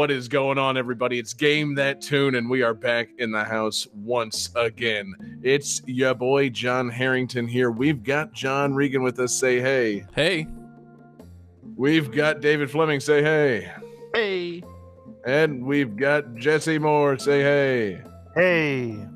What is going on, everybody? It's Game That Tune, and we are back in the house once again. It's your boy, John Harrington, here. We've got John Regan with us. Say hey. Hey. We've got David Fleming. Say hey. Hey. And we've got Jesse Moore. Say hey. Hey.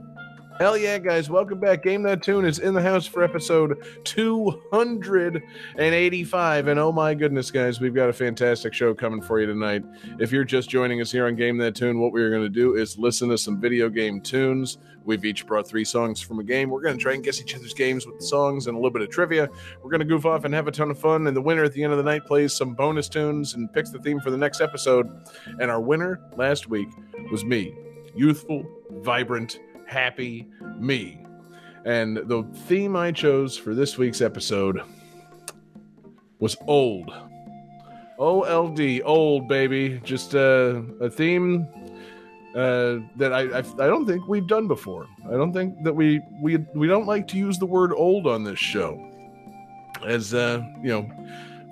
Hell yeah, guys. Welcome back. Game That Tune is in the house for episode 285. And oh my goodness, guys, we've got a fantastic show coming for you tonight. If you're just joining us here on Game That Tune, what we're going to do is listen to some video game tunes. We've each brought three songs from a game. We're going to try and guess each other's games with the songs and a little bit of trivia. We're going to goof off and have a ton of fun. And the winner at the end of the night plays some bonus tunes and picks the theme for the next episode. And our winner last week was me youthful, vibrant, happy me. And the theme I chose for this week's episode was old. O L D, old baby. Just uh, a theme uh, that I, I I don't think we've done before. I don't think that we we we don't like to use the word old on this show, as uh, you know,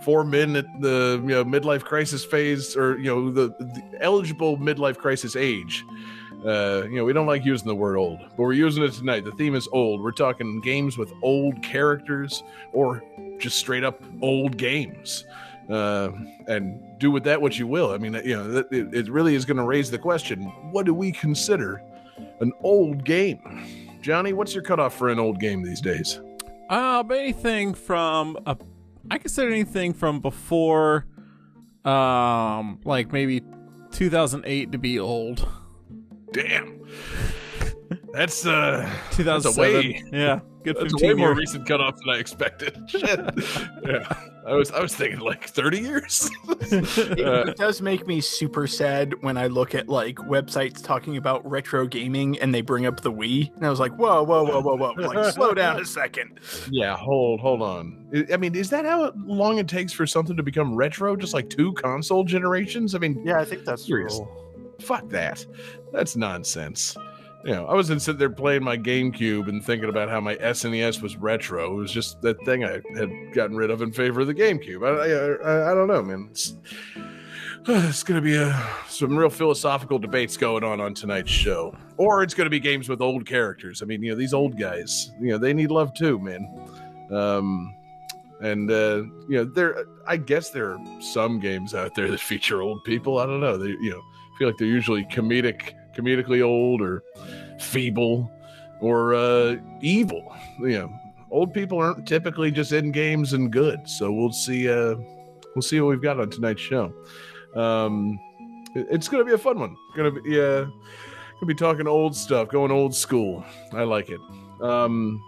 four men at the you know midlife crisis phase or you know the, the eligible midlife crisis age. Uh, you know, we don't like using the word old, but we're using it tonight. The theme is old. We're talking games with old characters or just straight up old games. Uh, and do with that what you will. I mean, you know, it, it really is going to raise the question what do we consider an old game? Johnny, what's your cutoff for an old game these days? Uh, anything from a, I consider anything from before, um, like maybe 2008 to be old. Damn. That's uh 2007. That's a way, yeah, good that's a 15 way more years. recent cutoff than I expected. Shit. yeah. I was I was thinking like 30 years. It, Uh, it does make me super sad when I look at like websites talking about retro gaming and they bring up the Wii, and I was like, whoa, whoa, whoa, whoa, whoa! Like, slow down a second. Yeah, hold hold on. I- I mean, is that how long it takes for something to become retro? Just like two console generations? I mean, Yeah, I think that's Serious. true. Fuck that. That's nonsense. You know, I wasn't sitting there playing my GameCube and thinking about how my SNES was retro. It was just that thing I had gotten rid of in favor of the GameCube. I I, I, I don't know, man. It's, it's going to be a, some real philosophical debates going on on tonight's show, or it's going to be games with old characters. I mean, you know, these old guys, you know, they need love too, man. Um, and uh, you know, there, I guess there are some games out there that feature old people. I don't know. They, you know, feel like they're usually comedic, comedically old or feeble or uh, evil. You know, old people aren't typically just in games and good. So we'll see. Uh, we'll see what we've got on tonight's show. Um, it's gonna be a fun one. Gonna be uh, gonna be talking old stuff, going old school. I like it. Um,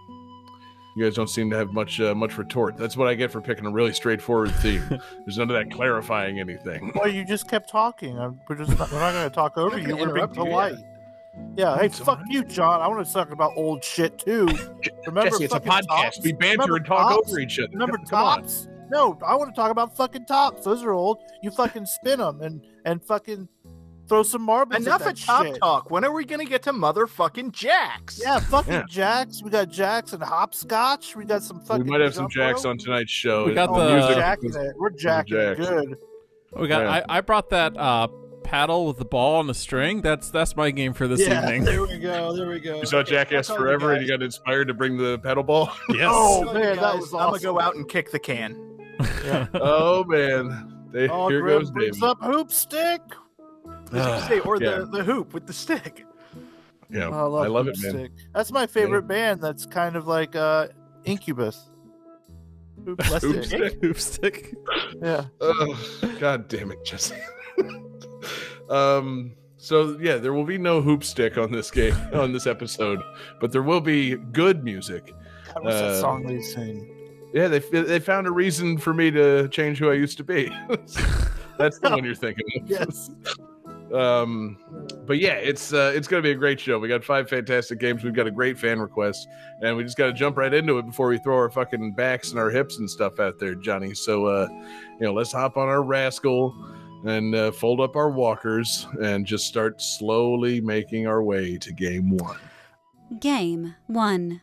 you guys don't seem to have much uh, much retort. That's what I get for picking a really straightforward theme. There's none of that clarifying anything. Well, you just kept talking. I'm, we're just not, we're not going to talk over you. We're being polite. Yeah. Hey, It's fuck alright. you, John. I want to talk about old shit too. Remember Jesse, it's a podcast. Tops? We banter Remember and talk Tops? over each other. Remember Come on. tops? No, I want to talk about fucking tops. Those are old. You fucking spin them and and fucking throw some marbles. Enough at of that top shit. talk. When are we gonna get to motherfucking Jacks? Yeah, fucking Yeah. jacks. We got jacks and hopscotch. We got some We might have some Jumbo. jacks on tonight's show. We got Oh, the- We're music. jacking. We're jacking jacks. good. We got. Yeah. I, I brought that uh paddle with the ball on the string. That's that's my game for this yeah, evening. there we go. There we go. You saw Jackass I'll call you Forever and you got inspired to bring the pedal ball. Yes. Oh, Oh, man, that was I'm gonna go out and kick the can. Yeah. oh man. They, Oh, here Grim goes brings David. up hoop stick. I say, or Yeah. the, the hoop with the stick. Yeah, Oh, I love, it, man. Stick. That's my favorite band. That's kind of like uh, Incubus. Hoop Less Hoop stick. Hoop stick. Yeah. Oh, God damn it, Jesse. um. So yeah, there will be no hoop stick on this game on this episode, but there will be good music. God, what's Uh, that song they sing? Yeah, they they found a reason for me to change who I used to be. That's the one you're thinking of. Yes. Um, but yeah, it's uh, it's gonna be a great show. We got five fantastic games. We've got a great fan request, and we just got to jump right into it before we throw our fucking backs and our hips and stuff out there, Johnny. So, uh, you know, let's hop on our rascal and uh, fold up our walkers and just start slowly making our way to game one. Game 1.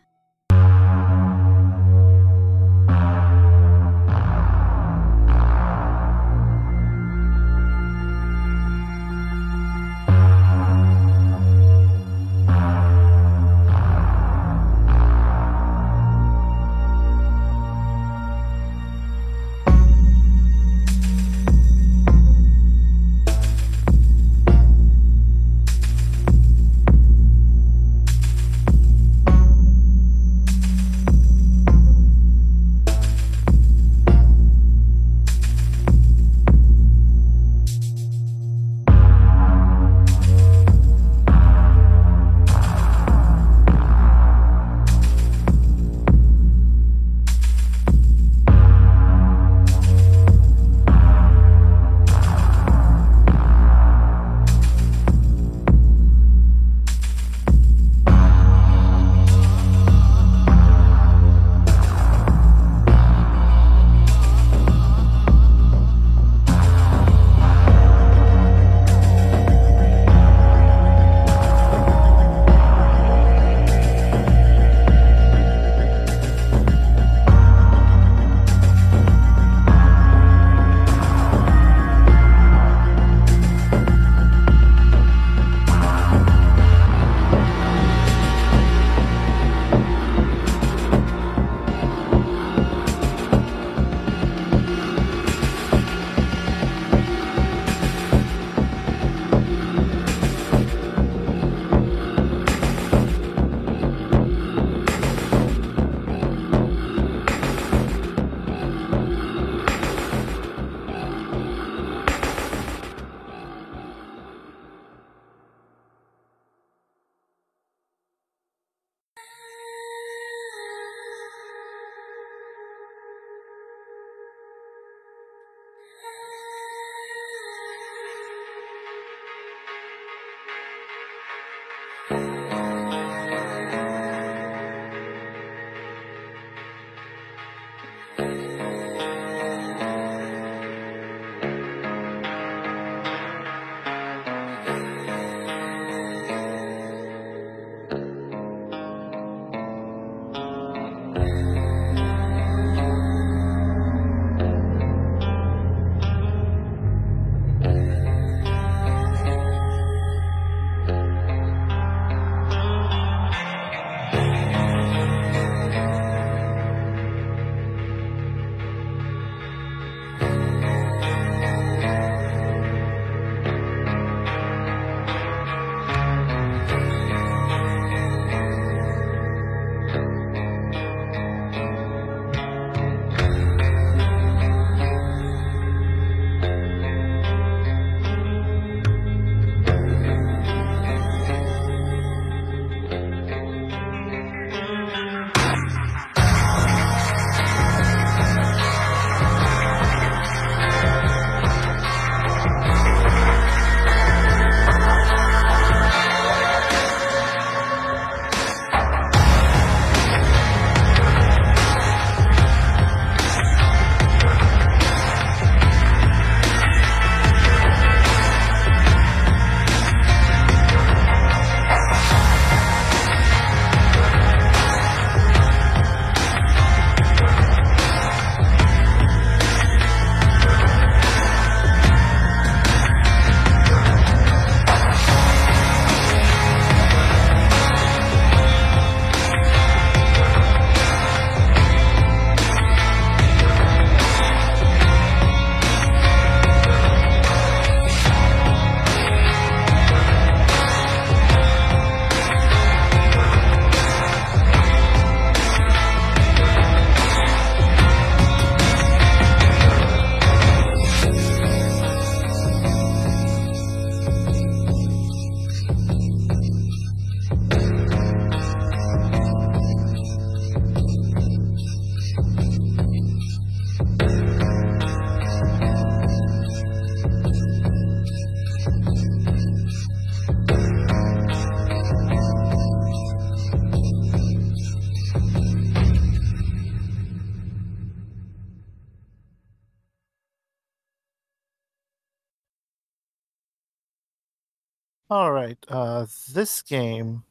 Right. Uh, this game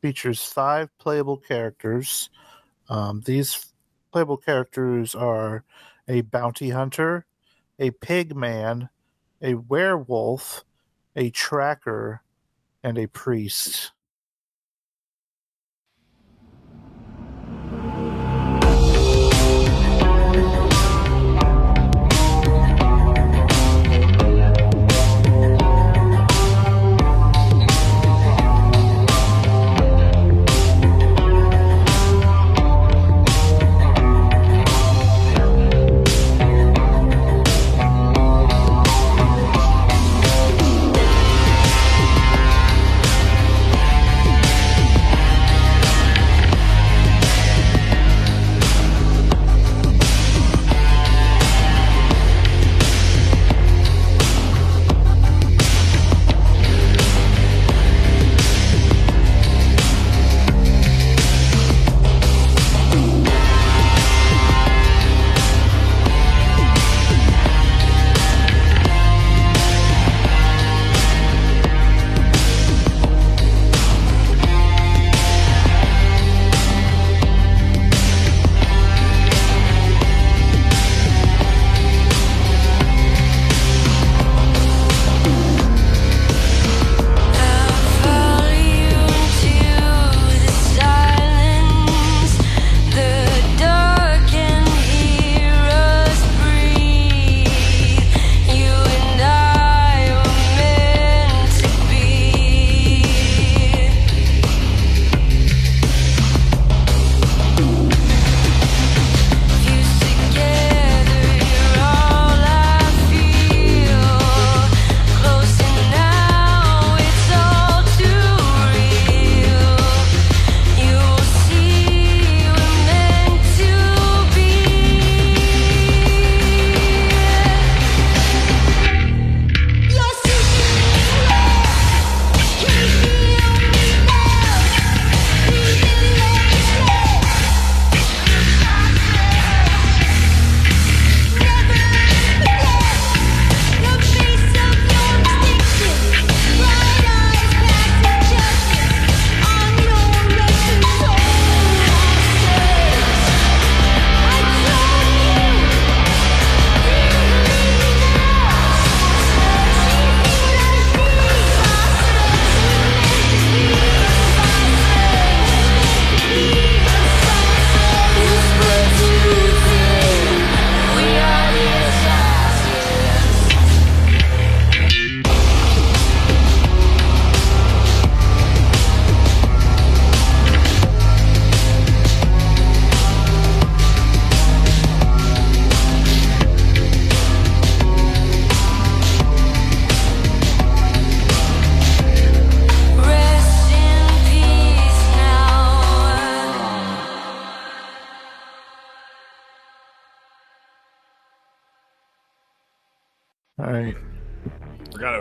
features five playable characters. Um, these playable characters are a bounty hunter, a pig man, a werewolf, a tracker, and a priest.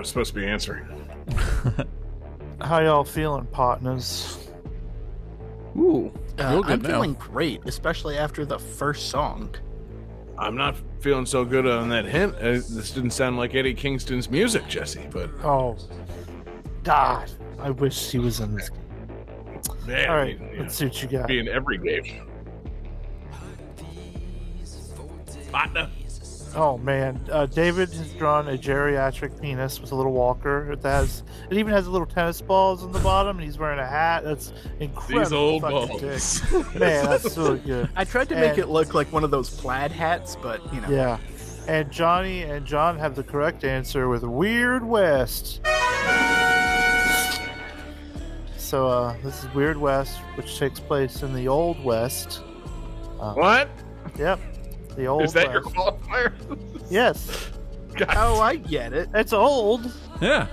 Supposed to be answering. How y'all feeling, partners? Ooh, Uh, good I'm now. feeling great, especially after the first song. I'm not feeling so good on that hint. Uh, this didn't sound like Eddie Kingston's music, Jesse, but Oh, God. I wish he was in this game. man, All right, I mean, you let's see what you got. be in every game. Partner. Oh man, uh, David has drawn a geriatric penis with a little walker. It has, it even has little tennis balls on the bottom, and he's wearing a hat. That's incredible. These old balls. dick. Man, that's so good. I tried to make it look like one of those plaid hats, but you know. Yeah, and Johnny and John have the correct answer with Weird West. So uh, this is Weird West, which takes place in the Old West. Uh, What? Yep, the Old Is that West. your qualifier? Yes, God, Oh, I get it. it's old. Yeah.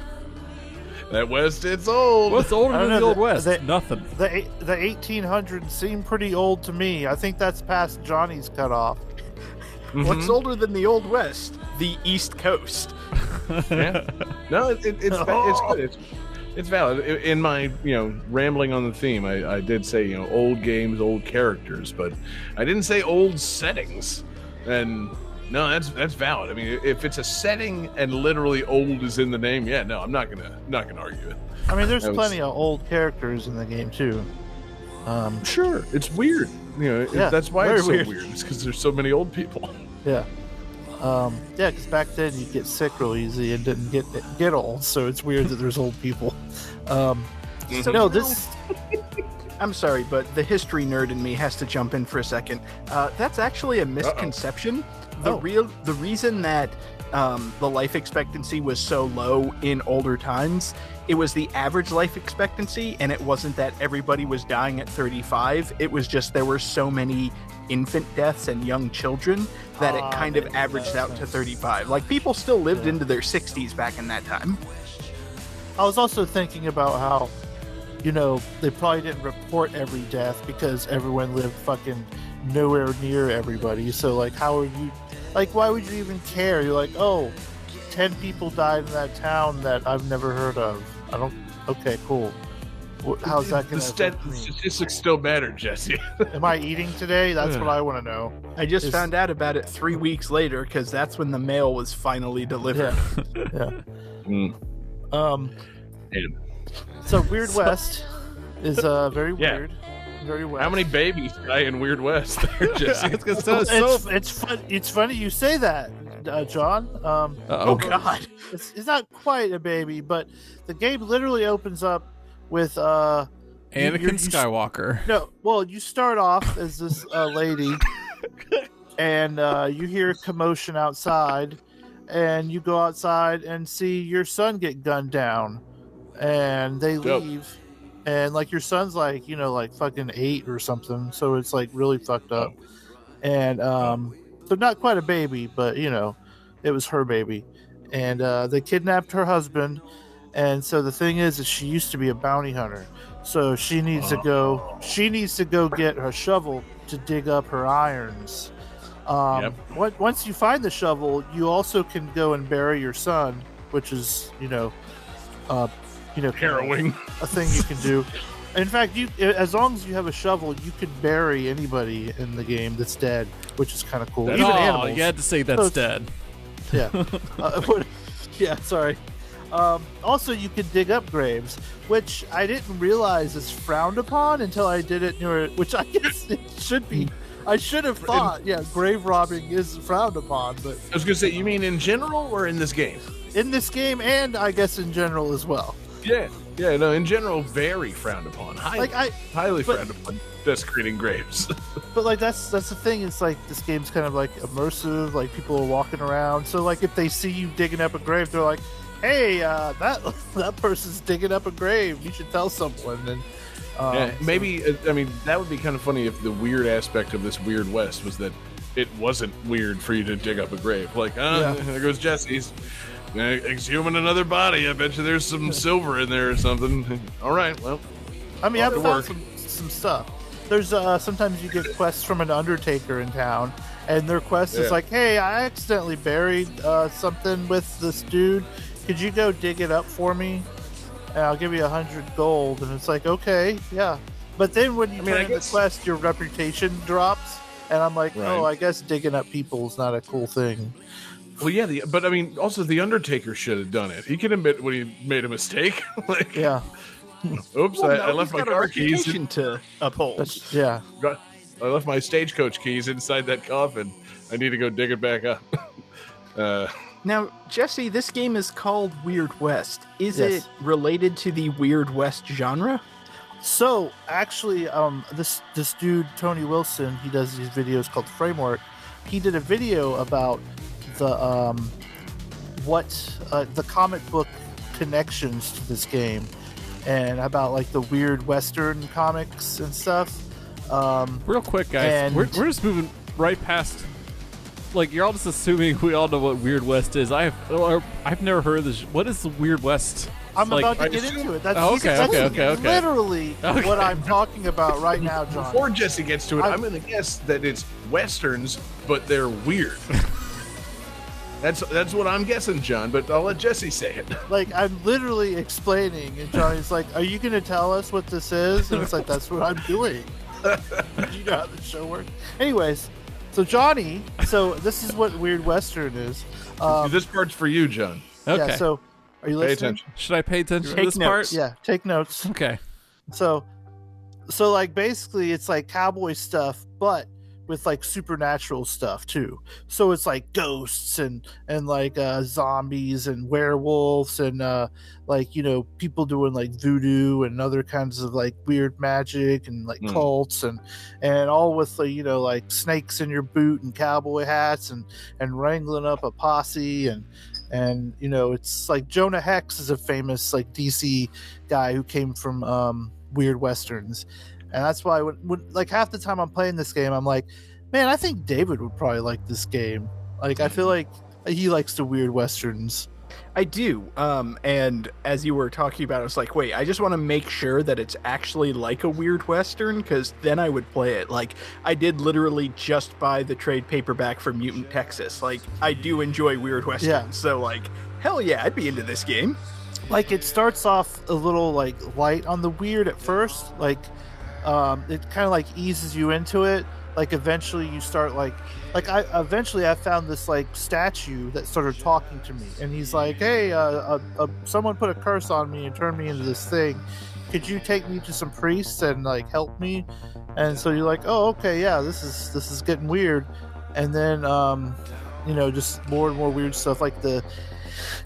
that West, it's old. What's older I don't than the Old the- West? the- Nothing. The the 1800s seem pretty old to me. I think that's past Johnny's cutoff. Mhm. What's older than the Old West? The East Coast. Yeah. No, it, it, it's va- it's good. It's, it's valid. In my you know rambling on the theme, I, I did say you know old games, old characters, but I didn't say old settings. And no, that's that's valid. I mean, if it's a setting and literally old is in the name, yeah, no, I'm not gonna not gonna argue it. I mean, there's was- plenty of old characters in the game too. Um, Sure, it's weird. You know, Yeah, that's why it's so weird. weird. It's because there's so many old people. yeah, um, yeah. Because back then you get sick real easy and didn't get get old, so it's weird that there's old people. Um, So, no, this I'm sorry, but the history nerd in me has to jump in for a second. Uh, that's actually a misconception. The Oh. real, the reason that um, the life expectancy was so low in older times, it was the average life expectancy, and it wasn't that everybody was dying at 35. It was just there were so many infant deaths and young children that Ah, it kind of averaged out to 35. Like people still lived Yeah. into their 60s back in that time. I was also thinking about how, you know, they probably didn't report every death because everyone lived fucking nowhere near everybody. So, like, how are you, like, why would you even care? You're like, oh, 10 people died in that town that I've never heard of. I don't, okay, cool. How's that going stat- to me? statistics still matter, Jesse. Am I eating today? That's what I want to know. I just Is- found out about it three weeks later because that's when the mail was finally delivered. Yeah. yeah. Mm. Um, And so Weird West is uh very Yeah. weird. Very weird. how many babies die in Weird West? there, Jesse? I was gonna say, it's, so, it's fun. It's funny you say that, uh, John. Um, Uh-oh. Oh God! it's, it's not quite a baby, but the game literally opens up with uh, Anakin you're- you- Skywalker. no. Well, you start off as this uh, lady, and uh, you hear commotion outside, and you go outside and see your son get gunned down, and they Dope. leave. And like your son's like, you know, like fucking eight or something. So it's like really fucked up. And um so not quite a baby, but you know, it was her baby. And uh they kidnapped her husband. And so the thing is is she used to be a bounty hunter. So she needs to go she needs to go get her shovel to dig up her irons. Um Yep. on- once you find the shovel, you also can go and bury your son, which is, you know, uh you know, Harrowing. a thing you can do. In fact, you as long as you have a shovel, you can bury anybody in the game that's dead, which is kind of cool. Even oh, animals. you had to say that's it's- dead. Yeah. uh, what- yeah. Sorry. Um, also, you can dig up graves, which I didn't realize is frowned upon until I did it near, which I guess it should be. I should have thought, yeah, grave robbing is frowned upon, but I was gonna say, you mean in general or in this game? in this game and I guess in general as well. Yeah, yeah, no, in general, very frowned upon. Highly, Like I, highly but- frowned upon. Desecrating graves. But like that's that's the thing. It's like this game's kind of like immersive. Like people are walking around. So like if they see you digging up a grave, they're like, "Hey, uh, that that person's digging up a grave. You should tell someone." And um, yeah, maybe. uh, I mean, that would be kind of funny if the weird aspect of this weird West was that it wasn't weird for you to dig up a grave. Like, ah, Yeah. there goes Jesse's. Exhuming another body. I bet you there's some silver in there or something. All right, well, I mean, I've found work. some some stuff. There's uh, sometimes you get quests from an undertaker in town, and their quest Yeah. is like, "Hey, I accidentally buried uh, something with this dude. Could you go dig it up for me? And I'll give you a hundred gold." And it's like, "Okay, yeah." But then when you I mean, turn in the quest, your reputation drops, and I'm like, Right. "Oh, I guess digging up people is not a cool thing." Well, yeah. The, but I mean, also the Undertaker should have done it. He can admit when he made a mistake. like, Yeah, oops, Well, I, no, I left my got a car keys. reputation to uphold. that's yeah. Got- I left my stagecoach keys inside that coffin. I need to go dig it back up. uh, Now, Jesse, this game is called Weird West. Is Yes. it related to the Weird West genre? So actually, um, this this dude Tony Wilson, he does these videos called Framework. He did a video about the um, what uh, the comic book connections to this game, and about like the weird Western comics and stuff. Um, Real quick, guys, And- we're, we're just moving right past. Like you're all just assuming we all know what Weird West is. I have, or I've never heard of this. What is the Weird West? I'm Like- about to get into it. That's, Oh, okay, that's okay, okay, okay. literally Okay. what I'm talking about right now, John. before Jesse gets to it, I- I'm going to guess that it's westerns, but they're weird. that's that's what I'm guessing, John. But I'll let Jesse say it. like I'm literally explaining, and Johnny's like, "Are you going to tell us what this is?" And it's like, "That's what I'm doing." you know how the show works. Anyways, So Johnny, so this is what Weird Western is. Um, this part's for you, John. Okay. Yeah. So are you Pay listening? attention. Should I pay attention Take to this notes. part? Yeah. Take notes. Okay. So, so like basically, it's like cowboy stuff, but with like supernatural stuff too. So it's like ghosts and and like uh, zombies and werewolves and uh, like you know people doing like voodoo and other kinds of like weird magic and like Hmm. cults and and all with like you know like snakes in your boot and cowboy hats and and wrangling up a posse and and you know it's like Jonah Hex is a famous like DC guy who came from um, weird westerns, and that's why when, when like half the time I'm playing this game, I'm like, man, I think David would probably like this game. Like I feel like he likes the weird westerns. I do. Um, and as you were talking about, I was like, wait, I just want to make sure that it's actually like a weird western, because then I would play it. Like, I did literally just buy the trade paperback for Mutant Texas. Like, I do enjoy weird westerns, Yeah. so like, hell yeah, I'd be into this game. Like it starts off a little like light on the weird at first, like um, it kind of like eases you into it. Like eventually you start like like I eventually I found this like statue that started talking to me, and he's like, "Hey, uh, uh, uh, someone put a curse on me and turned me into this thing. Could you take me to some priests and like help me?" And so you're like, "Oh, okay, yeah, this is this is getting weird." And then um, you know, just more and more weird stuff like the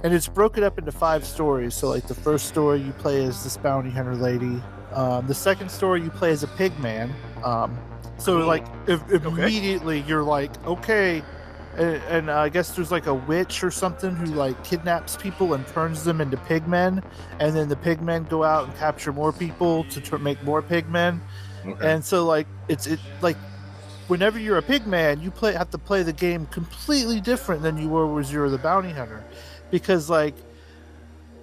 and it's broken up into five stories. So, like the first story, you play is this bounty hunter lady. Um, the second story, you play as a pig man. Um, so, like if, if immediately you're like, okay, and, and I guess there's like a witch or something who like kidnaps people and turns them into pigmen, and then the pigmen go out and capture more people to tr- make more pigmen. Okay. And so, like it's it like whenever you're a pigman, you play have to play the game completely different than you were when you were the bounty hunter, because like,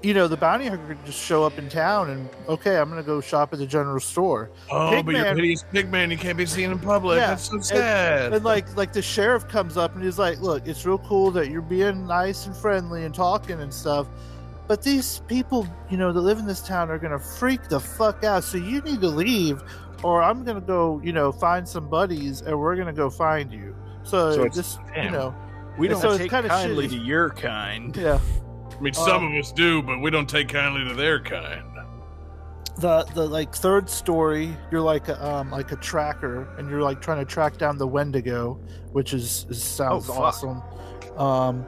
you know, the bounty hunter could just show up in town and okay, I'm gonna go shop at the general store, oh, but you're Pigman- hideous pig man. You can't be seen in public. Yeah, That's so sad. and like like the sheriff comes up and he's like, look, it's real cool that you're being nice and friendly and talking and stuff. But these people, you know, that live in this town are gonna freak the fuck out. So you need to leave, or I'm gonna go, you know, find some buddies, and we're gonna go find you. So, So it's- just you know, We And don't so it's take kinda kindly shitty. to your kind. yeah. I mean, some um, of us do, but we don't take kindly to their kind. the the like third story you're like a, um like a tracker and you're like trying to track down the wendigo which is, is sounds Oh, awesome um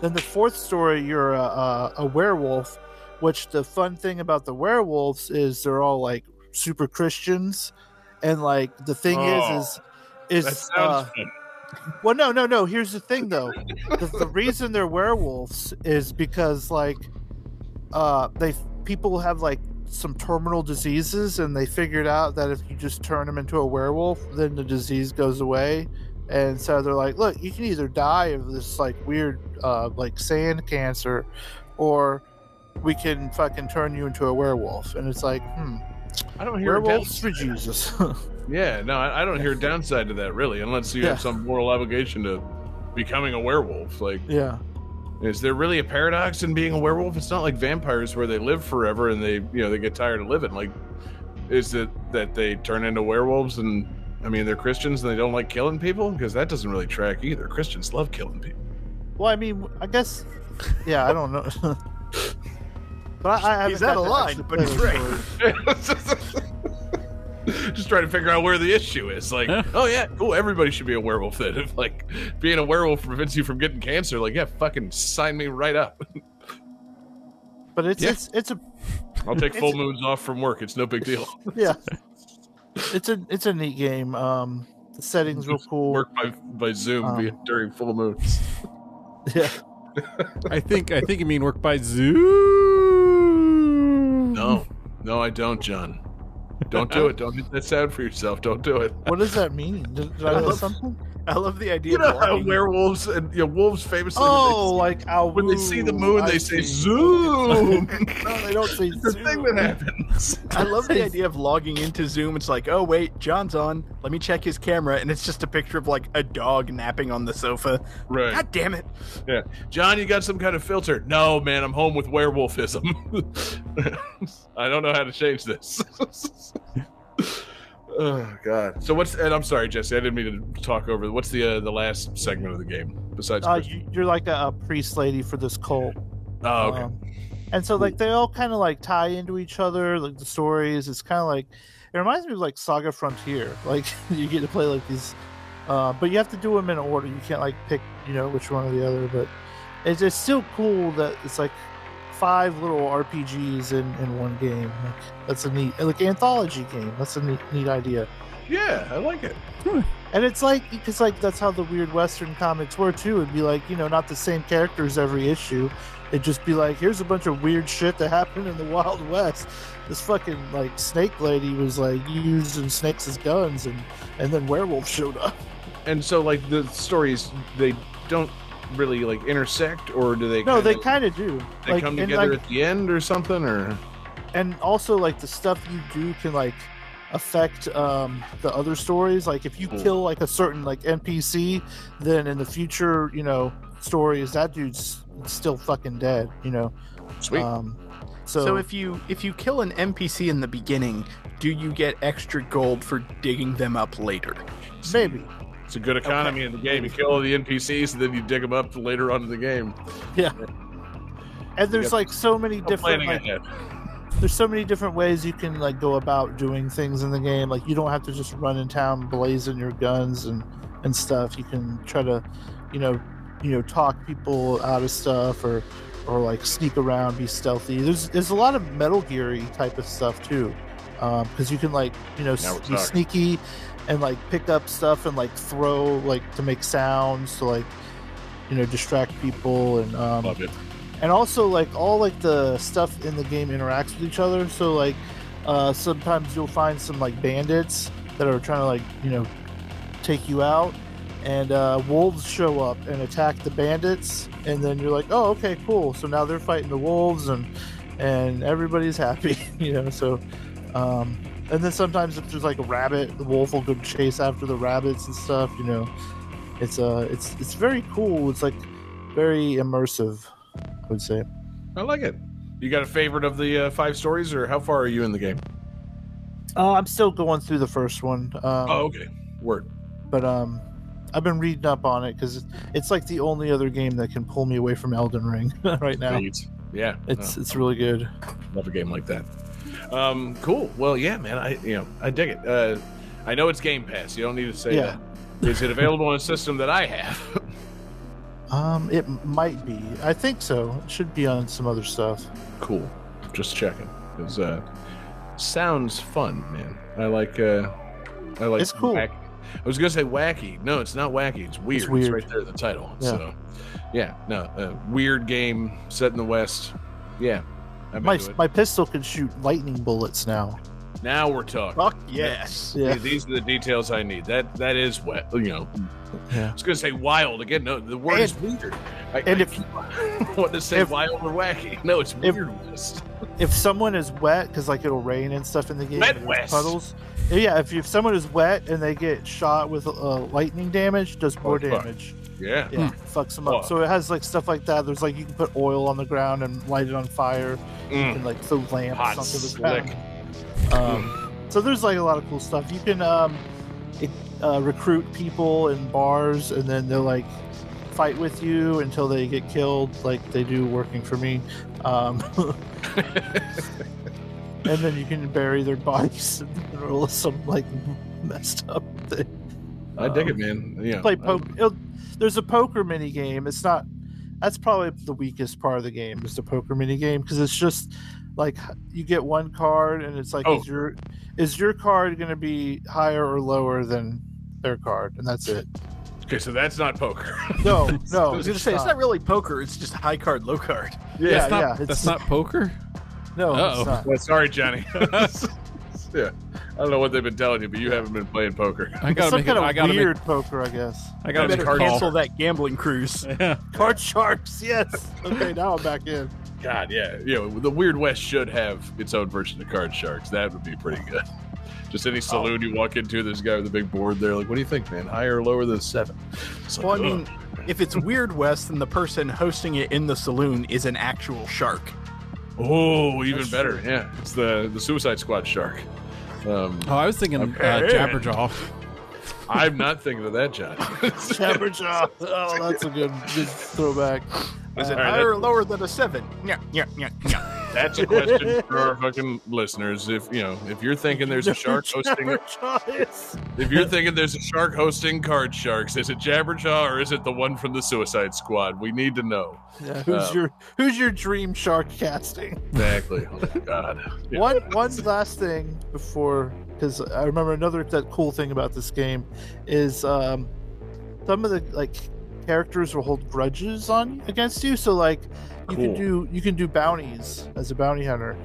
then the fourth story you're a, a, a werewolf which the fun thing about the werewolves is they're all like super christians and like the thing Oh, is is That is sounds uh, fun. Well, no, no, no. Here's the thing, though. the, the reason they're werewolves is because, like, uh, they people have like some terminal diseases, and they figured out that if you just turn them into a werewolf, then the disease goes away. And so they're like, look, you can either die of this like weird, uh, like sand cancer, or we can fucking turn you into a werewolf. And it's like, hmm, I don't hear werewolves for. Jesus. Yeah, no, I, I don't hear a downside to that really, unless you Yeah. have some moral obligation to becoming a werewolf. Like, yeah. is there really a paradox in being a werewolf? It's not like vampires where they live forever and they, you know, they get tired of living. Like, is it that they turn into werewolves and I mean they're Christians and they don't like killing people? Because that doesn't really track either. Christians love killing people. Well, I mean, I guess, yeah, I don't know. but I, I He's out of line, but he's right. story. Just trying to figure out where the issue is. Like, oh yeah, cool. Everybody should be a werewolf then. If like being a werewolf prevents you from getting cancer, like yeah, fucking sign me right up. But it's Yeah. it's it's a I'll take full moons off from work. It's no big deal. yeah, it's a it's a neat game. Um, the settings real cool. Work by by Zoom Um, via- during full moons. Yeah, I think I think you mean work by Zoom. No, no, I don't, John. Don't do it. Don't get that sound for yourself. Don't do it. what does that mean? Did, did I miss something? I love the idea You know of how werewolves and you know, wolves famously Oh, when like I'll they, when they see the moon, I they say. Zoom. No, they don't say It's the Zoom. thing that happens. I love the idea of logging into Zoom. It's like, oh wait, John's on. Let me check his camera, and it's just a picture of like a dog napping on the sofa. Right. God damn it! Yeah. John, you got some kind of filter? No, man, I'm home with werewolfism. I don't know how to change this. Oh God. So what's? And I'm sorry, Jesse. I didn't mean to talk over. What's the uh, the last segment of the game besides? Uh, you, you're like a, a priest lady for this cult. oh, okay. Um, and so like they all kind of like tie into each other, like the stories. It's kind of like it reminds me of like Saga Frontier. Like you get to play like these, uh, but you have to do them in order. You can't like pick you know which one or the other. But it's, it's still cool that it's like five little RPGs in in one game. Like that's a neat like anthology game. That's a neat neat idea. yeah, I like it. Hmm. And it's like because like that's how the weird Western comics were too. It'd be like you know not the same characters every issue. It'd just be like here's a bunch of weird shit that happened in the Wild West. This fucking like snake lady was like using snakes as guns, and and then werewolves showed up. And so, like the stories, they don't really like intersect, or do they? No, they kinda- kind of do. they like, come together like, at the end or something, or and also like the stuff you do can like affect um the other stories like if you Hmm. kill like a certain like npc then in the future you know stories that dude's still fucking dead you know sweet. um so, So, if you if you kill an NPC in the beginning, do you get extra gold for digging them up later? maybe it's a good economy in the game. You kill all the NPCs, and then you dig them up later on in the game. Yeah. And there's like so many different like there's so many different ways you can like go about doing things in the game. Like you don't have to just run in town blazing your guns and and stuff. You can try to you know you know talk people out of stuff or or like sneak around be stealthy. There's there's a lot of metal geary type of stuff too Um because you can like you know s- be sneaky and like pick up stuff and like throw like to make sounds to like you know distract people and um, Love it. and also like all like the stuff in the game interacts with each other. So like uh sometimes you'll find some like bandits that are trying to like you know take you out. And uh wolves show up and attack the bandits. And then you're like oh okay cool. So now they're fighting the wolves and and everybody's happy you know so um and then sometimes if there's like a rabbit the wolf will go chase after the rabbits and stuff you know it's uh it's it's very cool it's like very immersive I would say. I like it. You got a favorite of the uh, five stories, or how far are you in the game? Uh, I'm still going through the first one. Um, oh, okay. Word. But um, I've been reading up on it because it's like the only other game that can pull me away from Elden Ring right now. Sweet. Yeah. It's Oh, it's really good. love a game like that. Um, cool. Well, yeah, man. I you know I dig it. Uh, I know it's Game Pass. You don't need to say Yeah. that. Is it available on a system that I have? Um, it might be. I think so. It should be on some other stuff. cool. Just checking. Because uh, sounds fun, man. I like. Uh, I like. It's cool. wack- I was gonna say wacky. No, it's not wacky. It's weird. It's, weird. right there in the title. Yeah. So, yeah, no, uh, weird game set in the West. Yeah, My into it. my pistol can shoot lightning bullets now. Now we're talking. Fuck yes. Yeah. These are the details I need. That that is wet. You know, Yeah. I was gonna say wild again. No, the word And- is weird. I, and I if- keep wanting to say if- wild or wacky. No, it's if- weird west. If someone is wet, because like it'll rain and stuff in the game, Wet West. puddles. Yeah, if, if someone is wet and they get shot with uh, lightning damage, does more Oh, fuck. damage. Yeah. Yeah, fucks them up. Fuck. So it has like stuff like that. There's like you can put oil on the ground and light it on fire, Mm. and like throw lamps Hot onto the slick. ground. Um, so there's like a lot of cool stuff. You can um, it, uh, recruit people in bars, and then they'll like fight with you until they get killed, like they do working for me. Um, and then you can bury their bodies in the middle of some like messed up thing. I dig Um, it, man. Yeah. play poker. There's a poker mini game. It's not. That's probably the weakest part of the game is the poker mini game because it's just like you get one card and it's like Oh. is your is your card going to be higher or lower than their card and that's it. Okay, so that's not poker. No, no. I was gonna say it's not really poker. It's just high card, low card. Yeah, that's not, yeah, it's- that's not poker. No, Uh-oh. it's not. Well, sorry, Johnny. yeah. I don't know what they've been telling you, but you haven't been playing poker. I gotta some make kind it. of I gotta weird poker, I guess. I I gotta make better call. cancel that gambling cruise. Yeah. Card sharks, yes. Okay, now I'm back in. God, yeah. You know, the Weird West should have its own version of Card Sharks. That would be pretty good. Just any oh. saloon you walk into, there's a guy with a big board there. Like, what do you think, man? Higher or lower than seven? It's like, Well, I ugh. mean, if it's Weird West, then the person hosting it in the saloon is an actual shark. oh, even That's better. true. Yeah, it's the the Suicide Squad shark. Um, Oh, I was thinking uh, Okay. Jabberjaw. I'm not thinking of that, John. Jabberjaw. Oh, that's a good, good throwback. Is it All right, higher or lower than a seven? Yeah, yeah, yeah, yeah. That's a question for our fucking listeners. If you know, if you're thinking there's a shark hosting, if you're thinking there's a shark hosting Card Sharks, is it Jabberjaw or is it the one from the Suicide Squad? We need to know Yeah, who's Uh, your who's your dream shark casting? exactly. Oh my god. Yeah. One one last thing before, because I remember another that cool thing about this game is um, some of the like characters will hold grudges on against you. So like you Cool. can do you can do bounties as a bounty hunter,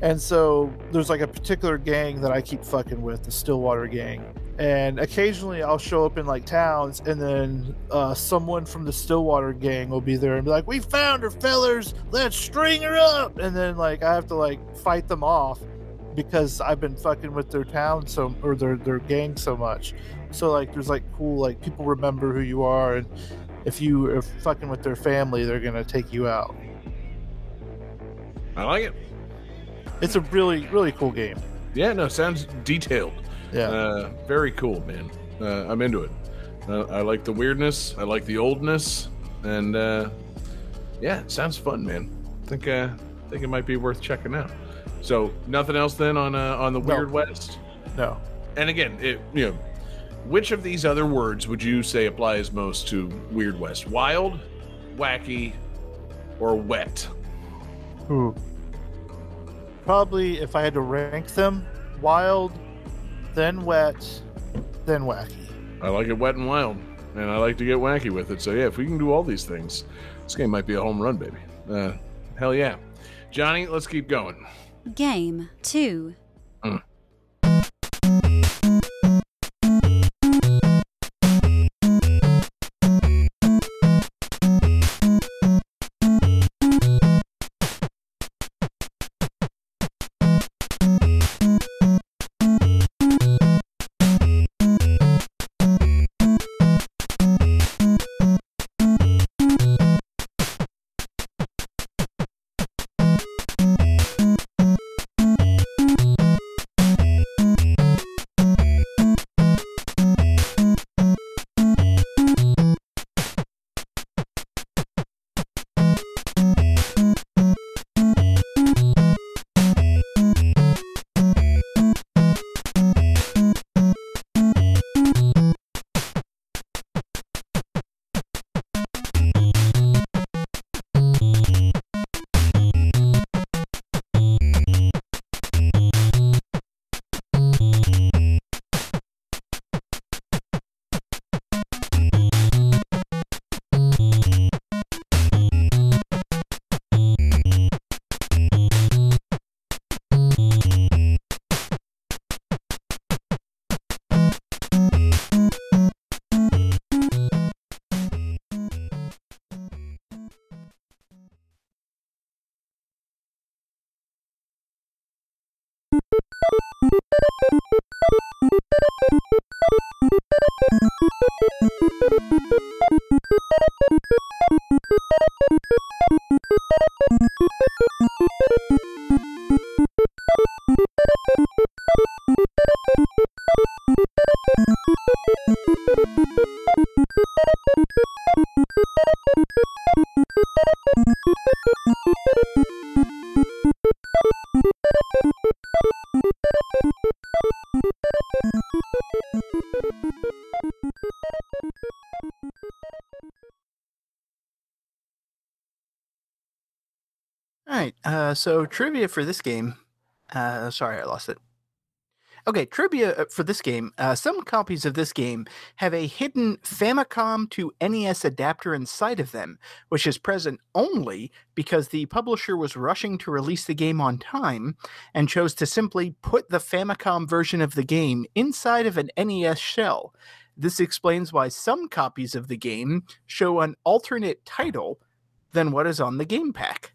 and so there's like a particular gang that I keep fucking with, the Stillwater gang. And occasionally I'll show up in like towns, and then uh, someone from the Stillwater gang will be there and be like, "We found her, fellers. Let's string her up." And then like I have to like fight them off because I've been fucking with their town so or their their gang so much. So like there's like cool like people remember who you are, and if you are fucking with their family, they're gonna take you out. I like it. It's a really really cool game. Yeah, no, sounds detailed. Yeah. Uh, very cool, man. Uh, I'm into it. Uh, I like the weirdness. I like the oldness, and uh, yeah, sounds fun, man. I think uh, think it might be worth checking out. So nothing else then on uh, on the No. Weird West. no. And again, it, you know, which of these other words would you say applies most to Weird West? Wild, wacky, or wet? Ooh. Probably if I had to rank them, wild, then wet, then wacky. I like it wet and wild, and I like to get wacky with it. So yeah, if we can do all these things, this game might be a home run, baby. Uh, hell yeah, Johnny, let's keep going. Game 2. Uh, so trivia for this game. Uh, sorry, I lost it. Okay, trivia uh, for this game. Uh, some copies of this game have a hidden Famicom to NES adapter inside of them, which is present only because the publisher was rushing to release the game on time and chose to simply put the Famicom version of the game inside of an NES shell. This explains why some copies of the game show an alternate title than what is on the game pack.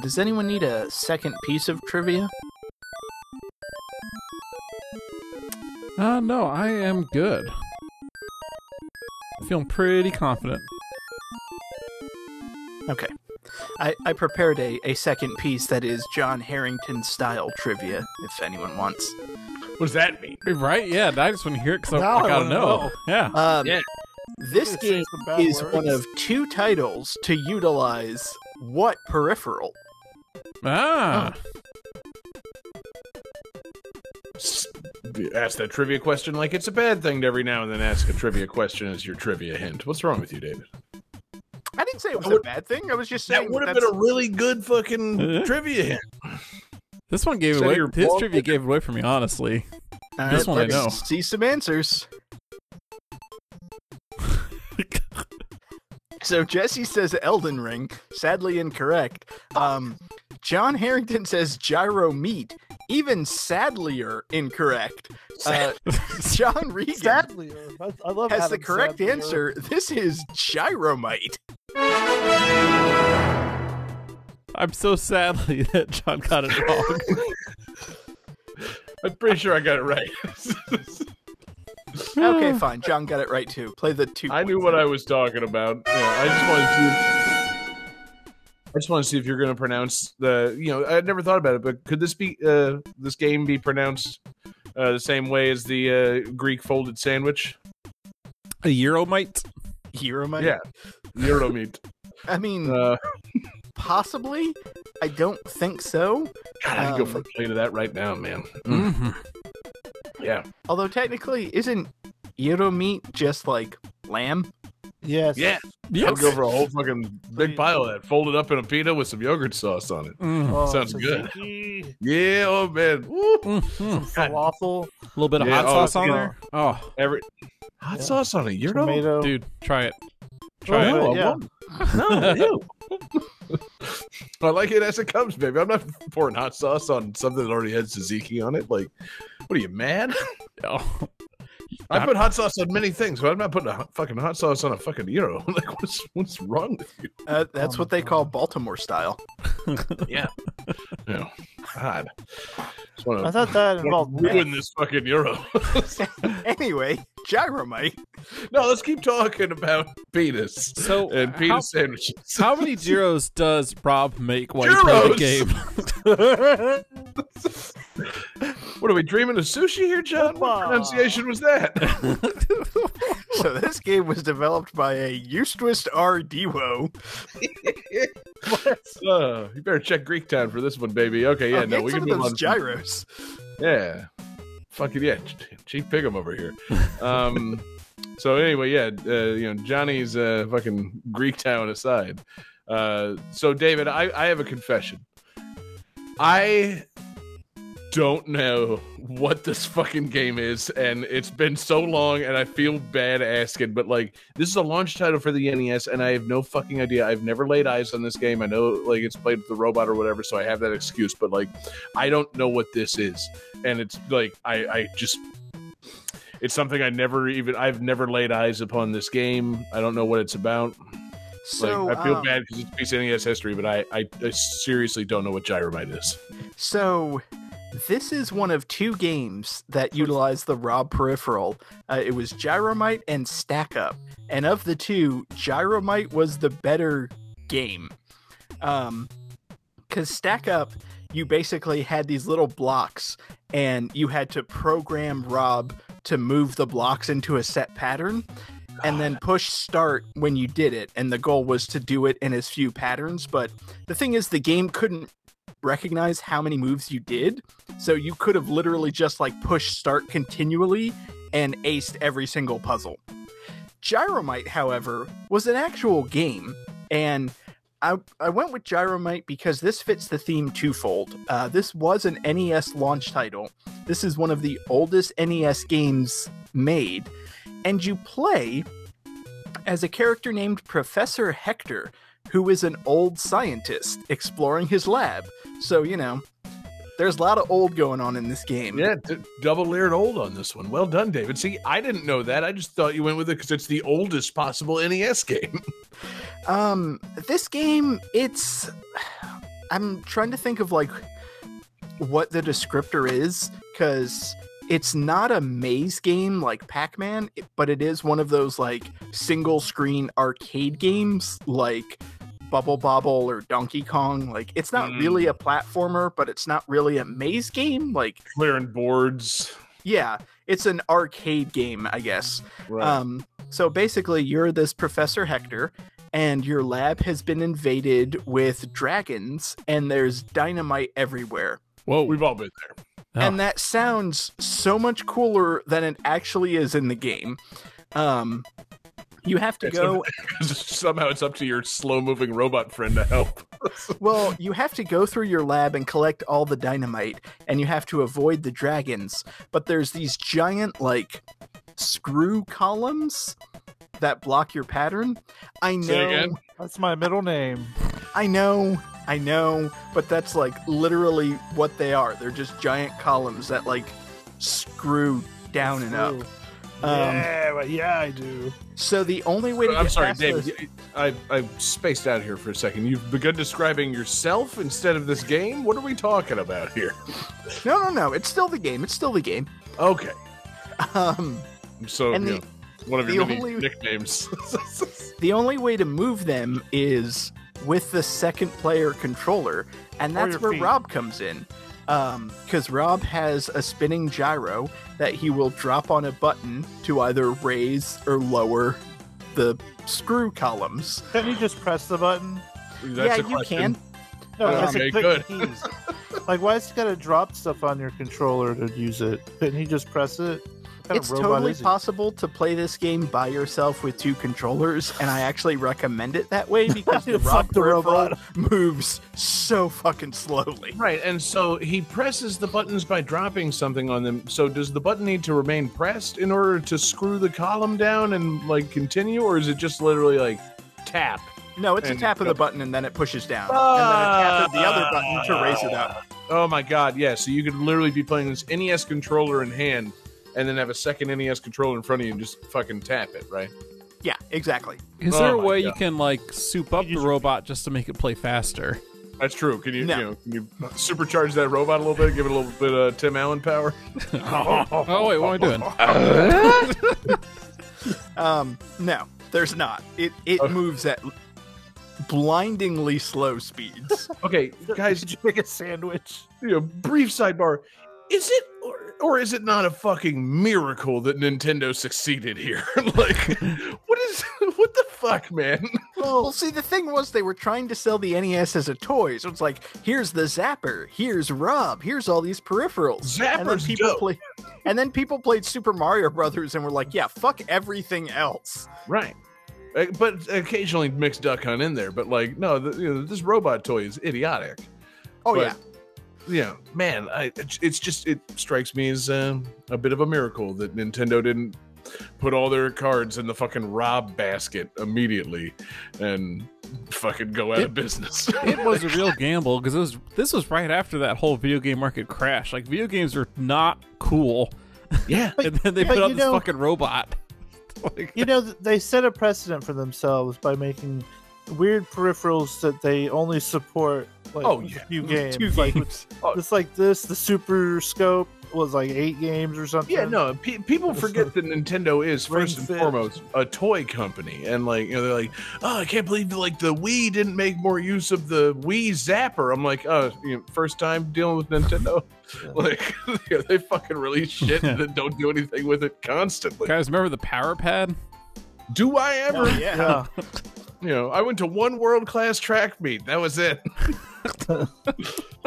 Does anyone need a second piece of trivia? Uh, no, I am good. Feeling pretty confident. Okay. I, I prepared a, a second piece that is John Harrington style trivia, if anyone wants. What does that mean? Right? Yeah, I just want to hear it because I, Now I I gotta know. know. Yeah. Um, Yeah. This game is words. one of two titles to utilize what peripheral? Ah. S- Ask that trivia question like it's a bad thing to every now and then ask a trivia question as your trivia hint. What's wrong with you, David? I didn't say it was would- a bad thing. I was just saying That would have been a really good fucking Uh. trivia hint. This one gave away. your His ball- trivia gave it away for me, honestly. All this one I let's know. See some answers. So Jesse says Elden Ring, sadly incorrect. Um, John Harrington says Gyro Meat, even sadlier incorrect. Uh, John Regan Sadly, I, I love has the correct Sandler. answer. This is Gyromite. I'm so sadly that John got it wrong. I'm pretty sure I got it right. Okay, fine. John got it right too. Play the two. I knew what I was talking about. You know, I just wanted to. I just want to see if you're going to pronounce the. You know, I had never thought about it, but could this be uh, this game be pronounced uh, the same way as the uh, Greek folded sandwich? A Euromite? Gyromite. Yeah, Euromeat. I mean, Uh, possibly. I don't think so. God, I'd go Um, for a plate of that right now, man. Mm-hmm. Yeah, Although technically, isn't gyro meat just like lamb? Yes. yeah. Yes. I'd go for a whole fucking big pile of that, folded up in a pita with some yogurt sauce on it. Mm. Oh, Sounds good. Yeah, oh man, Woo. Mhm. Falafel, A little bit of Yeah, hot oh, sauce on yeah. there. Oh, every hot Yeah. sauce on a gyro. tomato. dude, try it. Try Oh, it. I yeah. won't. No, ew. I like it as it comes, baby. I'm not pouring hot sauce on something that already has tzatziki on it. Like, what are you mad? Oh. I put hot sauce on many things, but I'm not putting a hot, fucking hot sauce on a fucking gyro. like, what's what's wrong with you? Uh, that's Oh what my they call Baltimore style. Yeah, no, God, just want I thought that involved ruin this fucking euro. anyway, Gyromite. no, let's keep talking about penis So, and how, penis sandwiches. how many gyros does Rob make while you play the game? What are we dreaming of sushi here, John? What Opa. pronunciation was that? So this game was developed by a Eustace R. Dewo. Uh, you better check Greek Town for this one, baby. Okay, yeah, Oh, no, get we some can of move those on. gyros. Yeah, fucking yeah, Ch- Chief Piggum over here. Um, so anyway, yeah, uh, you know Johnny's uh, fucking Greek Town aside. Uh, so David, I, I have a confession. I don't know what this fucking game is, and it's been so long, and I feel bad asking, but like this is a launch title for the NES, and I have no fucking idea. I've never laid eyes on this game. I know like it's played with the robot or whatever, so I have that excuse, but like I don't know what this is, and it's like I I just it's something I never even I've never laid eyes upon this game. I don't know what it's about. So like I feel um, bad because it's piece of NES history, but I, I I seriously don't know what Gyromite is. So, this is one of two games that utilized the Rob peripheral. Uh, it was Gyromite and Stack Up, and of the two, Gyromite was the better game. Um, because Stack Up, you basically had these little blocks, and you had to program Rob to move the blocks into a set pattern. And then push start when you did it, and the goal was to do it in as few patterns. But the thing is, the game couldn't recognize how many moves you did. So you could have literally just like pushed start continually and aced every single puzzle. Gyromite, however, was an actual game, and I, I went with Gyromite because this fits the theme twofold. Uh, this was an NES launch title. This is one of the oldest NES games made, and you play as a character named Professor Hector, who is an old scientist exploring his lab. So, you know, there's a lot of old going on in this game. Yeah, d- double layered old on this one. Well done, David. See, I didn't know that. I just thought you went with it because it's the oldest possible NES game. Um, this game, it's I'm trying to think of like what the descriptor is because it's not a maze game like Pac-Man, but it is one of those like single screen arcade games like Bubble Bobble or Donkey Kong. Like it's not Mm. really a platformer, but it's not really a maze game. Like Clearing boards. yeah, it's an arcade game, I guess. Right. Um, so basically, you're this Professor Hector, and your lab has been invaded with dragons, and there's dynamite everywhere. Whoa. We've all been there. Oh. And that sounds so much cooler than it actually is in the game. Um, you have to go. Somehow it's up to your slow moving robot friend to help. Well, you have to go through your lab and collect all the dynamite, and you have to avoid the dragons. But there's these giant, like, screw columns that block your pattern. I know. Say again? That's my middle name. I know, I know, but that's like literally what they are. They're just giant columns that like screw down and up. Um, yeah, but yeah, I do. So the only way to I'm get sorry, past David. those- I I spaced out here for a second. You've begun describing yourself instead of this game. What are we talking about here? No, no, no. It's still the game. It's still the game. Okay, Um, so And you the- know, one of the your many only- nicknames. the only way to move them is with the second player controller, and that's where feet. Rob comes in. Um, because Rob has a spinning gyro that he will drop on a button to either raise or lower the screw columns. Can't you just press the button? That's yeah, a you can. No, Oh, I said okay, good. keys. like, why is he gotta drop stuff on your controller to use it? Couldn't he just press it? It's totally possible to play this game by yourself with two controllers, and I actually recommend it that way because the Rob the robot. moves so fucking slowly. Right, and so he presses the buttons by dropping something on them. So does the button need to remain pressed in order to screw the column down and like continue, or is it just literally like tap? No, it's a tap of the button and then it pushes down, and then a tap of the other button to raise it up. Ah. Oh my god, yeah. So you could literally be playing this NES controller in hand and then have a second NES controller in front of you and just fucking tap it, right? Yeah, exactly. Is Oh there a my way you can like soup up the robot just to make it play faster? That's true. Can you, No. you know, can you supercharge that robot a little bit, give it a little bit of Tim Allen power? oh wait, what am I doing? Um, no, there's not. It it Okay. moves at blindingly slow speeds. Okay, guys, Did you make a sandwich? you know, brief sidebar. Is it or, or is it not a fucking miracle that Nintendo succeeded here? like, what is what the fuck, man? well, see, the thing was they were trying to sell the NES as a toy, so it's like, here's the Zapper, here's Rob, here's all these peripherals. and then Zapper's people dope. play, and then people played Super Mario Brothers and were like, yeah, fuck everything else. Right. Uh, But occasionally mixed Duck Hunt in there. But like, no, the, you know, this robot toy is idiotic. Oh But, yeah. Yeah, man, I, it's just it strikes me as uh, a bit of a miracle that Nintendo didn't put all their cards in the fucking Rob basket immediately and fucking go out of business. It was a real gamble because it was this was right after that whole video game market crash. Like video games are not cool, yeah, and then they but put out this know- fucking robot. Like, You know, they set a precedent for themselves by making weird peripherals that they only support like Oh, a yeah. few games. Two like games. Oh. it's like this. The Super Scope was like eight games or something. Yeah, no, pe- people forget that Nintendo is first and Fit. foremost a toy company, and like you know, they're like, oh, I can't believe like the Wii didn't make more use of the Wii Zapper. I'm like, oh, you know, first time dealing with Nintendo, like you know, they fucking release shit and then don't do anything with it constantly. guys, remember the Power Pad? Do I ever? Oh, yeah. Yeah. You know, I went to one world class track meet. That was it.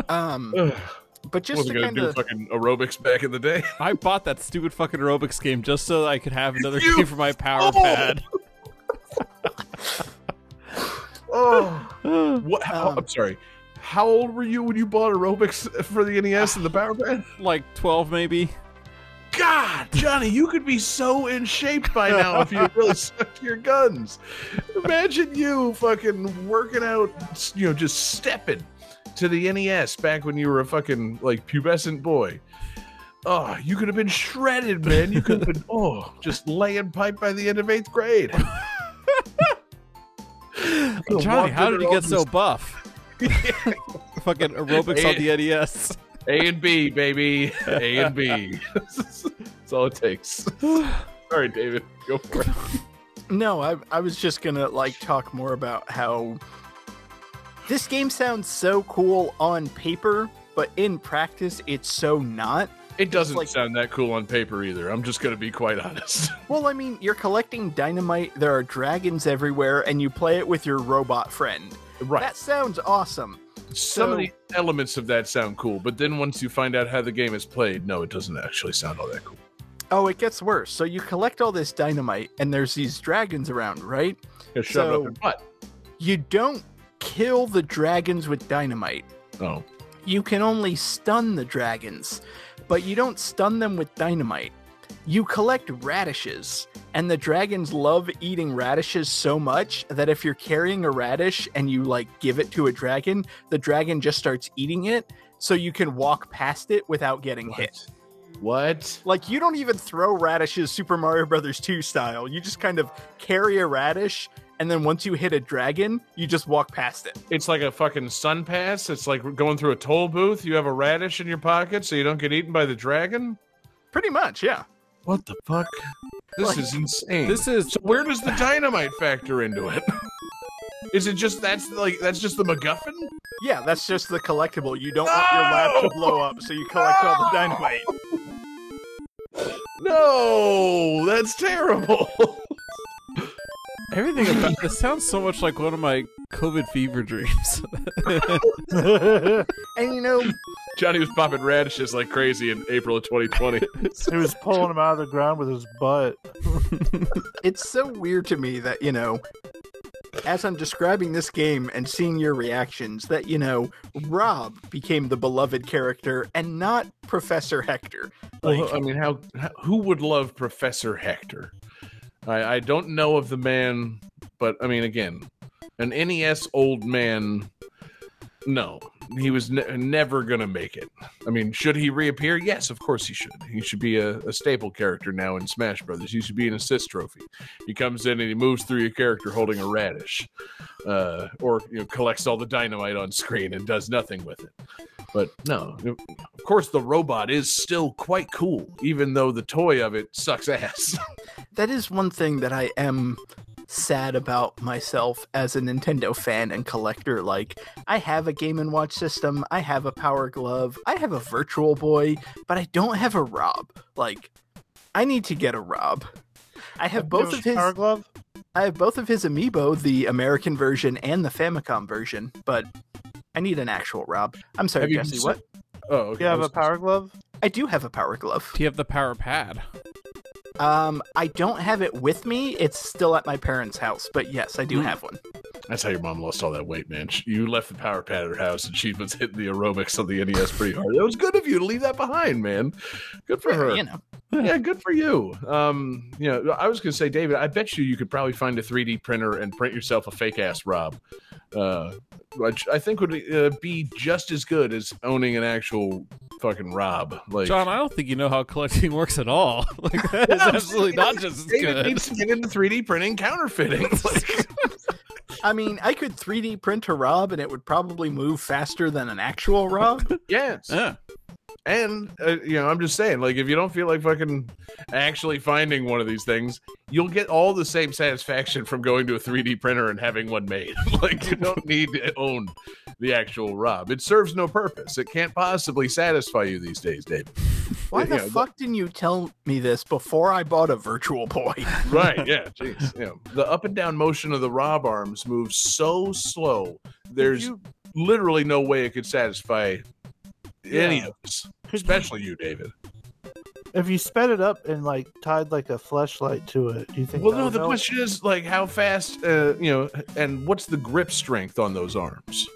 Um, but just wasn't to gonna kind do fucking aerobics back in the day. I bought that stupid fucking aerobics game just so I could have another You game for my Power fool! Pad. Oh, what? How, Um, I'm sorry. How old were you when you bought aerobics for the NES and the Power Pad? like twelve maybe. God, Johnny, you could be so in shape by now if you really stuck to your guns. Imagine you fucking working out, you know, just stepping to the NES back when you were a fucking like pubescent boy. Oh, you could have been shredded, man. You could have been oh, just laying pipe by the end of eighth grade. Johnny, how did you get so buff? fucking aerobics on the NES. A and B, baby. A and B. That's all it takes. All right, David, go for it. No, I, I was just gonna like talk more about how this game sounds so cool on paper, but in practice, it's so not. It doesn't like- sound that cool on paper either. I'm just going to be quite honest. Well, I mean, you're collecting dynamite, there are dragons everywhere, and you play it with your robot friend. right. That sounds awesome. Some of the elements of that sound cool, but then once you find out how the game is played, no, it doesn't actually sound all that cool. Oh, it gets worse. So you collect all this dynamite, and there's these dragons around, right? It So- up your butt. You don't kill the dragons with dynamite. Oh. You can only stun the dragons, but you don't stun them with dynamite. You collect radishes, and the dragons love eating radishes so much that if you're carrying a radish and you like give it to a dragon, the dragon just starts eating it so you can walk past it without getting hit. What? Like you don't even throw radishes Super Mario Brothers 2 style. You just kind of carry a radish and then once you hit a dragon, you just walk past it. It's like a fucking SunPass. It's like going through a toll booth. You have a radish in your pocket so you don't get eaten by the dragon. Pretty much, yeah. What the fuck? This Like, is insane. This is so where does the dynamite factor into it? Is it just that's like that's just the MacGuffin? Yeah, that's just the collectible. You don't want your lab to blow up, so you collect all the dynamite. No, that's terrible. everything about this sounds so much like one of my COVID fever dreams. And you know, Johnny was popping radishes like crazy in April of 2020. he was pulling them out of the ground with his butt. it's so weird to me that, you know, as I'm describing this game and seeing your reactions, that, you know, Rob became the beloved character and not Professor Hector. Like, Well, I mean, how, how who would love Professor Hector? I, I don't know of the man, but I mean, again, an NES old man. No, he was ne- never gonna make it. I mean, should he reappear? Yes, of course he should. He should be a, a staple character now in Smash Brothers. He should be an assist trophy. He comes in and he moves through your character holding a radish, uh, or you know, collects all the dynamite on screen and does nothing with it. But no, of course, the robot is still quite cool, even though the toy of it sucks ass. that is one thing that I am sad about myself as a Nintendo fan and collector. Like, I have a Game and Watch system, I have a Power Glove, I have a Virtual Boy, but I don't have a Rob. Like, I need to get a Rob. I have both of his. Power glove. I have both of his amiibo, the American version and the Famicom version, but I need an actual Rob. I'm sorry, Have Jesse. What? oh, okay. You have a power glove. I do have a Power Glove. Do you have the power pad? Um, I don't have it with me. It's still at my parents' house, but yes, I do Hmm. have one. That's how your mom lost all that weight, man. You left the power pad at her house, and she was hitting the aerobics on the NES pretty hard. It was good of you to leave that behind, man. Good for her. You know, yeah, good for you. Um, you know, I was gonna say, David, I bet you you could probably find a 3D printer and print yourself a fake ass Rob. Uh, which I think would uh, be just as good as owning an actual fucking Rob. Like John, I don't think you know how collecting works at all. Like that is absolutely not just as David good. needs to get into 3D printing counterfeiting. Like, I mean, I could 3D print a Rob, and it would probably move faster than an actual Rob. yes. Yeah. And uh, you know, I'm just saying, like, if you don't feel like fucking actually finding one of these things, you'll get all the same satisfaction from going to a 3D printer and having one made. like, you don't need to own the actual Rob. It serves no purpose. It can't possibly satisfy you these days, Dave. Why the yeah, fuck didn't you tell me this before I bought a Virtual Boy? Right? Yeah. Jeez. Yeah. The up and down motion of the Rob arms moves so slow. There's literally no way it could satisfy any of us, especially you, David. if you sped it up and like tied like a flashlight to it, do you think? Well, no. The help? question is like how fast, uh, you know, and what's the grip strength on those arms?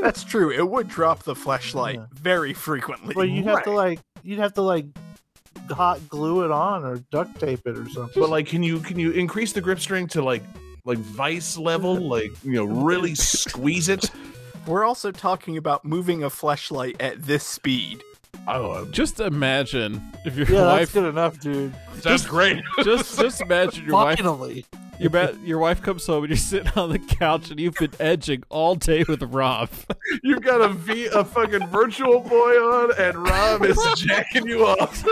That's true. It would drop the flashlight Yeah. very frequently. Well, you'd have to like you'd have to like hot glue it on or duct tape it or something. But like, can you can you increase the grip strength to like like vice level? Like you know, really squeeze it. We're also talking about moving a flashlight at this speed. Oh, Just imagine if your yeah, wife that's good enough, dude. sounds great. just just imagine your wife Finally, Your ba- your wife comes home and you're sitting on the couch and you've been edging all day with Rob. You've got a V, a fucking virtual boy on, and Rob is jacking you off.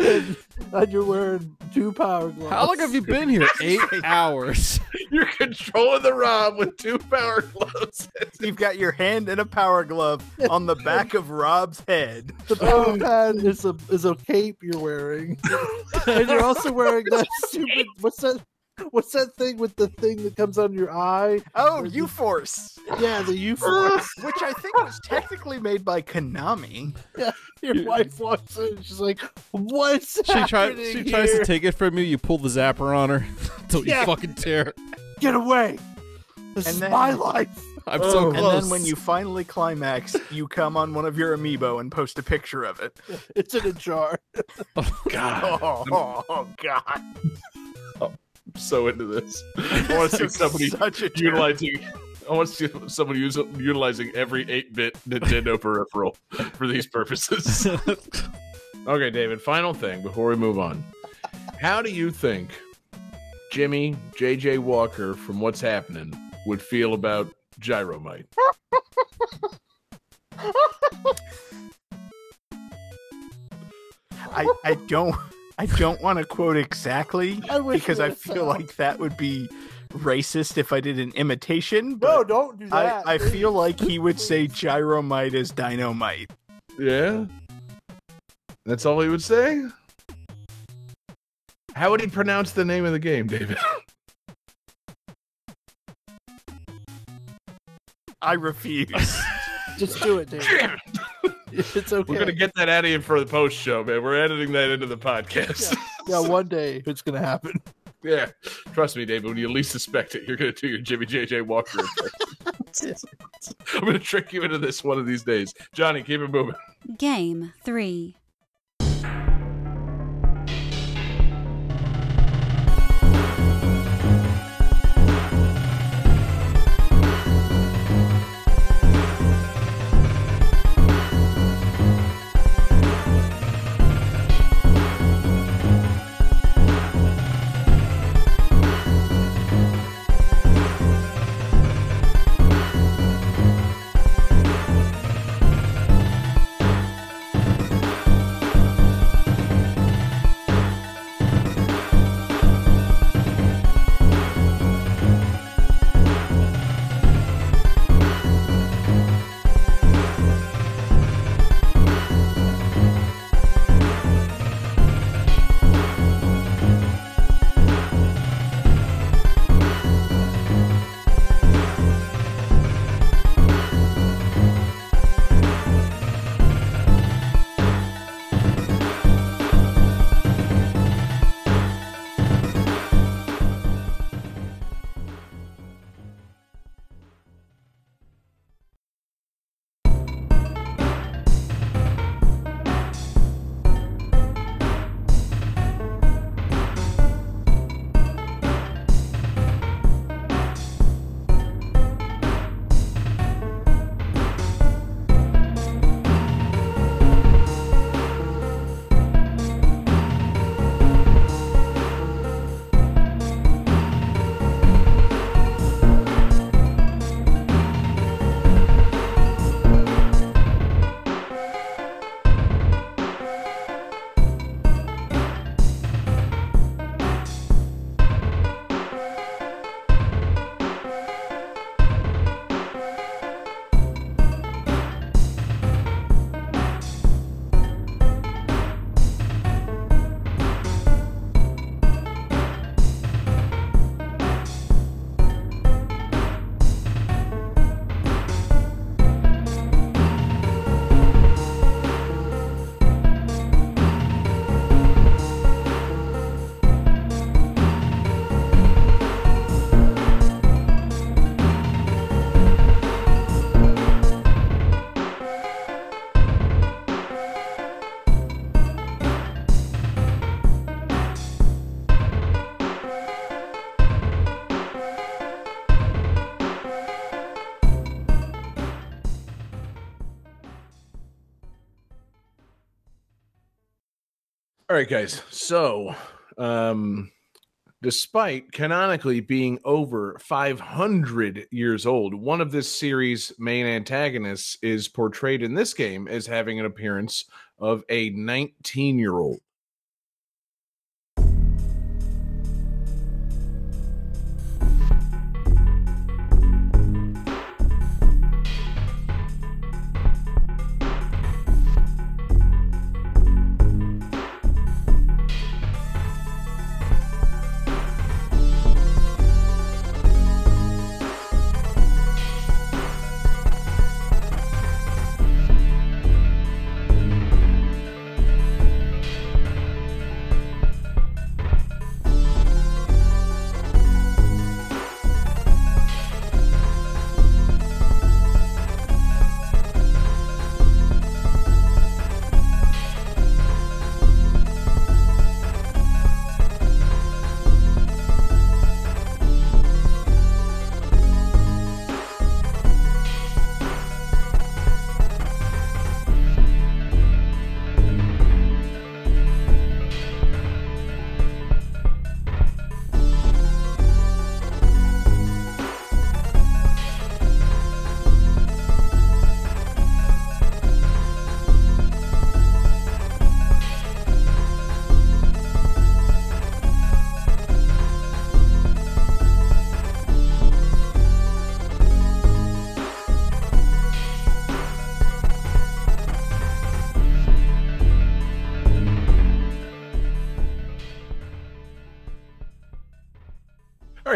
And, and you're wearing two power gloves. How long have you been here? Eight hours. You're controlling the Rob with two power gloves. You've got your hand in a power glove on the back of Rob's head. The power pad is a is a cape you're wearing, and you're also wearing that stupid. What's that? What's that thing with the thing that comes on your eye? Oh, U Force, Yeah, the U force. which I think was technically made by Konami. Yeah, Your wife walks in, she's like, "What's She tries happening she tries to take it from you. You pull the zapper on her until Yeah. you fucking tear. it. Get away! This And is then- my life." I'm Oh. so close. And then when you finally climax, you come on one of your amiibo and post a picture of it. It's in a jar. Oh, oh God, Oh, oh, God. I'm so into this. I want to see somebody Such a turn. utilizing. I want to see somebody use, utilizing every 8-bit Nintendo peripheral for these purposes. Okay, David. Final thing before we move on. How do you think Jimmie JJ Walker from What's Happening would feel about Gyromite? I, I don't I don't want to quote exactly I because I feel stop. like that would be racist if I did an imitation. No, don't do I, that. I feel like he would say gyromite is dynamite. Yeah, that's all he would say. How would he pronounce the name of the game, David? I refuse. Just do it, David. Damn it. It's okay. We're gonna get that out of you for the post show, man. We're editing that into the podcast. Yeah, one day it's gonna happen. Yeah, trust me, David. When you least suspect it, you're gonna do your Jimmie JJ Walker. impression. I'm gonna trick you into this one of these days. Johnny, keep it moving. Game 3. All right, guys. So, um, Despite canonically being over 500 years old, one of this series' main antagonists is portrayed in this game as having an appearance of a 19 year old.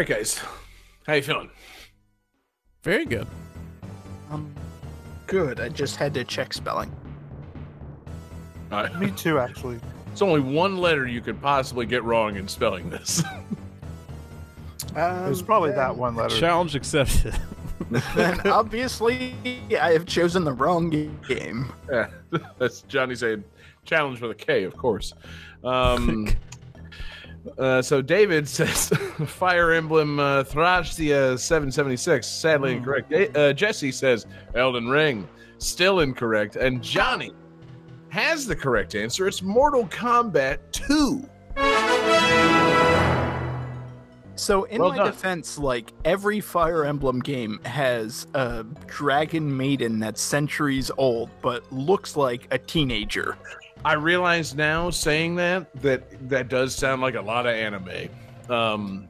Right, guys. How you feeling? Very good. Um, good. I just had to check spelling. All right. Me too, actually. It's only one letter you could possibly get wrong in spelling this. Um, It was probably that one letter. Challenge accepted. Then obviously I have chosen the wrong game. Yeah, that's Johnny saying challenge with a K, of course. Um, uh, so David says Fire Emblem uh, Thracia 776, sadly incorrect. Uh, Jesse says Elden Ring, still incorrect. And Johnny has the correct answer. It's Mortal Kombat 2. So in Well my done. defense, like every Fire Emblem game has a dragon maiden that's centuries old, but looks like a teenager. I realize now saying that that that does sound like a lot of anime. Um,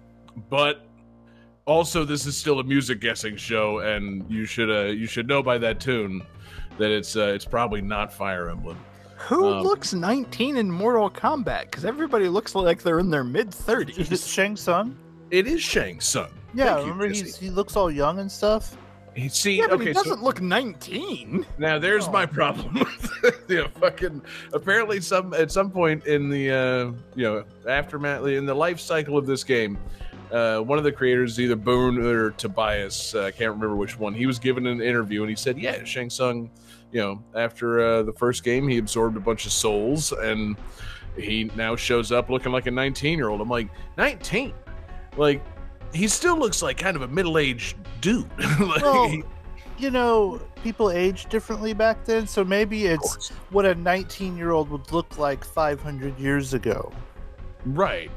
but also this is still a music guessing show and you should uh you should know by that tune that it's uh, it's probably not Fire Emblem. Who Um, looks 19 in Mortal Kombat? Because everybody looks like they're in their mid 30s. Is it Shang Tsung? It is Shang Tsung. Yeah, Thank remember Jesse. he's, he looks all young and stuff. See, Yeah, but okay, he doesn't look 19. Now there's Oh. my problem know, fucking apparently some at some point in the uh you know aftermath in the life cycle of this game uh one of the creators either Boon or Tobias uh, I can't remember which one he was given an interview and he said yeah Shang Tsung you know after uh, the first game he absorbed a bunch of souls and he now shows up looking like a 19 year old I'm like 19 like he still looks like kind of a middle-aged dude like, Well, You know, people age differently back then, so maybe it's what a 19 year old would look like 500 years ago. Right.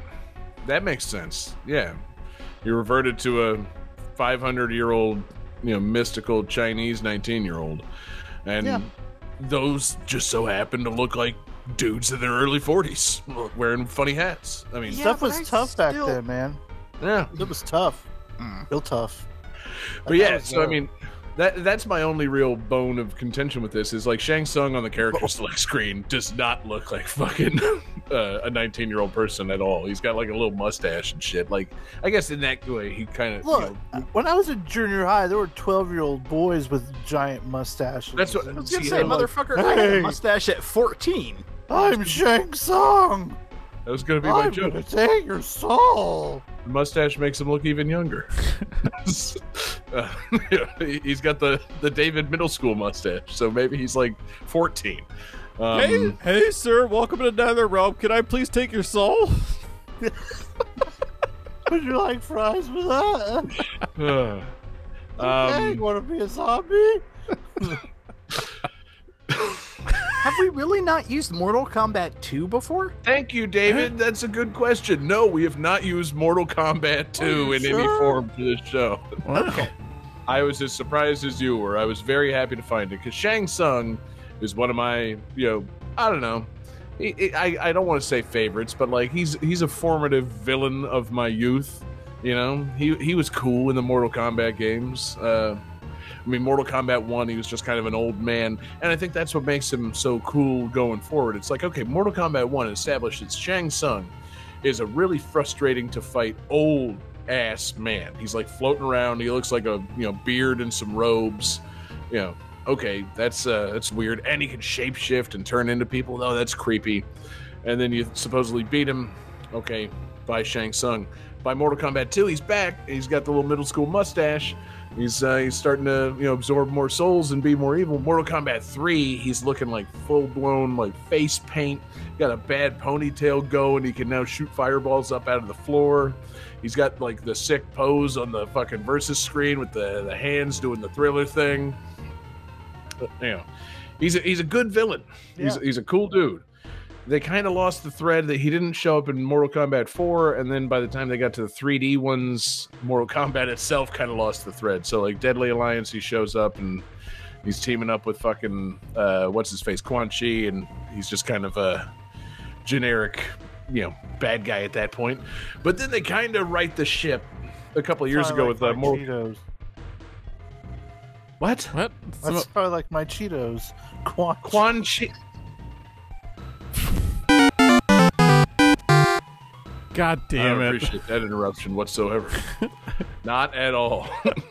That makes sense. Yeah. You reverted to a 500 year old, you know, mystical Chinese 19 year old. And Yeah. those just so happen to look like dudes in their early 40s wearing funny hats. I mean, Yeah, Stuff was I tough back then, man. Yeah. It was tough. Mm. Real tough. But Like, that yeah, was, so I uh, mean, that that's my only real bone of contention with this is like Shang Tsung on the character select screen does not look like fucking uh, a 19 year old person at all. He's got like a little mustache and shit. Like, I guess in that way, he kind of. Look, when I was in junior high, there were 12 year old boys with giant mustaches. That's what- I was gonna say, I'm like, motherfucker, I had a mustache at 14. I'm Shang Tsung. That was going to be my I'm joke. gonna take your soul. The mustache makes him look even younger. uh, he- he's got the, the David middle school mustache, so maybe he's like 14. Um, hey, hey, sir, welcome to Nether Realm. Can I please take your soul? Would you like fries with that? uh, Okay, um, you want to be a zombie? How Have we really not used Mortal Kombat 2 before? Thank you, David. That's a good question. No, we have not used Mortal Kombat 2 you in any form for this show. Wow. I was as surprised as you were. I was very happy to find it because Shang Tsung is one of my, you know, I don't know. He- he- I, I don't want to say favorites, but like he's he's a formative villain of my youth. You know, he he was cool in the Mortal Kombat games. Uh, I mean, Mortal Kombat One, he was just kind of an old man, and I think that's what makes him so cool going forward. It's like, okay, Mortal Kombat One established that Shang Tsung is a really frustrating to fight old ass man. He's like floating around. He looks like a you know beard and some robes. You know, okay, that's uh, that's weird. And he can shapeshift and turn into people. No, that's creepy. And then you supposedly beat him. Okay, by Shang Tsung. By Mortal Kombat 2, he's back. He's got the little middle school mustache. He's uh, he's starting to you know absorb more souls and be more evil. Mortal Kombat 3, he's looking like full blown like face paint. Got a bad ponytail going. He can now shoot fireballs up out of the floor. He's got like the sick pose on the fucking versus screen with the, the hands doing the thriller thing. Uh, You know, he's a, he's a good villain. He's, he's a cool dude. They kind of lost the thread that he didn't show up in Mortal Kombat 4, and then by the time they got to the 3D ones, Mortal Kombat itself kind of lost the thread. So, like Deadly Alliance, he shows up and he's teaming up with fucking uh, what's his face, Quan Chi, and he's just kind of a generic, you know, bad guy at that point. But then they kind of right the ship a couple of years ago like with uh, my Mortal. Cheetos. What? What? Some- That's probably like my Cheetos. Quan. Quan Chi. God damn it. I don't it. appreciate that interruption whatsoever. Not at all.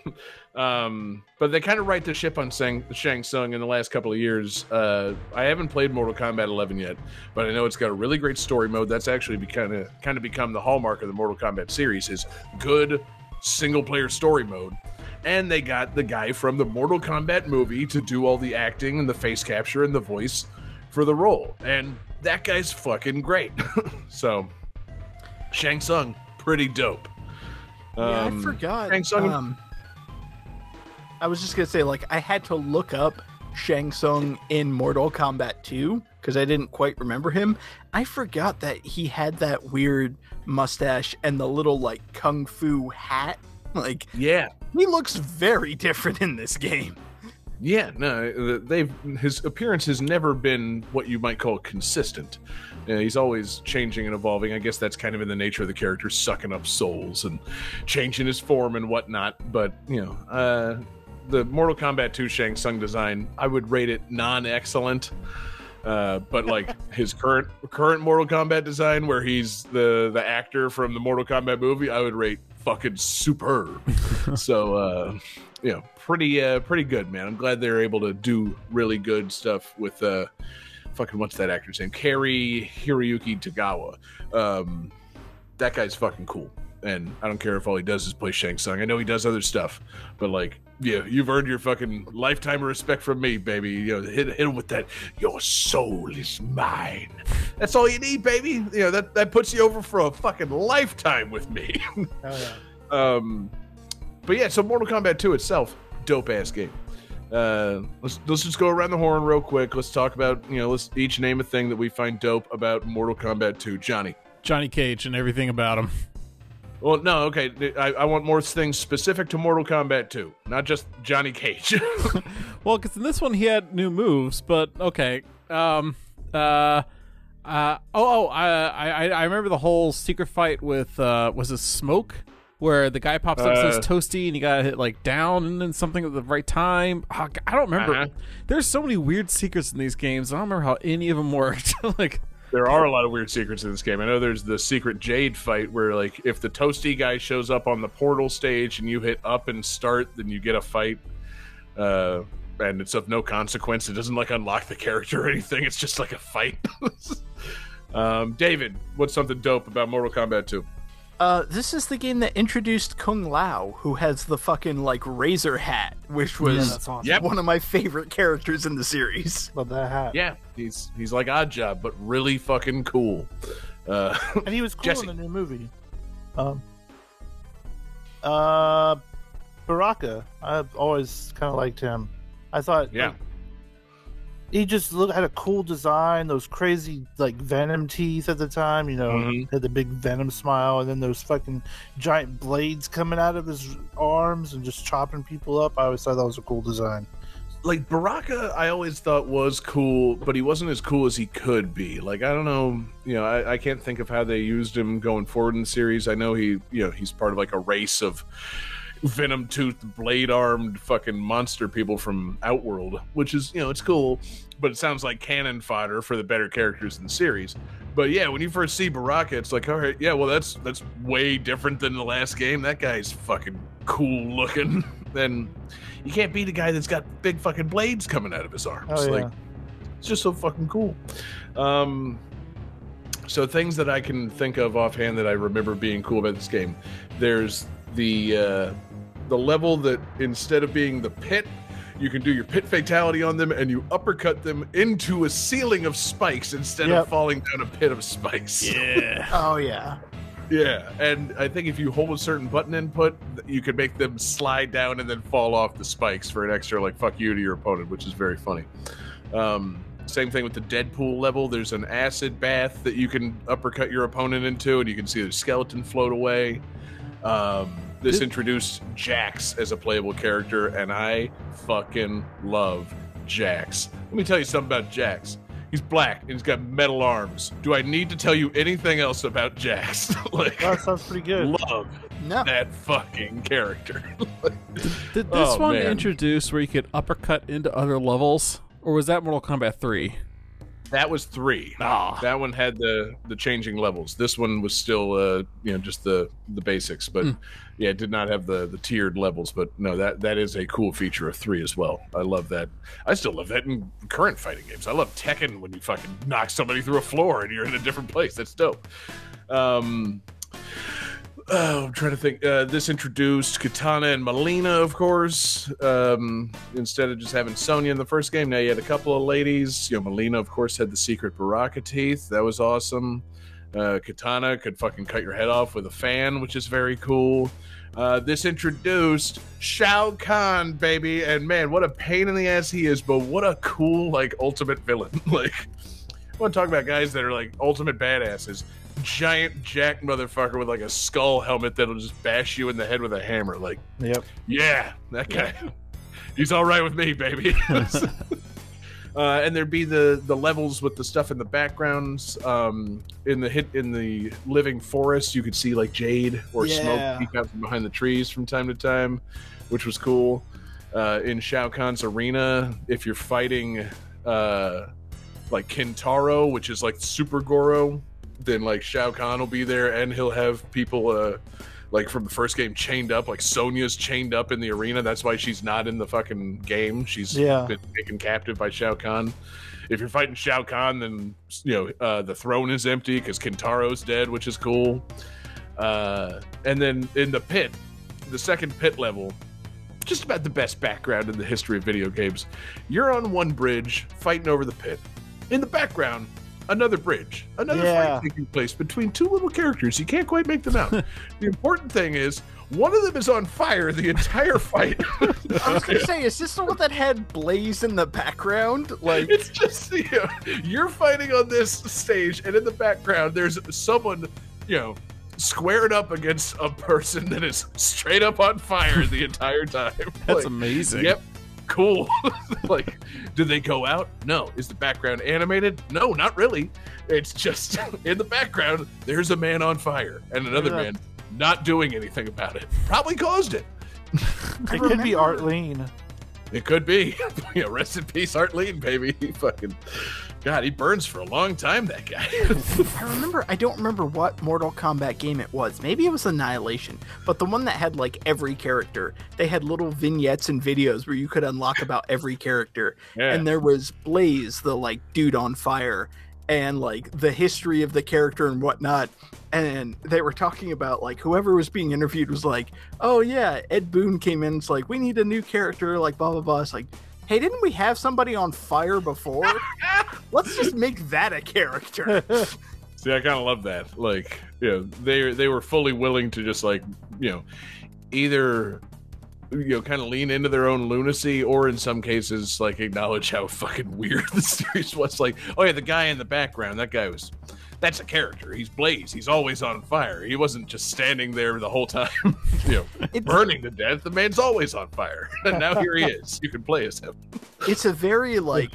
um, but they kind of right the ship on Sang, Shang Tsung in the last couple of years. Uh, I haven't played Mortal Kombat 11 yet, but I know it's got a really great story mode. That's actually kind of kind of become the hallmark of the Mortal Kombat series is good single player story mode. And they got the guy from the Mortal Kombat movie to do all the acting and the face capture and the voice for the role. And that guy's fucking great. so Shang Tsung, pretty dope. yeah, I Um, forgot. Shang Tsung- Um, I was just gonna say, like, I had to look up Shang Tsung in Mortal Kombat 2 because I didn't quite remember him. I forgot that he had that weird mustache and the little like kung fu hat. Like, Yeah, he looks very different in this game. Yeah. No, they've his appearance has never been what you might call consistent. Uh, he's always changing and evolving. I guess that's kind of in the nature of the character, sucking up souls and changing his form and whatnot. But you know, uh, the Mortal Kombat 2 Shang Tsung design, I would rate it non-excellent. Uh, but like his current current Mortal Kombat design, where he's the the actor from the Mortal Kombat movie, I would rate fucking superb. so uh, you know, pretty uh, pretty good, man. I'm glad they're able to do really good stuff with uh, fucking what's that actor's name? Cary Hiroyuki Tagawa. Um, that guy's fucking cool. And I don't care if all he does is play Shang Tsung. I know he does other stuff, but like, yeah, you've earned your fucking lifetime of respect from me, baby. You know, hit, hit him with that. Your soul is mine. That's all you need, baby. You know that that puts you over for a fucking lifetime with me. Oh, yeah. Um, but yeah, so Mortal Kombat 2 itself, dope ass game. Uh, let's let's just go around the horn real quick. Let's talk about you know let's each name a thing that we find dope about Mortal Kombat 2. Johnny. Johnny Cage and everything about him. Well, no, okay. I, I want more things specific to Mortal Kombat 2, not just Johnny Cage. Well, because in this one he had new moves, but okay. Um. Uh. Uh. Oh. Oh. I. I. I remember the whole secret fight with. Uh. Was it Smoke? Where the guy pops up and says Uh. toasty, and you gotta hit like down and then something at the right time. Oh, I don't remember. Uh-huh. There's so many weird secrets in these games. I don't remember how any of them worked. like, there are a lot of weird secrets in this game. I know there's the secret Jade fight where, like, if the Toasty guy shows up on the portal stage and you hit up and start, then you get a fight. Uh, and it's of no consequence. It doesn't like unlock the character or anything. It's just like a fight. um, David, what's something dope about Mortal Kombat 2? Uh, this is the game that introduced Kung Lao, who has the fucking like razor hat, which was that's awesome. Yep. one of my favorite characters in the series. Love that hat. Yeah, he's he's like Odd Job, but really fucking cool. Uh, And he was cool Jesse. in the new movie. Um. Uh, Baraka. I've always kind of liked him. I thought. Yeah. like, he just looked had a cool design, those crazy like venom teeth at the time, you know, Mhm. had the big venom smile, and then those fucking giant blades coming out of his arms and just chopping people up. I always thought that was a cool design. like Baraka, I always thought was cool, but he wasn't as cool as he could be. Like I don't know, you know, I, I can't think of how they used him going forward in the series. I know he, you know, he's part of like a race of venom toothed, blade armed fucking monster people from Outworld, which is you know it's cool, but it sounds like cannon fodder for the better characters in the series. But yeah, when you first see Baraka, it's like, all right, yeah, well that's that's way different than the last game. That guy's fucking cool looking. then you can't beat a guy that's got big fucking blades coming out of his arms. Oh, yeah. Like it's just so fucking cool. Um, so things that I can think of offhand that I remember being cool about this game. There's the uh, the level that instead of being the pit, you can do your pit fatality on them and you uppercut them into a ceiling of spikes instead Yep. of falling down a pit of spikes. Yeah. Oh yeah. Yeah, and I think if you hold a certain button input, you could make them slide down and then fall off the spikes for an extra like fuck you to your opponent, which is very funny. Um, same thing with the Dead Pool level. There's an acid bath that you can uppercut your opponent into, and you can see the skeleton float away. Um, this Did- introduced Jax as a playable character, and I fucking love Jax. Let me tell you something about Jax. He's black and he's got metal arms. Do I need to tell you anything else about Jax? like, That sounds pretty good. love No. that fucking character. Did this Oh, one man. introduce where you could uppercut into other levels, or was that Mortal Kombat three? That was three. Ah, That one had the the changing levels. This one was still uh you know just the the basics, but Hmm. yeah, it did not have the the tiered levels. But no, that that is a cool feature of three as well. I love that. I still love that in current fighting games. I love Tekken when you fucking knock somebody through a floor and you're in a different place. That's dope. Um. Oh, I'm trying to think. Uh, this introduced Katana and Mileena, of course. Um, instead of just having Sonya in the first game, now you had a couple of ladies. You know, Mileena, of course, had the secret Baraka teeth. That was awesome. Uh, Katana could fucking cut your head off with a fan, which is very cool. Uh, this introduced Shao Kahn, baby, and man, what a pain in the ass he is, but what a cool like ultimate villain. like, I want to talk about guys that are like ultimate badasses. Giant jack motherfucker with like a skull helmet that'll just bash you in the head with a hammer. Like, Yep. yeah, that guy. He's all right with me, baby. uh, and there'd be the the levels with the stuff in the backgrounds. Um, in the hit in the living forest, you could see like jade or Yeah. smoke peek out from behind the trees from time to time, which was cool. Uh, in Shao Kahn's arena, if you're fighting uh, like Kintaro, which is like Super Goro, then like Shao Kahn will be there, and he'll have people uh, like from the first game chained up. Like Sonya's chained up in the arena. That's why she's not in the fucking game. She's Yeah. been taken captive by Shao Kahn. If you're fighting Shao Kahn, then you know uh, the throne is empty because Kintaro's dead, which is cool. Uh, and then in the pit, the second pit level, just about the best background in the history of video games. You're on one bridge fighting over the pit. In the background, another bridge, another Yeah. fight taking place between two little characters. You can't quite make them out. the important thing is one of them is on fire the entire fight. I was gonna say, is this the one that had Blaze in the background? Like, it's just you know, you're fighting on this stage, and in the background, there's someone, you know, squared up against a person that is straight up on fire the entire time. that's Like, amazing. Yep. Cool. like, do they go out? No. Is the background animated? No, not really. It's just in the background, there's a man on fire and another Yeah. man not doing anything about it. Probably caused it. It could be remember- Art Lean. It could be. yeah, rest in peace, Art Lean, baby. Fucking God, he burns for a long time, that guy. I remember. I don't remember what Mortal Kombat game it was. Maybe it was Annihilation, but the one that had like every character. They had little vignettes and videos where you could unlock about every character, yeah. and there was Blaze, the like dude on fire, and like the history of the character and whatnot. And they were talking about like whoever was being interviewed was like, "Oh yeah, Ed Boon came in. It's like we need a new character, like blah blah blah." It's like, "Hey, didn't we have somebody on fire before? Let's just make that a character." See, I kind of love that. Like, you know, they they were fully willing to just like, you know, either you know kind of lean into their own lunacy or in some cases like acknowledge how fucking weird the series was like oh yeah the guy in the background that guy was that's a character. He's blaze. He's always on fire. He wasn't just standing there the whole time you know It's- burning to death. The man's always on fire. And now here he is. You can play as him. It's a very like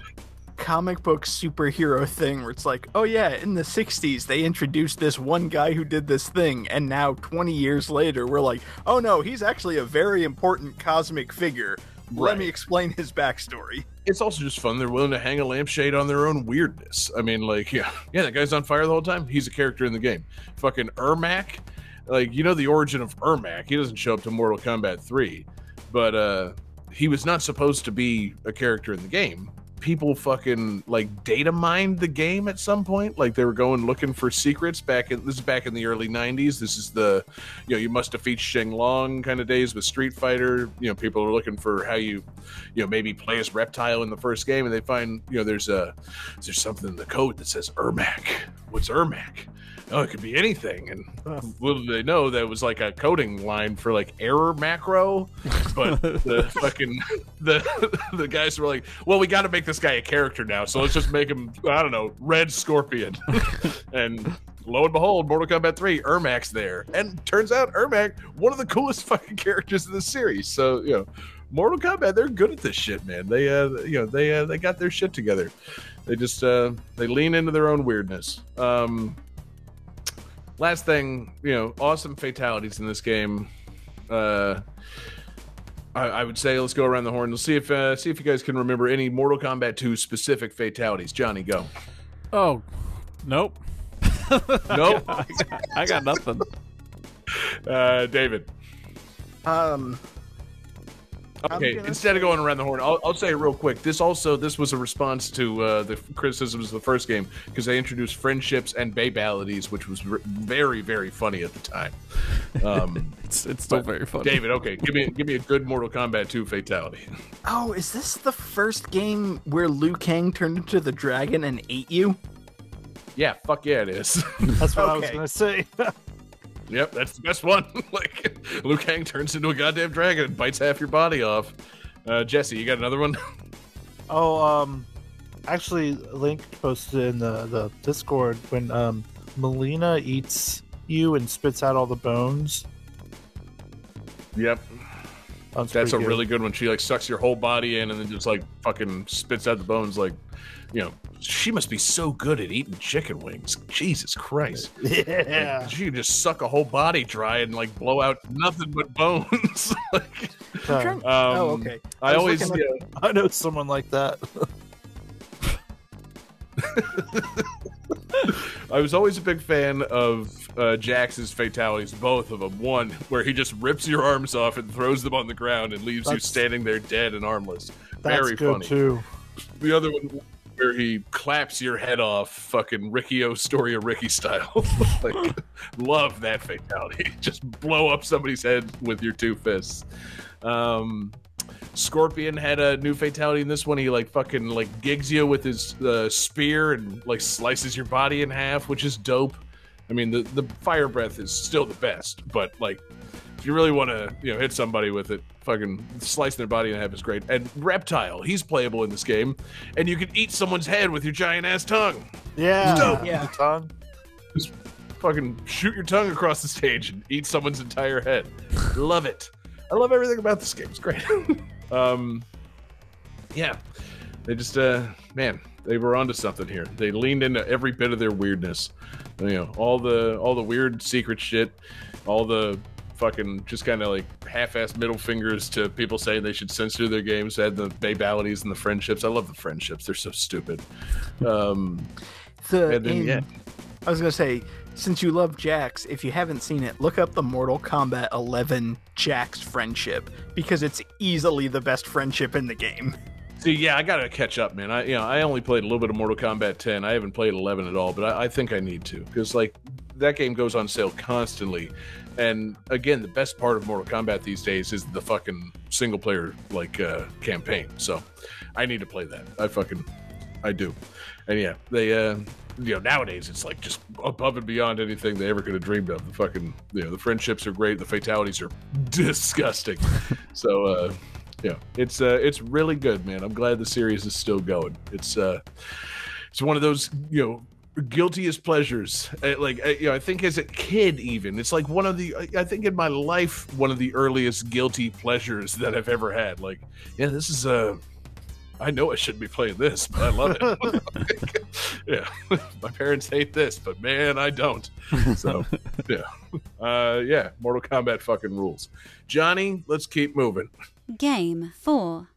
comic book superhero thing where it's like, oh yeah, in the 60s they introduced this one guy who did this thing. And now 20 years later we're like, oh no, he's actually a very important cosmic figure. Let me explain his backstory. it's also just fun. They're willing to hang a lampshade on their own weirdness. I mean, like, yeah, yeah, that guy's on fire the whole time. He's a character in the game. Fucking Ermac, like, you know the origin of Ermac. He doesn't show up to Mortal Kombat 3, but uh he was not supposed to be a character in the game. People fucking like data mined the game at some point. Like they were going looking for secrets back in this is back in the early 90s. This is the you know, you must defeat Sheng Long kind of days with Street Fighter. You know, people are looking for how you you know maybe play as reptile in the first game and they find you know there's a there's something in the code that says ermac what's ermac oh it could be anything and little did they know that was like a coding line for like error macro but the fucking the the guys were like well we got to make this guy a character now so let's just make him i don't know red scorpion and lo and behold mortal kombat 3 ermac's there and turns out ermac one of the coolest fucking characters in the series so you know Mortal Kombat, they're good at this shit, man. They, uh, you know, they, uh, they got their shit together. They just, uh, they lean into their own weirdness. Um, last thing, you know, awesome fatalities in this game. Uh, I, I would say let's go around the horn. Let's see if, uh, see if you guys can remember any Mortal Kombat 2 specific fatalities. Johnny, go. Oh, nope. Nope. I got nothing. uh, David. Um, I'm Okay, instead of going around the horn, I'll, I'll say it real quick. This also this was a response to uh, the criticisms of the first game because they introduced friendships and babalities, which was r- very very funny at the time. Um, It's it's still very funny. David, okay, give me give me a good Mortal Kombat 2 fatality. oh, is this the first game where Liu Kang turned into the dragon and ate you? yeah, fuck yeah, it is. That's what I was Okay. gonna say. yep, that's the best one. like Liu Kang turns into a goddamn dragon and bites half your body off. Uh, Jesse, you got another one? oh, um, actually, Link posted in the the Discord when um Mileena eats you and spits out all the bones. yep, That's, That's a good. really good one. She like sucks your whole body in and then just like fucking spits out the bones. Like, you know, she must be so good at eating chicken wings. Jesus Christ. yeah. Like, she can just suck a whole body dry and like blow out nothing but bones. like, um, oh, okay. I, was always, looking yeah, I know someone like that. I was always a big fan of uh, Jax's fatalities, both of them. One where he just rips your arms off and throws them on the ground and leaves you standing there dead and armless. That's Very good funny. too. The other one where he claps your head off, fucking Riki-Oh story of Ricky style. like, love that fatality. Just blow up somebody's head with your two fists. Um, Scorpion had a new fatality in this one. He like fucking like gigs you with his uh, spear and like slices your body in half, which is dope. I mean, the the fire breath is still the best, but like you really want to, you know, hit somebody with it, fucking slicing their body in half is great. And Reptile, he's playable in this game, and you can eat someone's head with your giant ass tongue. Yeah. dope. Yeah. The tongue. Just fucking shoot your tongue across the stage and eat someone's entire head. love it. I love everything about this game. It's great. um, yeah, they just, uh, man, they were onto something here. They leaned into every bit of their weirdness. You know, all the all the weird secret shit, all the fucking just kind of like half-assed middle fingers to people saying they should censor their games. Had the babalities and the friendships. I love the friendships. They're so stupid. Um, The And then, in- yeah. I was gonna say, since you love Jax, if you haven't seen it, look up the Mortal Kombat 11 Jax friendship because it's easily the best friendship in the game. See, yeah, I gotta catch up, man. I, you know, I only played a little bit of Mortal Kombat 10. I haven't played 11 at all, but I, I think I need to because, like, that game goes on sale constantly. And again, the best part of Mortal Kombat these days is the fucking single player like uh, campaign. So, I need to play that. I fucking, I do. And yeah, they uh, you know nowadays it's like just above and beyond anything they ever could have dreamed of. The fucking you know the friendships are great, the fatalities are disgusting. so uh, yeah, it's uh, it's really good, man. I'm glad the series is still going. It's uh, it's one of those you know guilty as pleasures. Uh, like uh, you know i think as a kid even it's like one of the i think in my life one of the earliest guilty pleasures that i've ever had. Like yeah this is uh i know i shouldn't be playing this but i love it. Yeah. My parents hate this but man i don't. So yeah. Uh yeah mortal kombat fucking rules. Johnny let's keep moving. Game 4.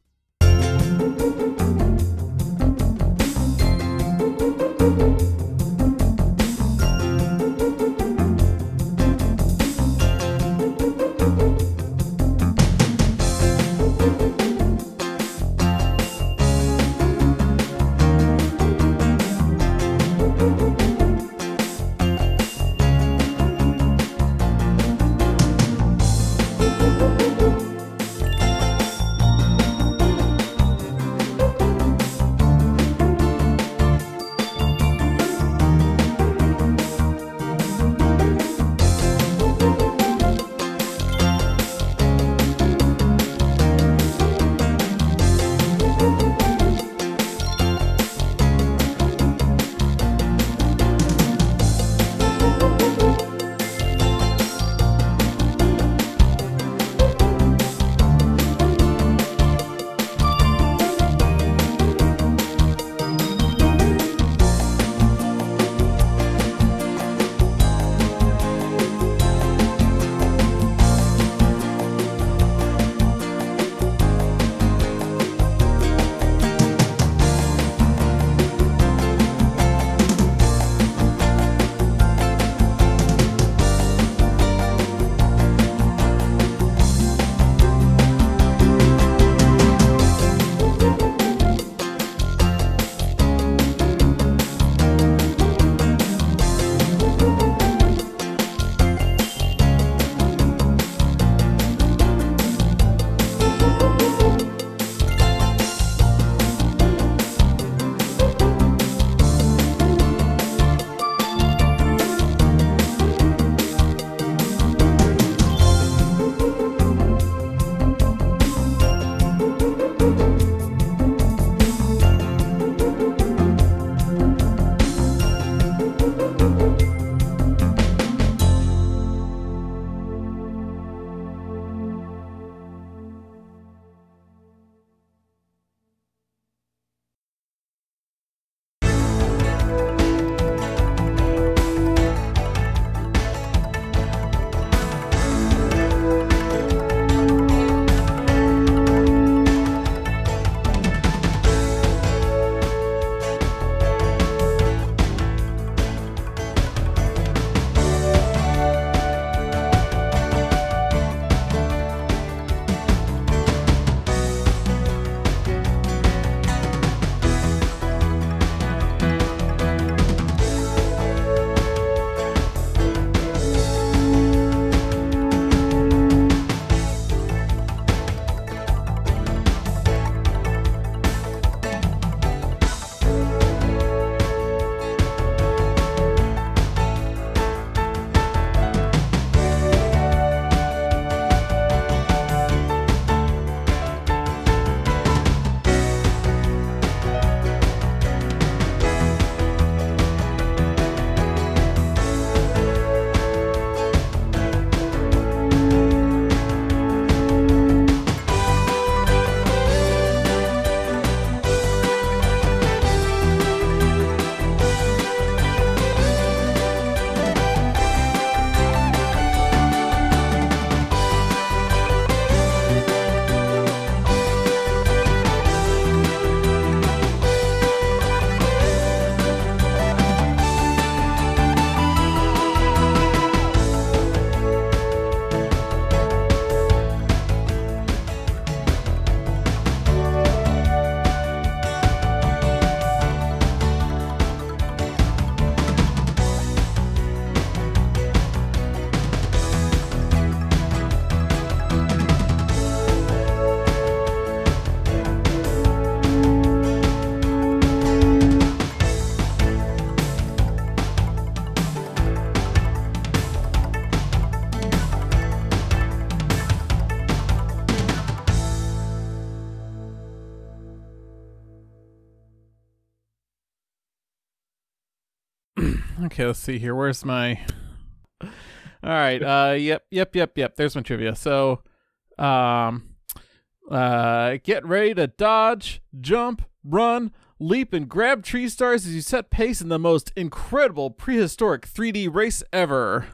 Okay, let's see here. Where's my? All right. Uh, yep, yep, yep, yep. There's my trivia. So, um, uh, get ready to dodge, jump, run, leap, and grab tree stars as you set pace in the most incredible prehistoric 3D race ever.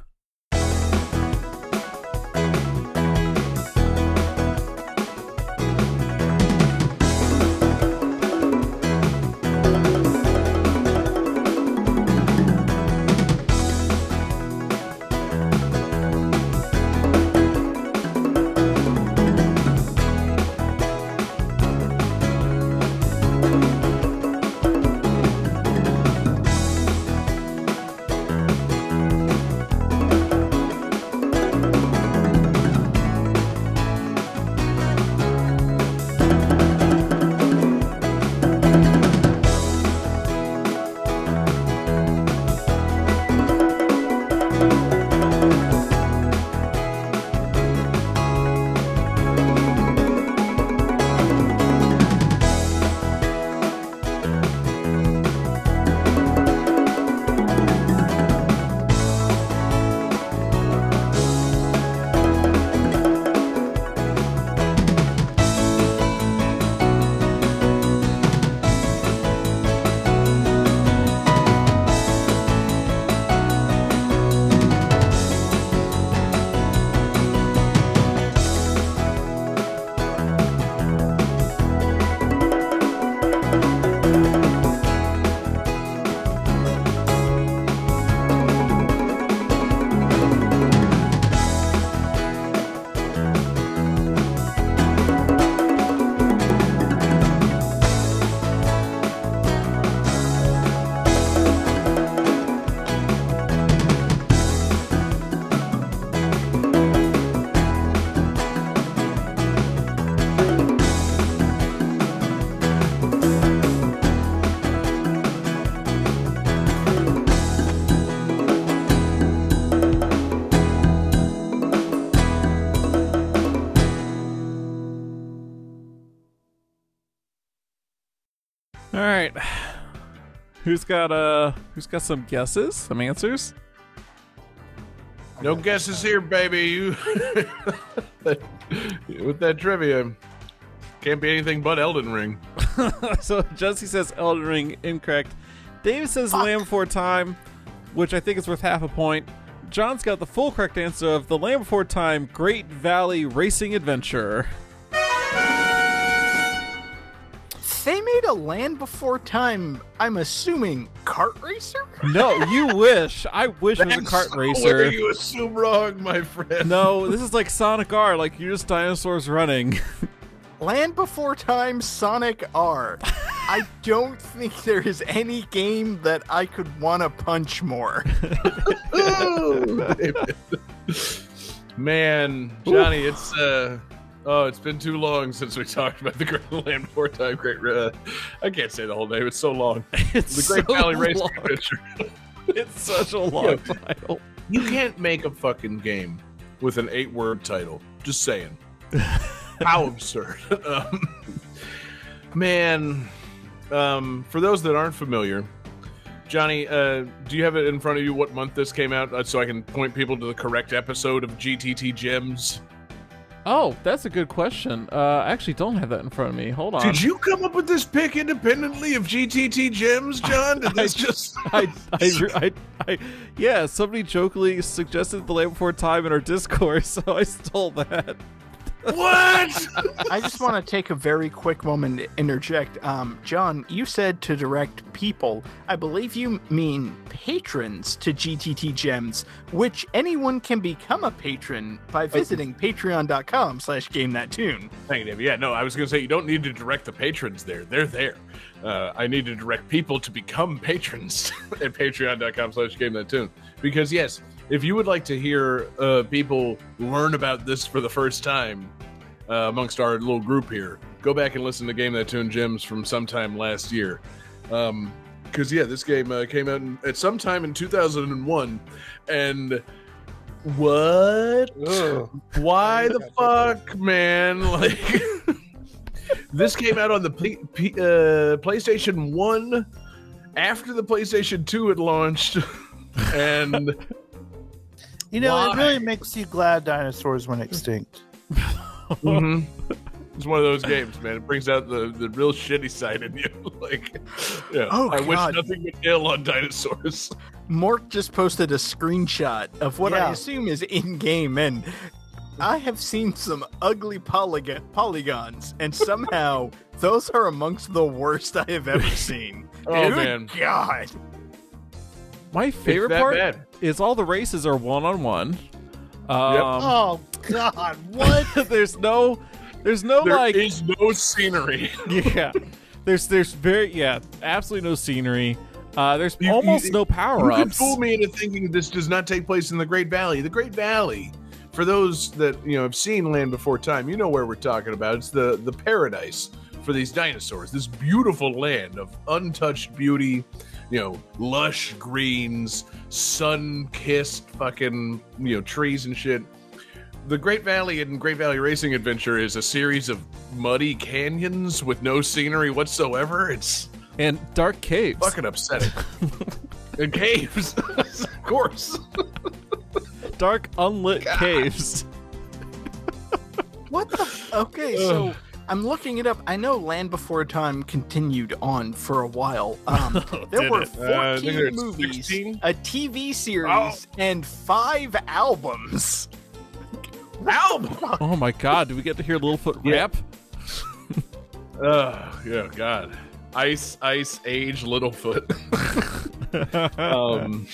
Who's got uh who's got some guesses, some answers? No guesses here, baby. You with that trivia, can't be anything but Elden Ring. so Jesse says Elden Ring incorrect. Dave says Land Before Time, which I think is worth half a point. John's got the full correct answer of the Land Before Time Great Valley Racing Adventure. They made a Land Before Time. I'm assuming kart racer. No, you wish. I wish it was a kart That's racer. You assume wrong, my friend. No, this is like Sonic R. Like you're just dinosaurs running. Land Before Time Sonic R. I don't think there is any game that I could want to punch more. Man, Johnny, it's uh oh, it's been too long since we talked about the Great Land Before Time Great. Uh, I can't say the whole name; it's so long. It's The Great so Valley Race. Adventure. It's such a long Yeah. title. You can't make a fucking game with an eight-word title. Just saying. How absurd. Um, man, um, for those that aren't familiar, Johnny, uh, do you have it in front of you what month this came out uh, so I can point people to the correct episode of GTT Gems? Oh, that's a good question. Uh, I actually don't have that in front of me. Hold on. Did you come up with this pick independently of GTT Gems, John? Did this just. I, I, I, I, yeah, somebody jokingly suggested the Land Before Time in our Discord, so I stole that. What? I just want to take a very quick moment to interject. Um, John, you said to direct people. I believe you mean patrons to GTT Gems, which anyone can become a patron by visiting patreon.com slash game that tune. Thank you, David. Yeah, no, I was going to say you don't need to direct the patrons there. They're there. Uh, I need to direct people to become patrons at patreon.com slash game that tune. Because, yes, if you would like to hear uh, people learn about this for the first time uh, amongst our little group here, go back and listen to Game That Tune Gems from sometime last year. Because, yeah, this game uh, came out in, at some time in 2001. And what? Why the fuck, man? Like, this came out on the P- P- uh, PlayStation 1 after the PlayStation 2 had launched. and You know, Why? it really makes you glad dinosaurs went extinct. Mhm. it's one of those games, man. It brings out the, the real shitty side in you. like, yeah, Oh, I wish nothing but ill on dinosaurs. Mork just posted a screenshot of what I assume is in game, and I have seen some ugly polygon polygons, and somehow those are amongst the worst I have ever seen. Oh, Good man. God! My favorite part bad. is all the races are one on one. oh God! What? there's no, there's no There like, is no scenery. yeah, there's there's very yeah, absolutely no scenery. Uh, there's You- almost you- no power ups. You can fool me into thinking this does not take place in the Great Valley. The Great Valley, for those that you know have seen Land Before Time, you know where we're talking about. It's the the paradise for these dinosaurs. This beautiful land of untouched beauty, you know, lush greens, sun-kissed fucking you know trees and shit. The Great Valley and Great Valley Racing Adventure is a series of muddy canyons with no scenery whatsoever. It's and dark caves. fucking upsetting. and caves, of course. dark unlit caves. What the? F- okay, so I'm looking it up. I know Land Before Time continued on for a while. Um, there were 14 Uh, I movies, 16. a TV series, Oh. and five albums. Album. Oh my god, do we get to hear Littlefoot Yeah. rap? Oh, yeah, God. Ice, Ice Age, Littlefoot. um,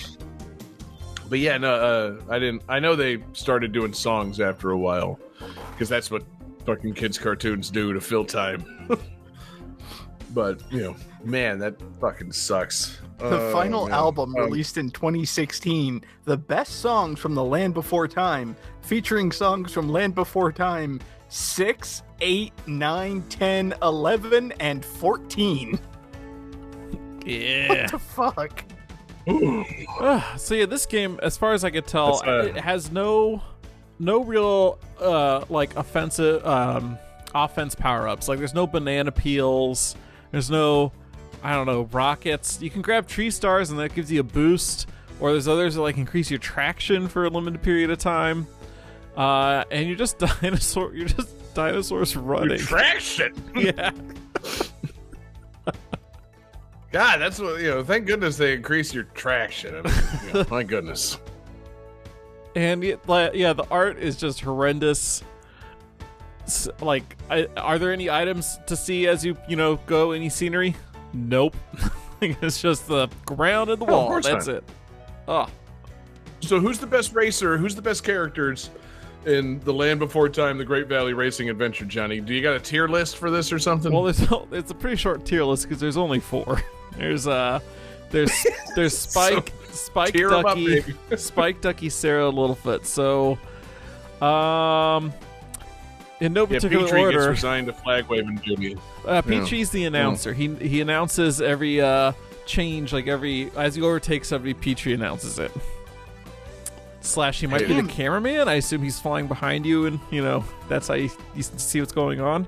but yeah, no, uh, I didn't. I know they started doing songs after a while because that's what fucking kids' cartoons do to fill time. but you know, man, that fucking sucks. The Oh, final man. album Um, released in 2016, the best songs from the Land Before Time, featuring songs from Land Before Time 6, 8, 9, 10, 11, and 14. Yeah. What the fuck? Ah, so yeah, this game, as far as I could tell, uh, it has no no real uh like offensive um offense power ups. Like there's no banana peels, there's no I don't know, rockets. You can grab tree stars and that gives you a boost. Or there's others that like increase your traction for a limited period of time. Uh and you're just dinosaur you're just dinosaurs running. Traction. yeah. God, that's what you know. Thank goodness they increase your traction. I mean, you know, my goodness. And yeah, the art is just horrendous. Like, I, are there any items to see as you you know go? Any scenery? Nope. it's just the ground and the No, wall. course That's not. it. Oh, So, who's the best racer? Who's the best characters in the Land Before Time, the Great Valley Racing Adventure? Johnny, do you got a tier list for this or something? well, there's it's a pretty short tier list because there's only four. There's uh, there's there's Spike, Spike tier 'em Ducky, baby. Spike Ducky, Cera Littlefoot. So, um, in no yeah, particular Petrie gets order. resigned to flag waving duty. Uh, Petrie's the announcer. He he announces every uh change, like every as you overtake somebody, Petrie announces it. Slash, he might be Hey. the cameraman. I assume he's flying behind you, and you know that's how you, you see what's going on.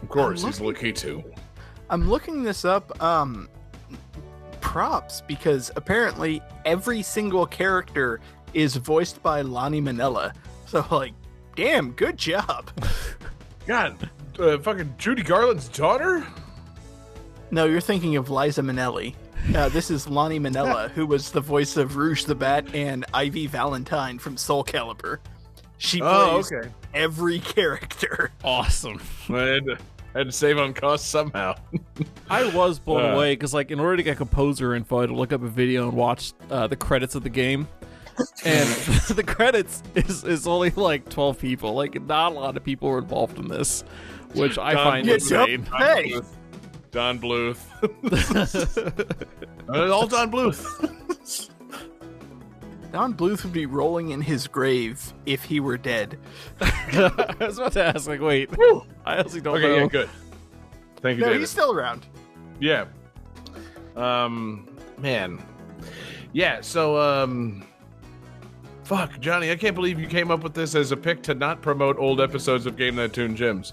Of course, I'm he's lucky too. I'm looking this up. Um, props because apparently every single character is voiced by Lani Minella. So like, damn, good job. God, uh, fucking Judy Garland's daughter. No, you're thinking of Liza Minnelli. Uh, this is Lani Minella, who was the voice of Rouge the Bat and Ivy Valentine from Soul Calibur. She Oh, plays okay. every character. Awesome. I had to, save on costs somehow. I was blown Uh. away because, like, in order to get composer info, I had to look up a video and watch uh, the credits of the game. And the credits is, is only like 12 people. Like, not a lot of people were involved in this, which I Don find Yeah, insane. Don- Hey. Don Bluth. Uh, all Don Bluth. Don Bluth would be rolling in his grave if he were dead. I was about to ask, like, wait, I honestly don't Okay, know. yeah, good. Thank you, No, David. he's still around. Yeah. Um, man. Yeah. So, um, fuck, Johnny, I can't believe you came up with this as a pick to not promote old episodes of Game That Tune Gems.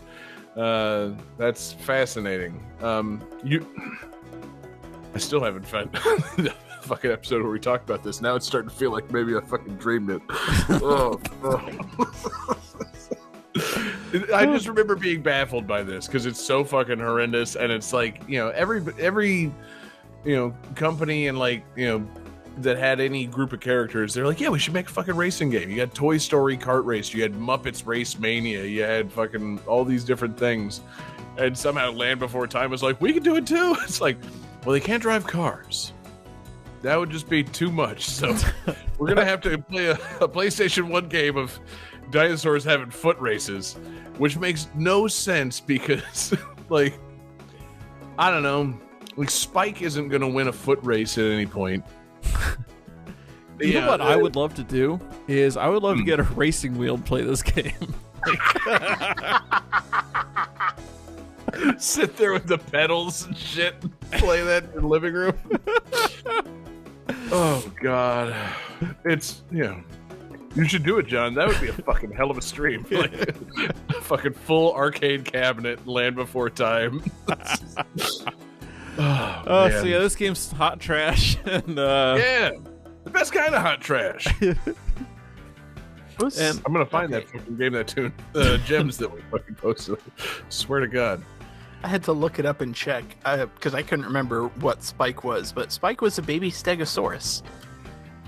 Uh, that's fascinating. Um, you, I still haven't found fucking episode where we talked about this. Now it's starting to feel like maybe I fucking dreamed it. oh. I just remember being baffled by this because it's so fucking horrendous, and it's like you know every every you know company and like you know that had any group of characters, they're like, yeah, we should make a fucking racing game. You got Toy Story Kart Race, you had Muppets Race Mania, you had fucking all these different things, and somehow Land Before Time was like, we can do it too. It's like, well, they can't drive cars. That would just be too much. So we're gonna have to play a, a PlayStation One game of dinosaurs having foot races, which makes no sense because, like, I don't know, like Spike isn't gonna win a foot race at any point. You Yeah, know what I would love to do is I would love Hmm. to get a racing wheel and play this game. sit there with the pedals and shit, play that in the living room. Oh god, it's you know, you should do it, John. That would be a fucking hell of a stream. Like, fucking full arcade cabinet, Land Before Time. oh, Oh, so yeah, this game's hot trash, and uh, yeah, the best kind of hot trash. And- I'm gonna find that fucking game that tune uh, gems that we fucking posted. Swear to God. I had to look it up and check uh, because I couldn't remember what Spike was, but Spike was a baby Stegosaurus.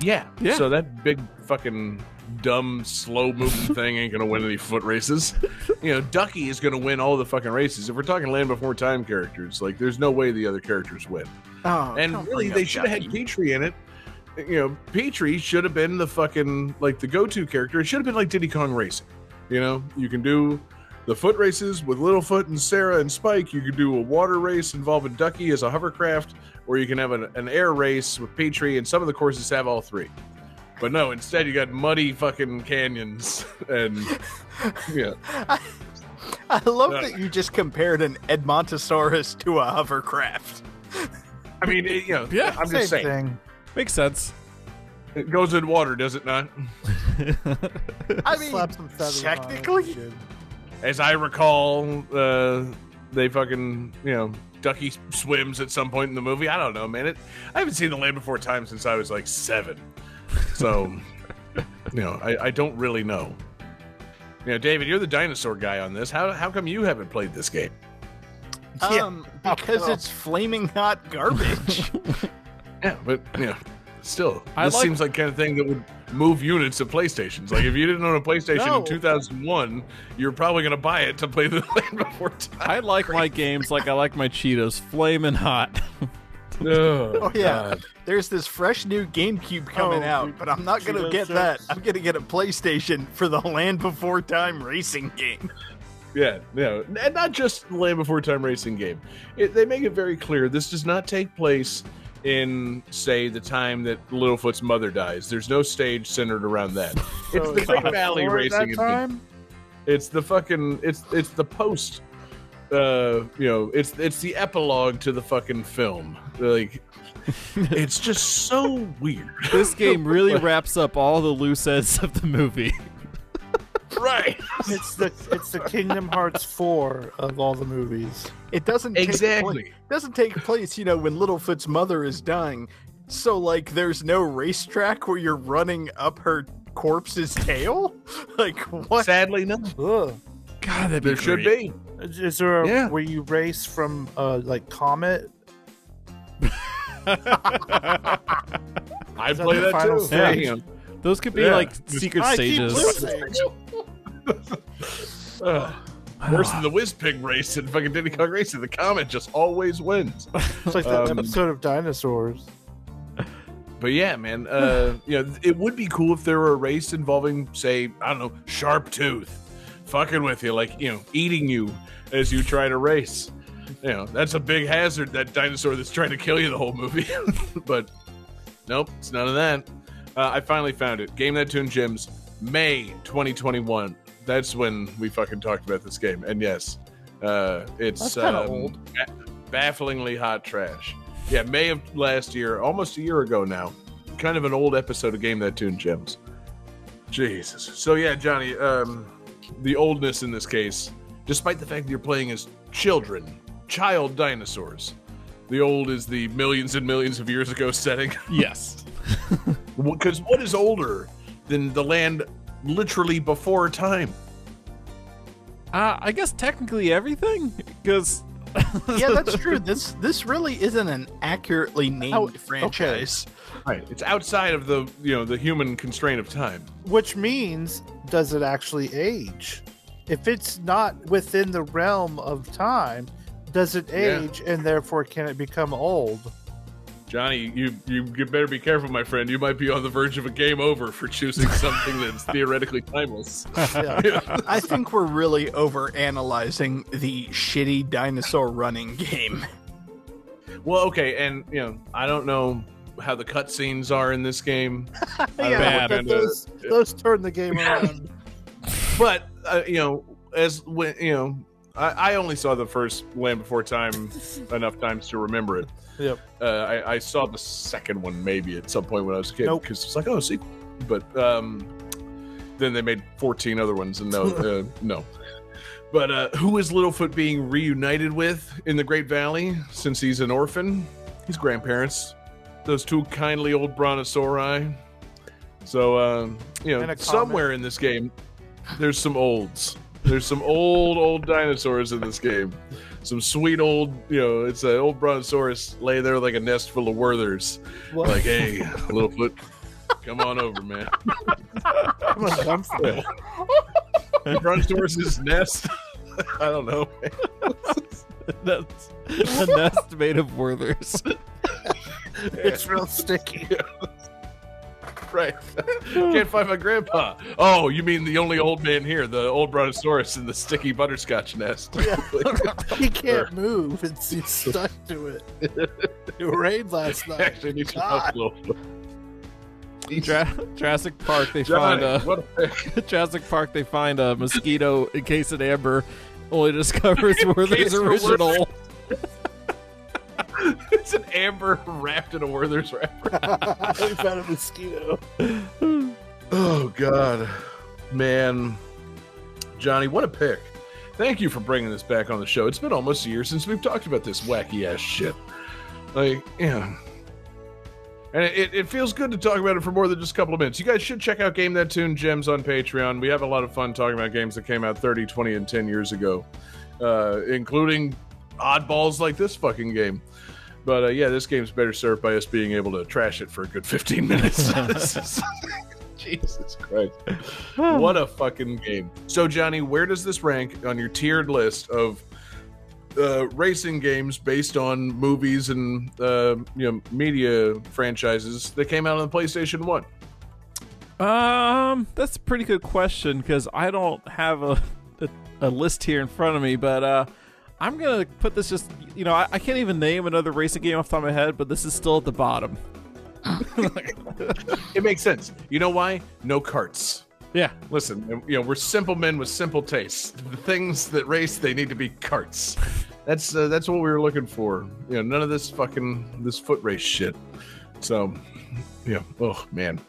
Yeah. Yeah. So that big fucking dumb, slow moving thing ain't gonna win any foot races. You know, Ducky is gonna win all the fucking races. If we're talking Land Before Time characters, like there's no way the other characters win. Oh, and really, they should have had Ducky. Petrie in it. You know, Petrie should have been the fucking like the go-to character. It should have been like Diddy Kong Racing. You know, you can do the foot races with Littlefoot and Cera and Spike. You could do a water race involving Ducky as a hovercraft, or you can have an, an air race with Petrie, and some of the courses have all three. But no, instead you got muddy fucking canyons and yeah. I love Yeah. that you just compared an Edmontosaurus to a hovercraft. I mean, it, you know, Yeah, I'm Same just saying, thing. makes sense. it goes in water, does it not? I mean, Slap on technically, Good. As I recall, uh, they fucking you know Ducky swims at some point in the movie. I don't know, man. It, I haven't seen The Land Before Time since I was like seven, so you know I, I don't really know. You know, David, you're the dinosaur guy on this. How how come you haven't played this game? Yeah. um, because it's flaming hot garbage. Yeah, but you know, still, I this like- seems like kind of thing that would move units of PlayStations. Like if you didn't own a PlayStation No. in 2001, you're probably going to buy it to play The Land Before Time. I like my games like I like my Cheetos, flaming hot. Oh, oh, yeah. There's this fresh new GameCube coming Oh, out, but I'm not gonna Cheeto get that. I'm gonna get a PlayStation for the Land Before Time racing game. Yeah, yeah, and not just Land Before Time racing game. It, they make it very clear this does not take place in, say, the time that Littlefoot's mother dies. There's no stage centered around that. It's the Big Valley before racing. That time? It's the fucking. It's it's the post. Uh, you know, it's it's the epilogue to the fucking film. Like, it's just so weird. This game really wraps up all the loose ends of the movie. Right. It's the it's the Kingdom Hearts four of all the movies. It doesn't take Exactly. doesn't take place, you know, when Littlefoot's mother is dying. So like, there's no racetrack where you're running up her corpse's tail. Like what? Sadly, no. Ugh. God, that'd be There should be. Is, is there a Yeah. where you race from uh like Comet? I that play the that final too. Stage? Damn. Those could be Yeah. like secret I keep stages. losing. Worse than the Wizpig race and fucking Diddy Kong Racing. The Comet just always wins. It's like that Um, episode of Dinosaurs. But yeah, man, uh, you know, it would be cool if there were a race involving, say, I don't know, Sharptooth, fucking with you, like you know, eating you as you try to race. You know, that's a big hazard. That dinosaur that's trying to kill you the whole movie. but nope, it's none of that. Uh, I finally found it. Game that tune gems, May 2021. That's when we fucking talked about this game. And yes, uh, it's kinda um, old. bafflingly hot trash. Yeah, May of last year, almost a year ago now. Kind of an old episode of Game That Tune Gems. Jesus. So yeah, Johnny, um, the oldness in this case, despite the fact that you're playing as children, child dinosaurs, The old is the millions and millions of years ago setting. Yes. Because what is older than the land literally before time? Uh, I guess technically everything, because yeah, that's true. This this really isn't an accurately named Oh, franchise. Right. It's outside of the you know the human constraint of time. Which means, does it actually age? If it's not within the realm of time, does it Yeah. age and therefore can it become old? Johnny, you, you you better be careful, my friend. You might be on the verge of a game over for choosing something that's theoretically timeless. I think we're really over analyzing the shitty dinosaur running game. Well, okay, and you know, I don't know how the cutscenes are in this game, bad. but those, those turn the game around. but uh, you know, as when you know, I, I only saw the first Land Before Time enough times to remember it. Yep. Uh, I, I saw the second one maybe at some point when I was a kid Nope. because it's like oh sequel, but um, then they made fourteen other ones and no uh, no. But uh, who is Littlefoot being reunited with in the Great Valley since he's an orphan? His grandparents, those two kindly old brontosauri. So uh, you know, somewhere in this game, there's some olds. There's some old old dinosaurs in this game. Some sweet old, you know, it's an old brontosaurus lay there like a nest full of Werthers. What? Like, hey, Littlefoot, come on over, man. Come on, Humphrey. Brontosaurus's nest. I don't know. that's a nest made of Werthers. It's real sticky. right. Can't find my grandpa. Oh, you mean the only old man here, the old brontosaurus in the sticky butterscotch nest. He can't move. It's he's stuck to it. It rained last night. Actually, need some God. help, Littlefoot. Dra- Jurassic Park, they Johnny, find a what a pick. Jurassic Park. They find a mosquito encased in amber. Only discovers where Encased in original. it's an amber wrapped in a Werther's wrapper. we found a mosquito. Oh God, man, Johnny, what a pick! Thank you for bringing this back on the show. It's been almost a year since we've talked about this wacky ass shit. Like, yeah. And it, it feels good to talk about it for more than just a couple of minutes. You guys should check out Game That Tune Gems on Patreon. We have a lot of fun talking about games that came out 30, 20, and 10 years ago, uh, including oddballs like this fucking game. But uh, yeah, this game's better served by us being able to trash it for a good 15 minutes. Jesus Christ. what a fucking game. So, Johnny, where does this rank on your tiered list of uh, racing games based on movies and uh, you know media franchises that came out on the PlayStation 1? Um, that's a pretty good question because I don't have a, a a list here in front of me, but uh, I'm gonna put this just you know I, I can't even name another racing game off the top of my head, but this is still at the bottom. It makes sense. You know why? No carts. Yeah, Listen, you know, we're simple men with simple tastes. The things that race, they need to be carts. That's uh, that's what we were looking for. You know, none of this fucking this foot race shit. So, yeah. Oh man.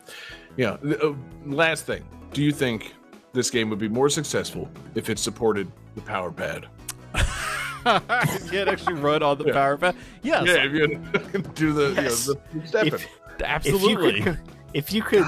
Yeah. Uh, last thing. Do you think this game would be more successful if it supported the power pad? you can't actually run on the Yeah. power pad. Yes, Yeah, if you can do the, Yes. you know, the stepping. If, absolutely. If you could, if you could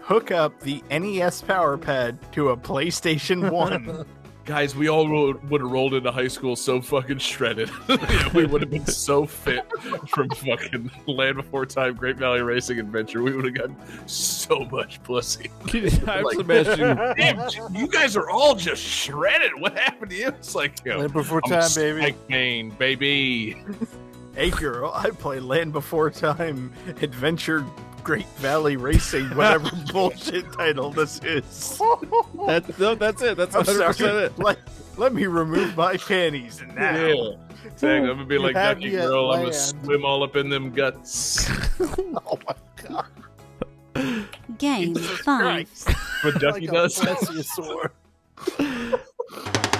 hook up the NES Power Pad to a PlayStation 1, Guys, we all would have rolled into high school so fucking shredded. Yeah, we would have been so fit from fucking Land Before Time, Great Valley Racing Adventure. We would have gotten so much pussy. Can you- I Like- just imagine Damn, you guys are all just shredded. What happened to you? It's like, you know, Land before I'm time, baby. Spike Main, baby. hey girl, I play Land Before Time Adventure Great Valley Racing, whatever bullshit title this is. that's no, that's it. That's I'm 100 percent sorry. it. Let, let me remove my panties and now. Yeah. Exactly. I'm gonna be like had Ducky me at Girl. I'm gonna swim all up in them guts. Oh my god. Game 5. What Ducky Like a does.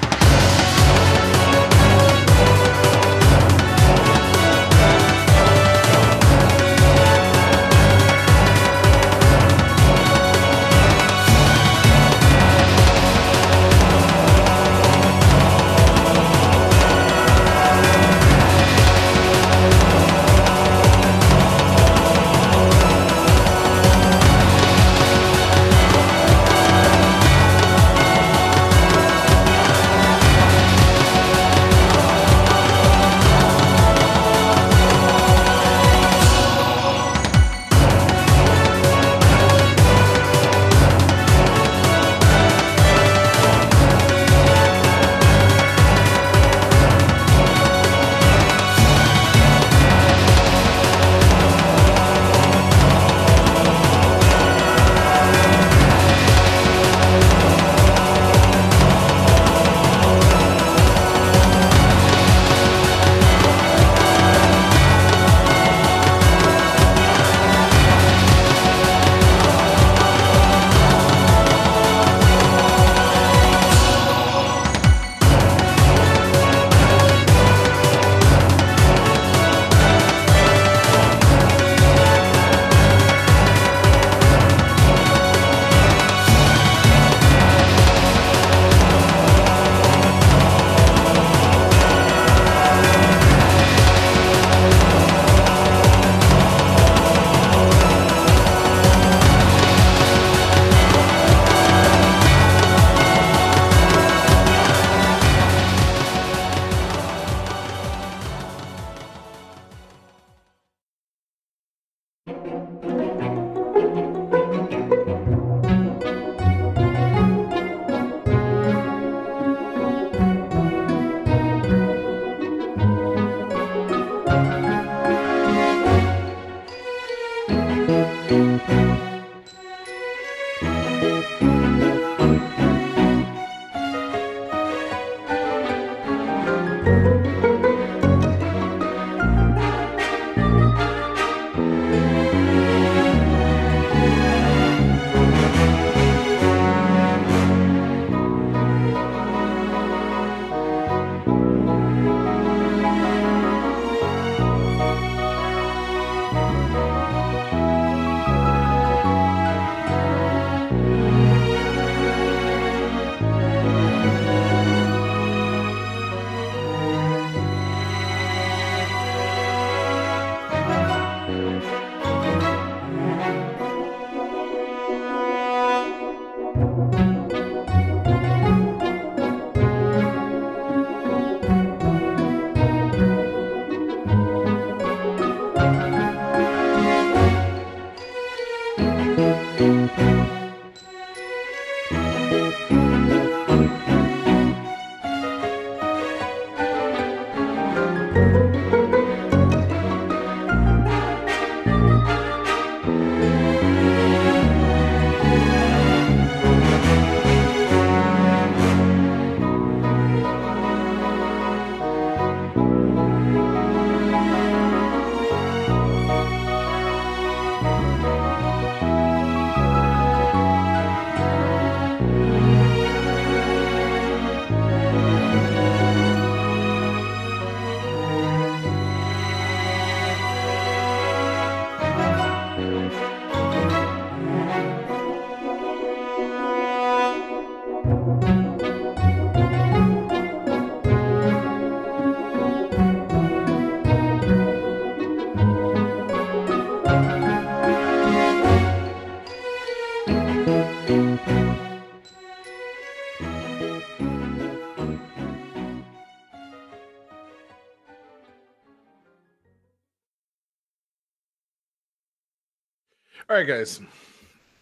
All right, guys.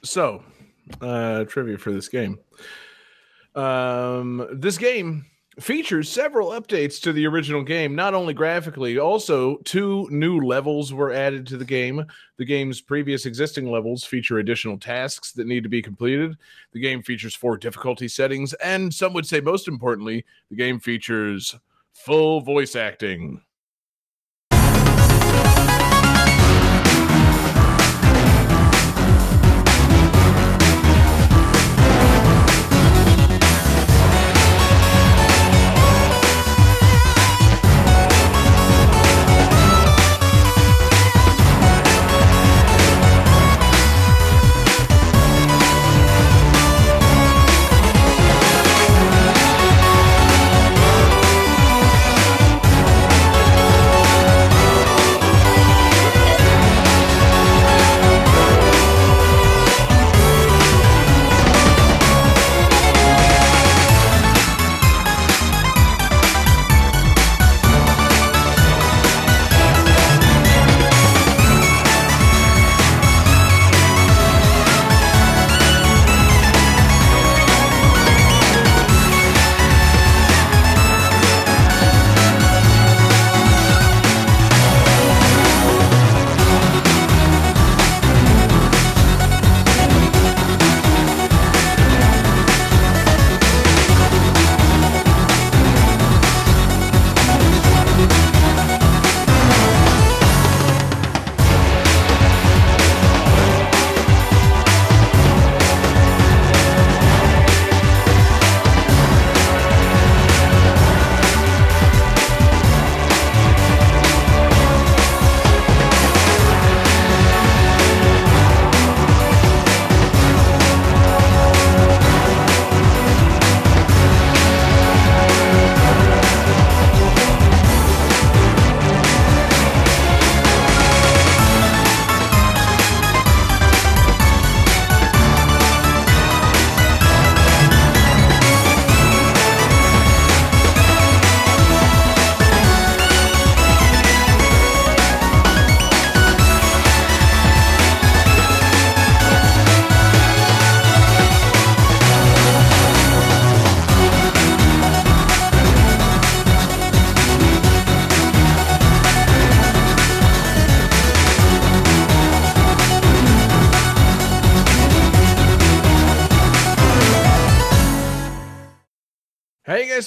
So, uh, trivia for this game. Um, this game features several updates to the original game, not only graphically, also two new levels were added to the game. The game's previous existing levels feature additional tasks that need to be completed. The game features four difficulty settings, and some would say, most importantly, the game features full voice acting.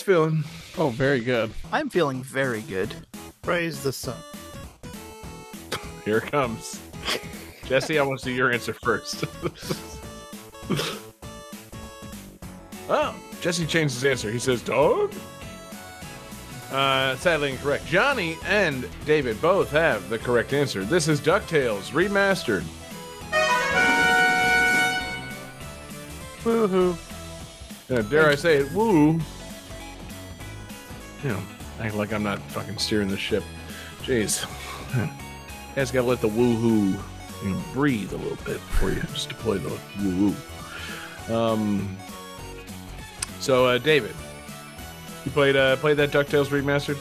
Feeling? Oh, very good. I'm feeling very good. Praise the sun. Here it comes. Jesse, I want to see your answer first. oh, Jesse changed his answer. He says, dog? Uh, sadly incorrect. Johnny and David both have the correct answer. This is DuckTales Remastered. Woohoo. Uh, dare I say it, woo. You know, act like I'm not fucking steering the ship. Jeez. You guys gotta let the woohoo you know, breathe a little bit before you just deploy the woo woo. Um, so, uh, David, you played uh, played that Ducktales remastered?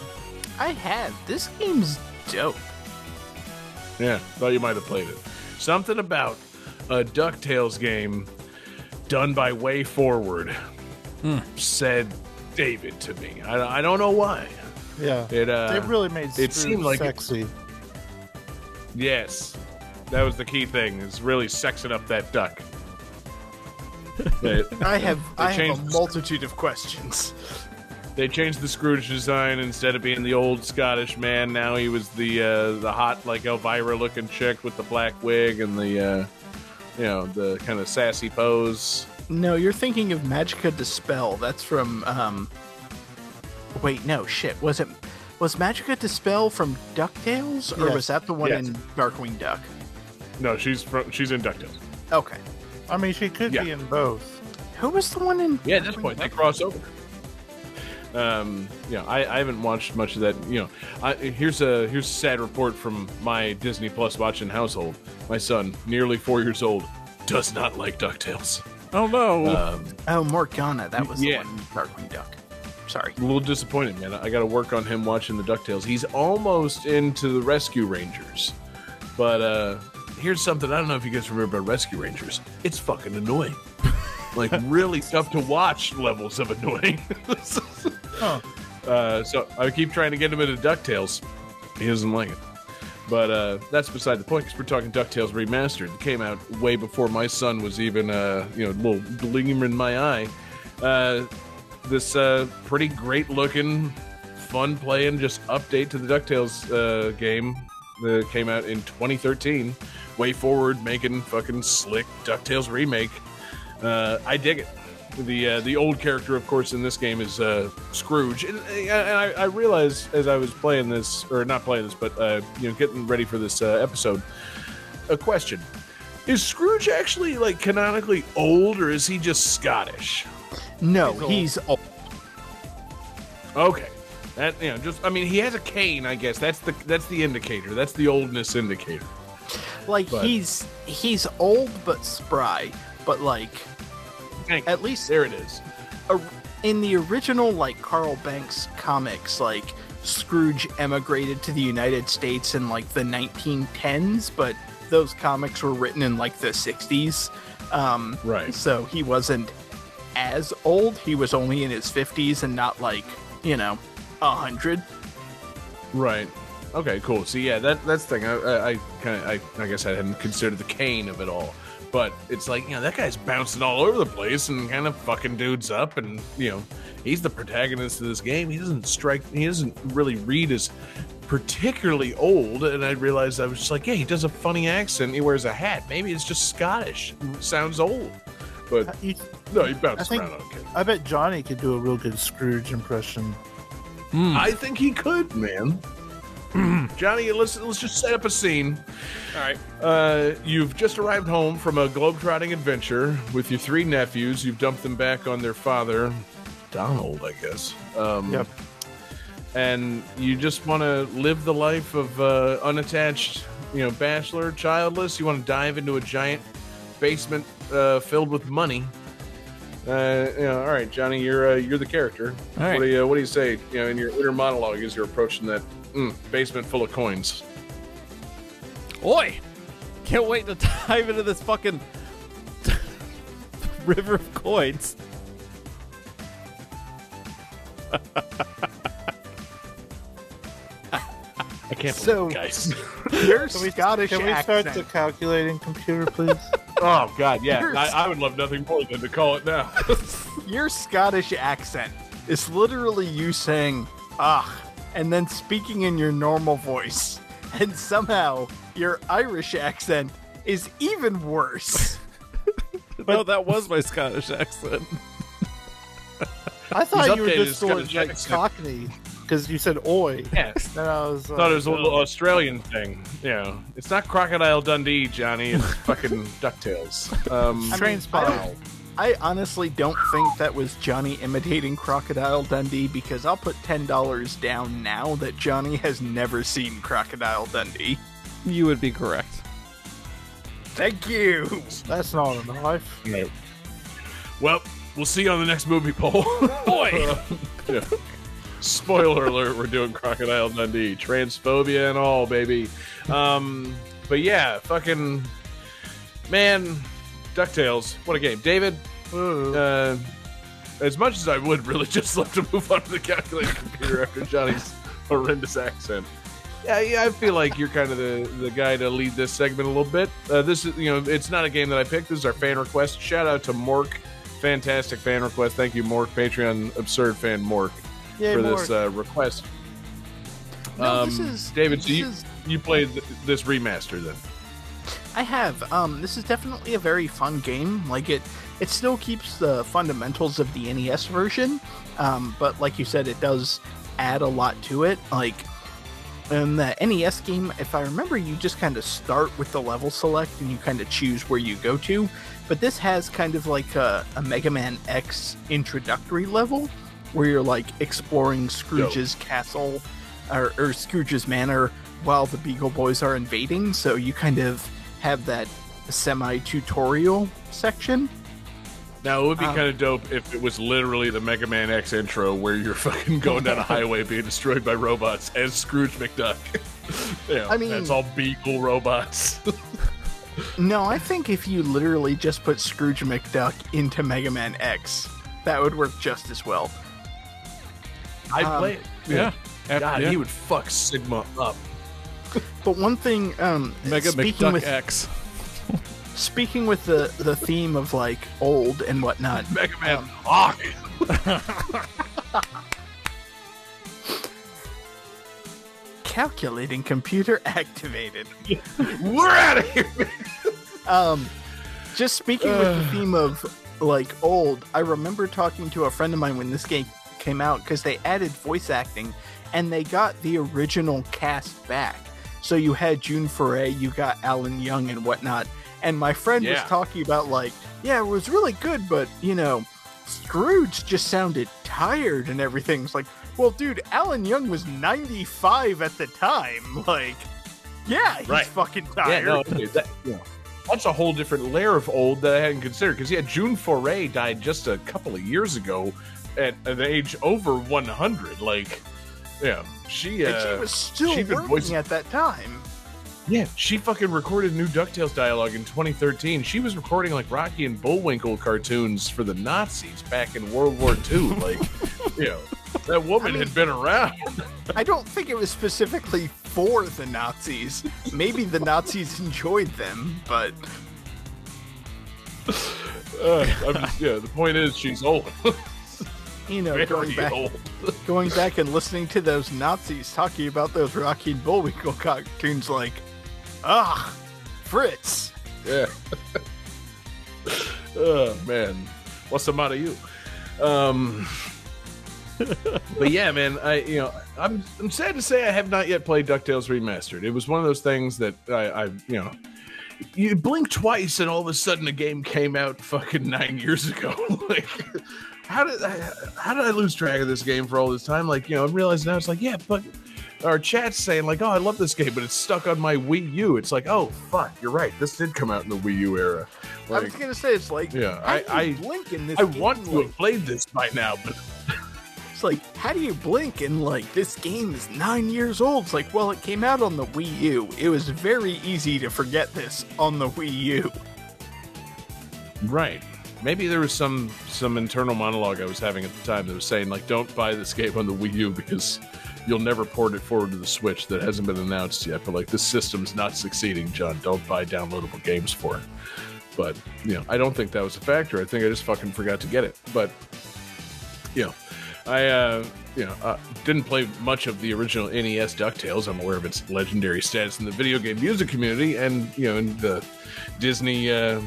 I have. This game's dope. Yeah, thought you might have played it. Something about a Ducktales game done by WayForward said David to me. I, I don't know why. Yeah. It uh, they really made it seemed like it- sexy. Yes, that was the key thing. Is really sexing up that duck. They, I have They I have a the- multitude of questions. they changed the Scrooge design instead of being the old Scottish man. Now he was the uh, the hot like Elvira looking chick with the black wig and the uh, you know the kind of sassy pose. No, you're thinking of Magica De Spell. That's from um Wait, no, shit. Was it was Magica De Spell from DuckTales or Yes. was that the one Yes. in Darkwing Duck? No, she's from she's in Ducktales. Okay. I mean, she could be in both. Who was the one in Yeah, at this Darkwing point they Duck? cross over. Um, you know, I, I haven't watched much of that. You know, I, here's a here's a sad report from my Disney Plus watching household. My son, nearly four years old, does not like Ducktales. Oh no. Um, Oh, Morgana. That was Yeah. the one in Darkwing Duck. Sorry. a little disappointed, man. I got to work on him watching the Ducktales. He's almost into the Rescue Rangers, but uh, here's something I don't know if you guys remember about Rescue Rangers. It's fucking annoying, like really tough to watch levels of annoying. uh, so I keep trying to get him into Ducktales. He doesn't like it. But uh, that's beside the point because we're talking DuckTales Remastered. It came out way before my son was even, uh, you know, a little glimmer in my eye. Uh, this uh, pretty great looking, fun playing, just update to the DuckTales uh, game that came out in 2013. WayForward, making fucking slick DuckTales remake. Uh, I dig it. The uh, the old character, of course, in this game is uh, Scrooge, and, and I, I realized as I was playing this, or not playing this, but uh, you know, getting ready for this uh, episode, a question: Is Scrooge actually like canonically old, or is he just Scottish? No, He's old. he's old. Okay. That you know, just I mean, he has a cane. I guess that's the that's the indicator. That's the oldness indicator. Like But- he's he's old but spry. But like At least there it is. or- in the original like Carl Barks comics, like Scrooge emigrated to the United States in like the 1910s, but those comics were written in like the 60s. Um, Right. So he wasn't as old. He was only in his 50s and not like you know a hundred. Right. Okay. Cool. So yeah, that that's the thing. I I, I kind of I, I guess I hadn't considered the cane of it all, but it's like you know that guy's bouncing all over the place and kind of fucking dudes up, and you know he's the protagonist of this game. He doesn't strike. He doesn't really read as particularly old, and I realized I was just like, yeah, he does a funny accent. He wears a hat. Maybe it's just Scottish. Sounds old, but uh, You- no, he I bounces think around. Okay. I bet Johnny could do a real good Scrooge impression. I think he could, man. Johnny, let's let's just set up a scene. All right. Uh, you've just arrived home from a globetrotting adventure with your three nephews. You've dumped them back on their father, Donald, I guess. Um, Yep. And you just want to live the life of uh, unattached, you know, bachelor, childless. You want to dive into a giant basement uh, filled with money. Uh, you know, all right, Johnny, you're uh, you're the character. All right. What do you What do you say? You know, in your inner monologue as you're approaching that mm, basement full of coins. Oi! Can't wait to dive into this fucking river of coins. I can't So- believe it, guys. Your Can we, Scottish can we accent. start the calculating computer, please? Oh God, yeah. I, I would love nothing more than to call it now. Your Scottish accent is literally you saying "ah" and then speaking in your normal voice, and somehow your Irish accent is even worse. no, that was my Scottish accent. I thought you were just his going Scottish like accent. Cockney because you said "oi." yeah. And I was I thought it was a little Australian thing. You know, it's not Crocodile Dundee, Johnny. It's fucking Ducktales. Um, train I spot. Don't- I honestly don't think that was Johnny imitating Crocodile Dundee because I'll put ten dollars down now that Johnny has never seen Crocodile Dundee. You would be correct. Thank you. That's not a knife. Right. Well, we'll see you on the next movie poll. Boy, yeah. Spoiler alert, we're doing Crocodile Dundee. Transphobia and all, baby. Um, but yeah, fucking man, DuckTales, what a game. David, uh, as much as I would really just love to move on to the calculator computer after Johnny's horrendous accent. Yeah, yeah, I feel like you're kind of the, the guy to lead this segment a little bit. Uh, this is, you know, it's not a game that I picked. This is our fan request. Shout out to Mork, fantastic fan request. Thank you, Mork, Patreon absurd fan Mork, Yay, for Mork. this uh, request. No, this Um, is- David. So this you is- you played th- this remaster then? I have. Um, this is definitely a very fun game. Like it, it still keeps the fundamentals of the NES version, um, but like you said, it does add a lot to it. Like in the NES game, if I remember, you just kind of start with the level select and you kind of choose where you go to. But this has kind of like a, a Mega Man X introductory level where you're like exploring Scrooge's castle or, or Scrooge's manor while the Beagle Boys are invading. So you kind of have that semi tutorial section. Now it would be Um, kind of dope if it was literally the Mega Man X intro where you're fucking going down a highway being destroyed by robots as Scrooge McDuck. yeah, I mean- that's all Beagle robots. No, I think if you literally just put Scrooge McDuck into Mega Man X, that would work just as well. I Um, play it. yeah. After- God, yeah. he would fuck Sigma up. But one thing, um, Mega speaking McDuck with X. speaking with the the theme of like old and whatnot, Mega Man. Um, Ah! calculating computer activated. We're out of here. Um, just speaking with the theme of like old, I remember talking to a friend of mine when this game came out because they added voice acting and they got the original cast back. So you had June Foray, you got Alan Young and whatnot. And my friend was talking about like, yeah, it was really good, but you know, Scrooge just sounded tired and everything. It's like, well, dude, Alan Young was 95 at the time. Like, yeah, he's Right. fucking Yeah, tired. no, okay, that, yeah. That's a whole different layer of old that I hadn't considered. Because, yeah, June Foray died just a couple of years ago at an age over 100. Like, yeah, she, uh, and she was still she'd working voicing- at that time. Yeah, she fucking recorded new DuckTales dialogue in 2013. She was recording like Rocky and Bullwinkle cartoons for the Nazis back in World War II. Like, you know, that woman had been around. I don't think it was specifically for the Nazis. Maybe the Nazis enjoyed them, but Uh, yeah, the point is she's old. You know, Very going back, old. going back and listening to those Nazis talking about those Rocky and Bullwinkle cartoons, like, ah, Fritz. Yeah. oh man, what's the matter you? Um, but yeah, man, I you know I'm I'm sad to say I have not yet played Ducktales Remastered. It was one of those things that I, I you know. You blink twice, and all of a sudden, a game came out fucking nine years ago. like, how did I, how did I lose track of this game for all this time? Like, you know, I realize now it's like, yeah, but our chat's saying like, oh, I love this game, but it's stuck on my Wii U. It's like, oh fuck, you're right. This did come out in the Wii U era. I was gonna say it's like, Yeah, I- I- blink in this. I want to Like, have played this by now, but It's like, how do you blink and like this game is nine years old? It's like, well, it came out on the Wii U. It was very easy to forget this on the Wii U. right. Maybe there was some some internal monologue I was having at the time that was saying like, don't buy this game on the Wii U because you'll never port it forward to the Switch. That hasn't been announced yet. But like, this system's not succeeding, John. Don't buy downloadable games for it. But you know, I don't think that was a factor. I think I just fucking forgot to get it. But you know, I uh, you know uh, didn't play much of the original NES Ducktales. I'm aware of its legendary status in the video game music community, and you know, in the Disney uh,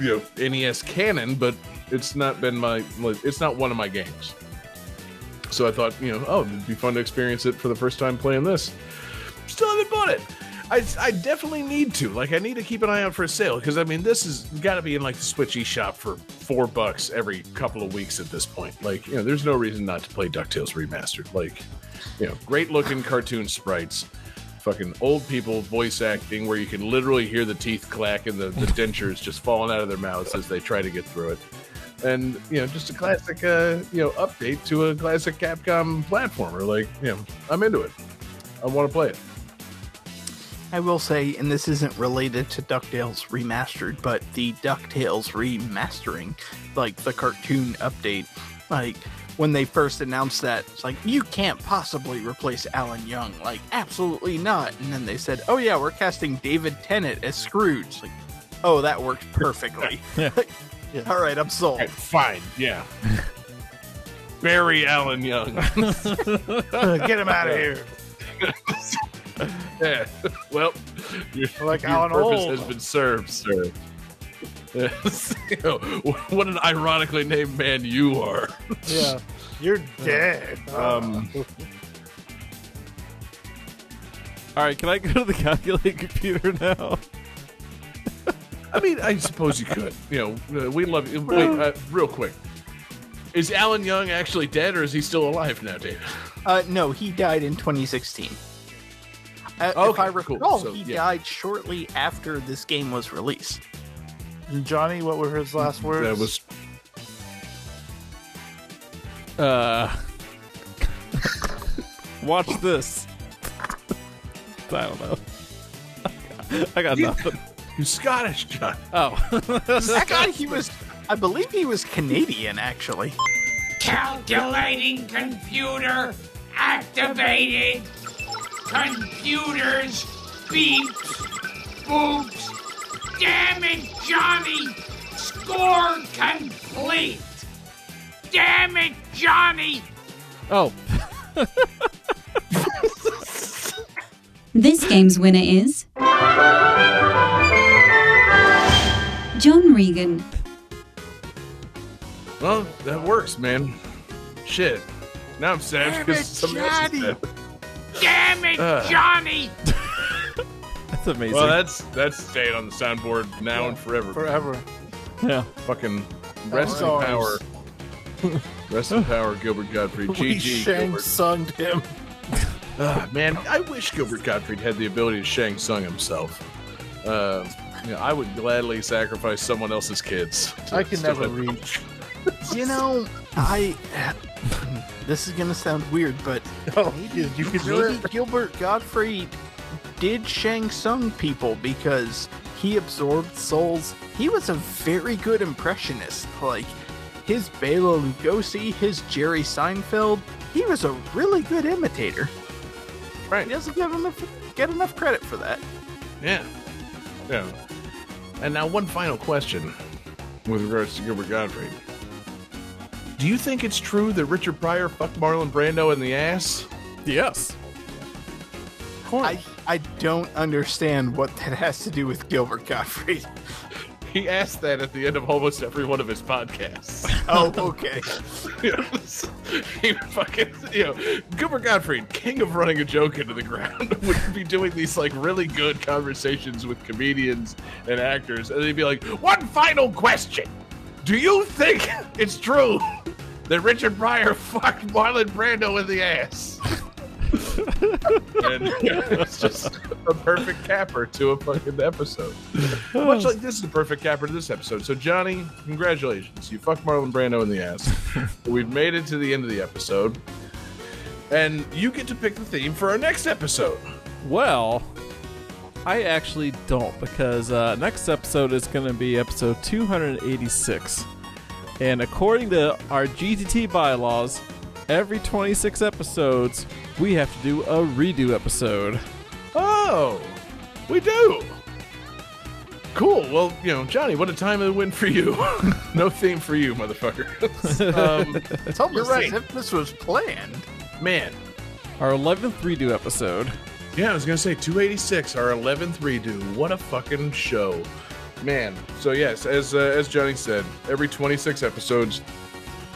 you know NES canon. But it's not been my it's not one of my games. So I thought, you know, oh, it'd be fun to experience it for the first time playing this. Still haven't bought it. I, I definitely need to. Like, I need to keep an eye out for a sale because I mean, this has got to be in like the Switch eShop for four bucks every couple of weeks at this point. Like, you know, there's no reason not to play Ducktales remastered. Like, you know, great looking cartoon sprites, fucking old people voice acting where you can literally hear the teeth clack and the, the dentures just falling out of their mouths as they try to get through it. and you know, just a classic, uh, you know, update to a classic Capcom platformer. Like, you know, I'm into it. I want to play it. I will say, and this isn't related to DuckTales Remastered, but the DuckTales remastering, like the cartoon update, like when they first announced that, it's like, you can't possibly replace Alan Young. Like, absolutely not. And then they said, oh yeah, we're casting David Tennant as Scrooge. Like, oh, that worked perfectly. Yeah. Yeah. All right, I'm sold. Okay, fine, yeah. Barry Allen Young. Get him out of here. yeah. Well, your, Like your Alan purpose Old. has been served, sir. Yes. You know, what an ironically named man you are. Yeah. You're dead. Um, All right, can I go to the calculating computer now? I mean, I suppose you could. You know, uh, we love you. Wait, uh, real quick. Is Alan Young actually dead, or is he still alive now, David? Uh, no, he died in 2016. Uh, if Okay, I cool. recall, So, he yeah. died shortly after this game was released. Johnny, what were his last words? That was Uh, watch this. I don't know. I got nothing. you Scottish, John. Oh, That guy, he was, I believe he was Canadian, actually. Calculating computer activated. Computers beeps. Boops. Damn it, Johnny. Score complete. Damn it, Johnny. oh, This game's winner is. John Regan. Well, that works, man. Shit. Now I'm sad because it, somebody else is dead. Damn it, Ugh. Johnny. That's amazing. Well, that's that's staying on the soundboard now and forever. Forever. yeah. Fucking rest in power. Rest in power, Gilbert Gottfried. We GG, Shang Gilbert. sunged him. Ah, man, I wish Gilbert Gottfried had the ability to Shang Tsung himself. Uh, you know, I would gladly sacrifice someone else's kids. to I can never have- reach. You know, I. This is gonna sound weird, but Oh, you, you can do maybe. Gilbert Gottfried did Shang Tsung people because he absorbed souls. He was a very good impressionist. Like his Bela Lugosi, his Jerry Seinfeld. He was a really good imitator. Right. He doesn't get enough get enough credit for that. Yeah. Yeah. And now, one final question with regards to Gilbert Gottfried. Do you think it's true that Richard Pryor fucked Marlon Brando in the ass? Yes. I I don't understand what that has to do with Gilbert Gottfried. He asked that at the end of almost every one of his podcasts. Oh, okay. Yes. he fucking, you know, Gilbert Gottfried, king of running a joke into the ground, would be doing these like really good conversations with comedians and actors, and they'd be like, "One final question: Do you think it's true that Richard Pryor fucked Marlon Brando in the ass?" And it's just a perfect capper to a fucking episode. Much like this is a perfect capper to this episode. So, Johnny, congratulations. You fucked Marlon Brando in the ass. We've made it to the end of the episode. And you get to pick the theme for our next episode. Well, I actually don't because uh, next episode is going to be episode 286. And according to our GTT bylaws, every 26 episodes, we have to do a redo episode. Oh, we do. Cool. Well, you know, Johnny, what a time of the win for you. no theme for you, motherfucker. um, It's almost You're right. as if this was planned. man, Our 11th redo episode. Yeah, I was gonna say 286, our 11th redo. What a fucking show, man. So yes, as uh, as Johnny said, every 26 episodes,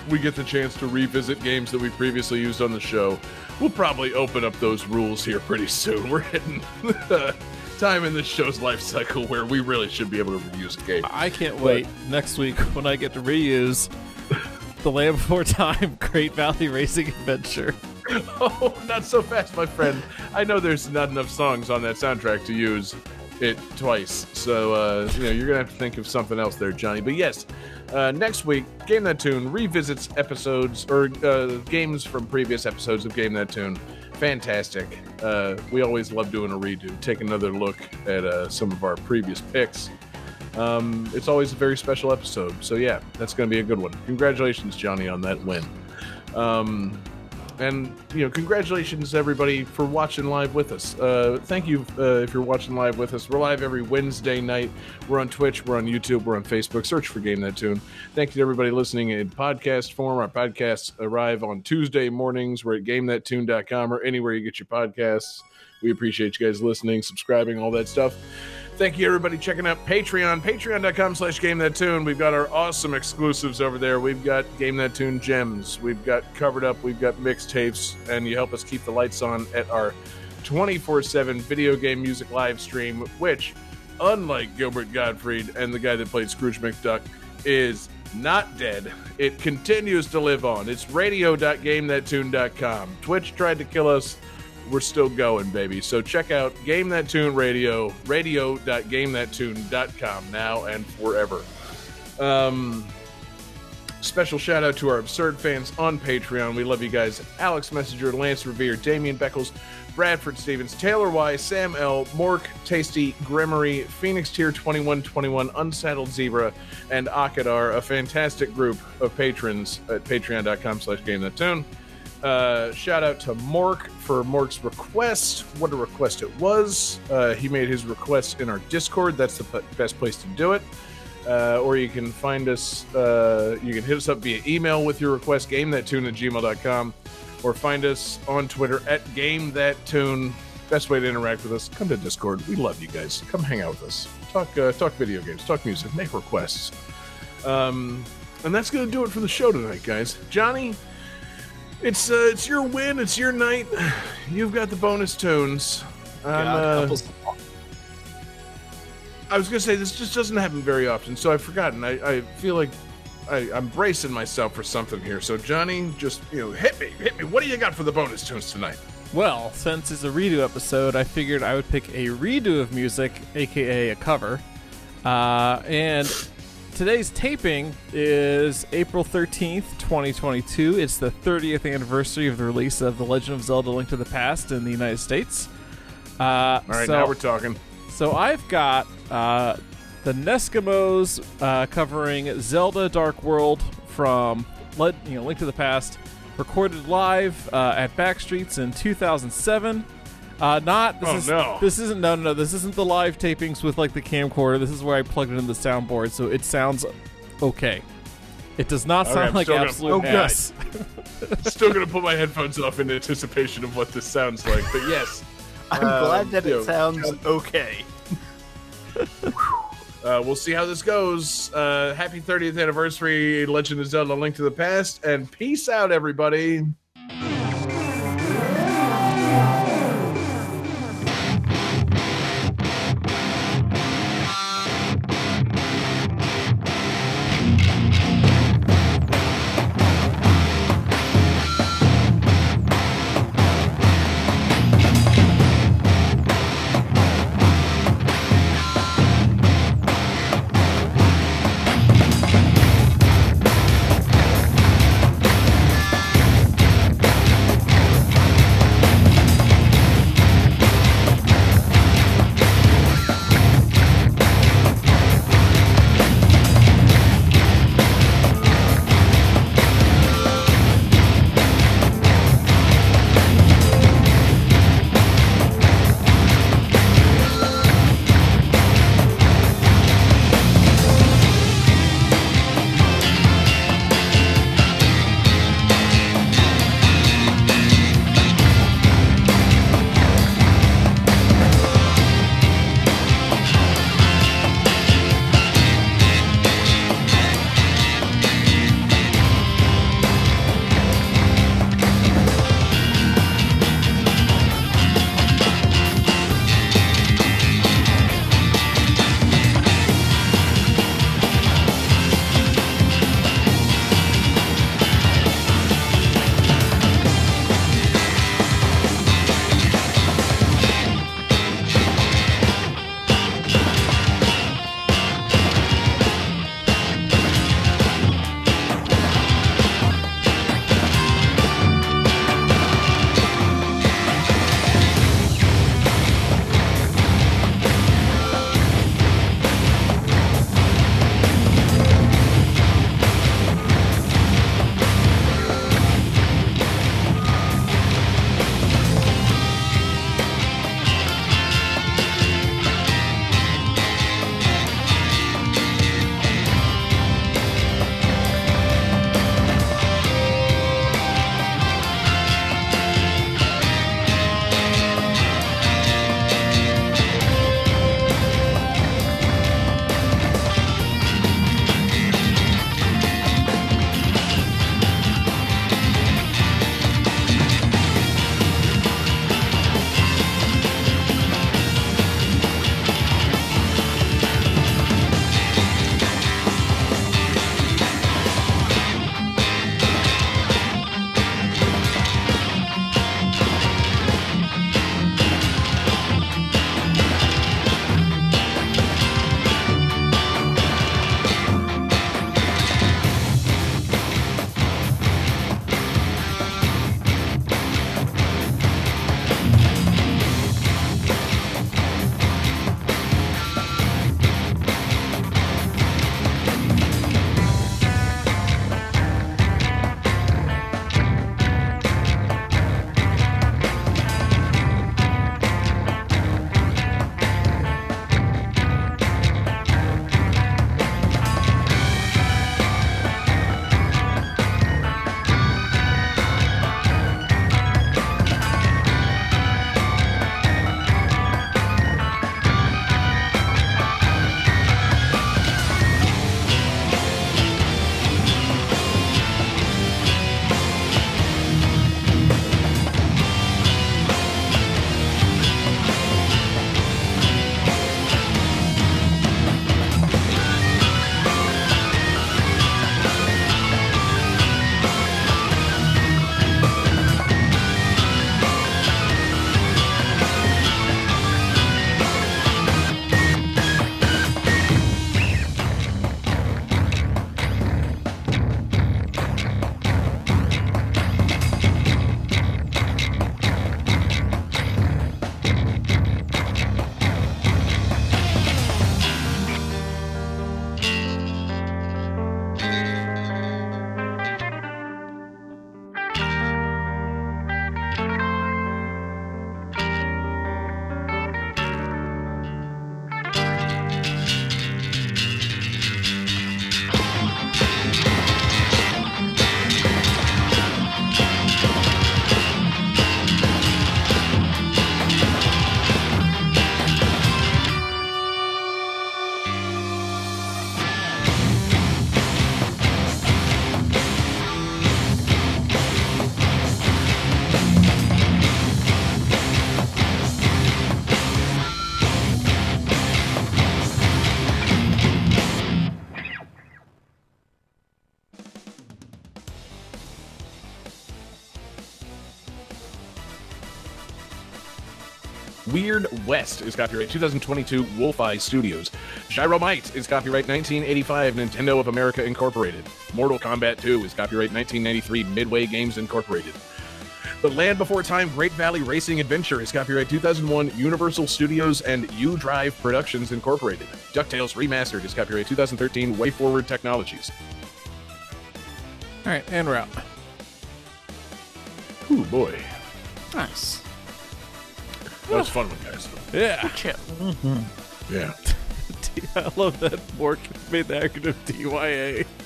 we get the chance to revisit games that we previously used on the show. We'll probably open up those rules here pretty soon. We're hitting the time in this show's life cycle where we really should be able to reuse a game. I can't wait next week when I get to reuse the Land Before Time Great Valley Racing Adventure. Oh, not so fast, my friend. I know there's not enough songs on that soundtrack to use. It twice. So uh, you know you're gonna have to think of something else there, Johnny. But yes, uh, next week, Game That Tune revisits episodes or uh, games from previous episodes of Game That Tune. Fantastic. Uh, we always love doing a redo. Take another look at uh, some of our previous picks. Um, it's always a very special episode. So yeah, that's to be a good one. Congratulations, Johnny, on that win. Um, and you know, congratulations everybody for watching live with us. Uh, thank you uh, if you're watching live with us. We're live every Wednesday night. We're on Twitch, we're on YouTube, we're on Facebook. Search for Game That Tune. Thank you to everybody listening in podcast form. Our podcasts arrive on Tuesday mornings. We're at GameThatTune.com or anywhere you get your podcasts. We appreciate you guys listening, subscribing, all that stuff. Thank you, everybody, checking out Patreon. Patreon.com slash Game That Tune. We've got our awesome exclusives over there. We've got Game That Tune gems. We've got Covered Up. We've got mixtapes. And you help us keep the lights on at our 24 7 video game music live stream, which, unlike Gilbert Gottfried and the guy that played Scrooge McDuck, is not dead. It continues to live on. It's radio.gamethattune.com. Twitch tried to kill us we're still going, baby. So check out Game That Tune Radio, radio.gamethattune.com now and forever. Um, special shout out to our absurd fans on Patreon. We love you guys. Alex Messenger, Lance Revere, Damian Beckles, Bradford Stevens, Taylor Y, Sam L, Mork, Tasty, Gremory, Phoenix Tier 2121, Unsaddled Zebra, and Akadar, a fantastic group of patrons at patreon.com slash game that tune. Uh, shout out to Mork for Mork's request. What a request it was. Uh, he made his request in our Discord. That's the p- best place to do it. Uh, or you can find us, uh, you can hit us up via email with your request, gamethattune at gmail.com, or find us on Twitter at gamethattune. Best way to interact with us, come to Discord. We love you guys. Come hang out with us. Talk, uh, talk video games, talk music, make requests. Um, and that's going to do it for the show tonight, guys. Johnny, it's uh, it's your win. It's your night. You've got the bonus tunes. I'm, uh, I was gonna say this just doesn't happen very often, so I've forgotten. I, I feel like I, I'm bracing myself for something here. So Johnny, just you know, hit me, hit me. What do you got for the bonus tunes tonight? Well, since it's a redo episode, I figured I would pick a redo of music, aka a cover. Uh, and today's taping is April 13th, 2022. It's the 30th anniversary of the release of The Legend of Zelda Link to the Past in the United States. Uh, All right, so, now we're talking. so I've got uh, the NESkimos uh, covering Zelda Dark World from Le- you know, Link to the Past, recorded live uh, at Backstreets in 2007. Uh, not this Oh, is no. this isn't no no no this isn't the live tapings with like the camcorder. This is where I plugged it in the soundboard, so it sounds okay. It does not sound I'm like still gonna- absolute okay. mess. Still gonna put my headphones off in anticipation of what this sounds like. But yes, I'm Um, glad that yo, it sounds okay. uh, we'll see how this goes. Uh, happy 30th anniversary, Legend of Zelda: Link to the Past, and peace out, everybody. West is copyright 2022 Wolfeye Studios. Gyromite is copyright 1985 Nintendo of America Incorporated. Mortal Kombat 2 is copyright 1993 Midway Games Incorporated. The Land Before Time Great Valley Racing Adventure is copyright 2001 Universal Studios and U Drive Productions Incorporated. DuckTales Remastered is copyright 2013 WayForward Technologies. All right, and we're out. Ooh boy, Nice. that was a fun one, guys. Yeah. Chill. Mm-hmm. Yeah. I love that Bork made the acronym DYA.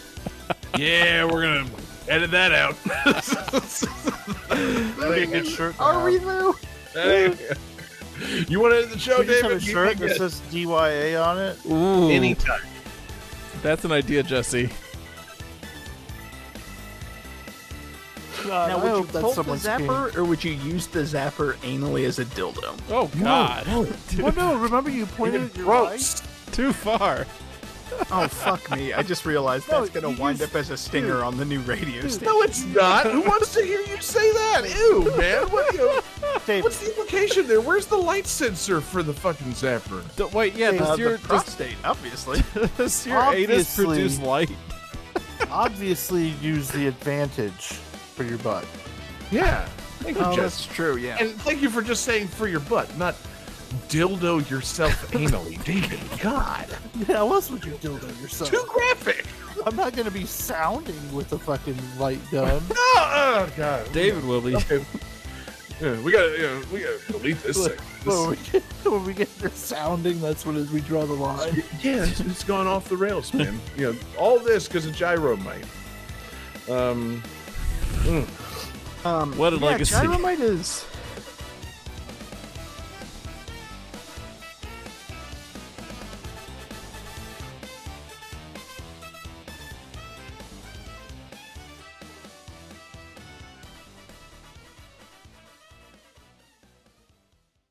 Yeah, we're gonna edit that out. That'd be a good shirt. Are we though? you want to end the show, We just have David? a shirt think that says DYA on it. Ooh, Anytime. that's an idea, Jesse. God, Now, I would you hope pull the someone's zapper, or would you use the zapper anally as a dildo? Oh God, King. Well, no, remember you pointed at your Gross. too far. Oh fuck me! I just realized No, that's gonna wind just- up as a stinger dude. on the new radio station. No, it's not. Who wants to hear you say that? Ew, man. What, you, Dave, what's the implication there? Where's the light sensor for the fucking zapper? D- wait, yeah, Hey, does Uh, your the does, prostate, obviously. does your anus Obviously. produce light? obviously use the advantage for your butt. Yeah. Thank you, oh, Jess. that's true. Yeah. And thank you for just saying for your butt, not dildo yourself anally. David, God. Yeah, how else would you dildo yourself? Too graphic. I'm not gonna be sounding with a fucking light gun. Oh, oh God. David will be. Okay. Yeah, we gotta, you know, we gotta delete this thing. when, we get, when we get to sounding, that's when we draw the line. yeah, it's, it's gone off the rails, man. you know, all this because of gyro Gyromite. Um, Um, What a yeah, legacy. Gyromite is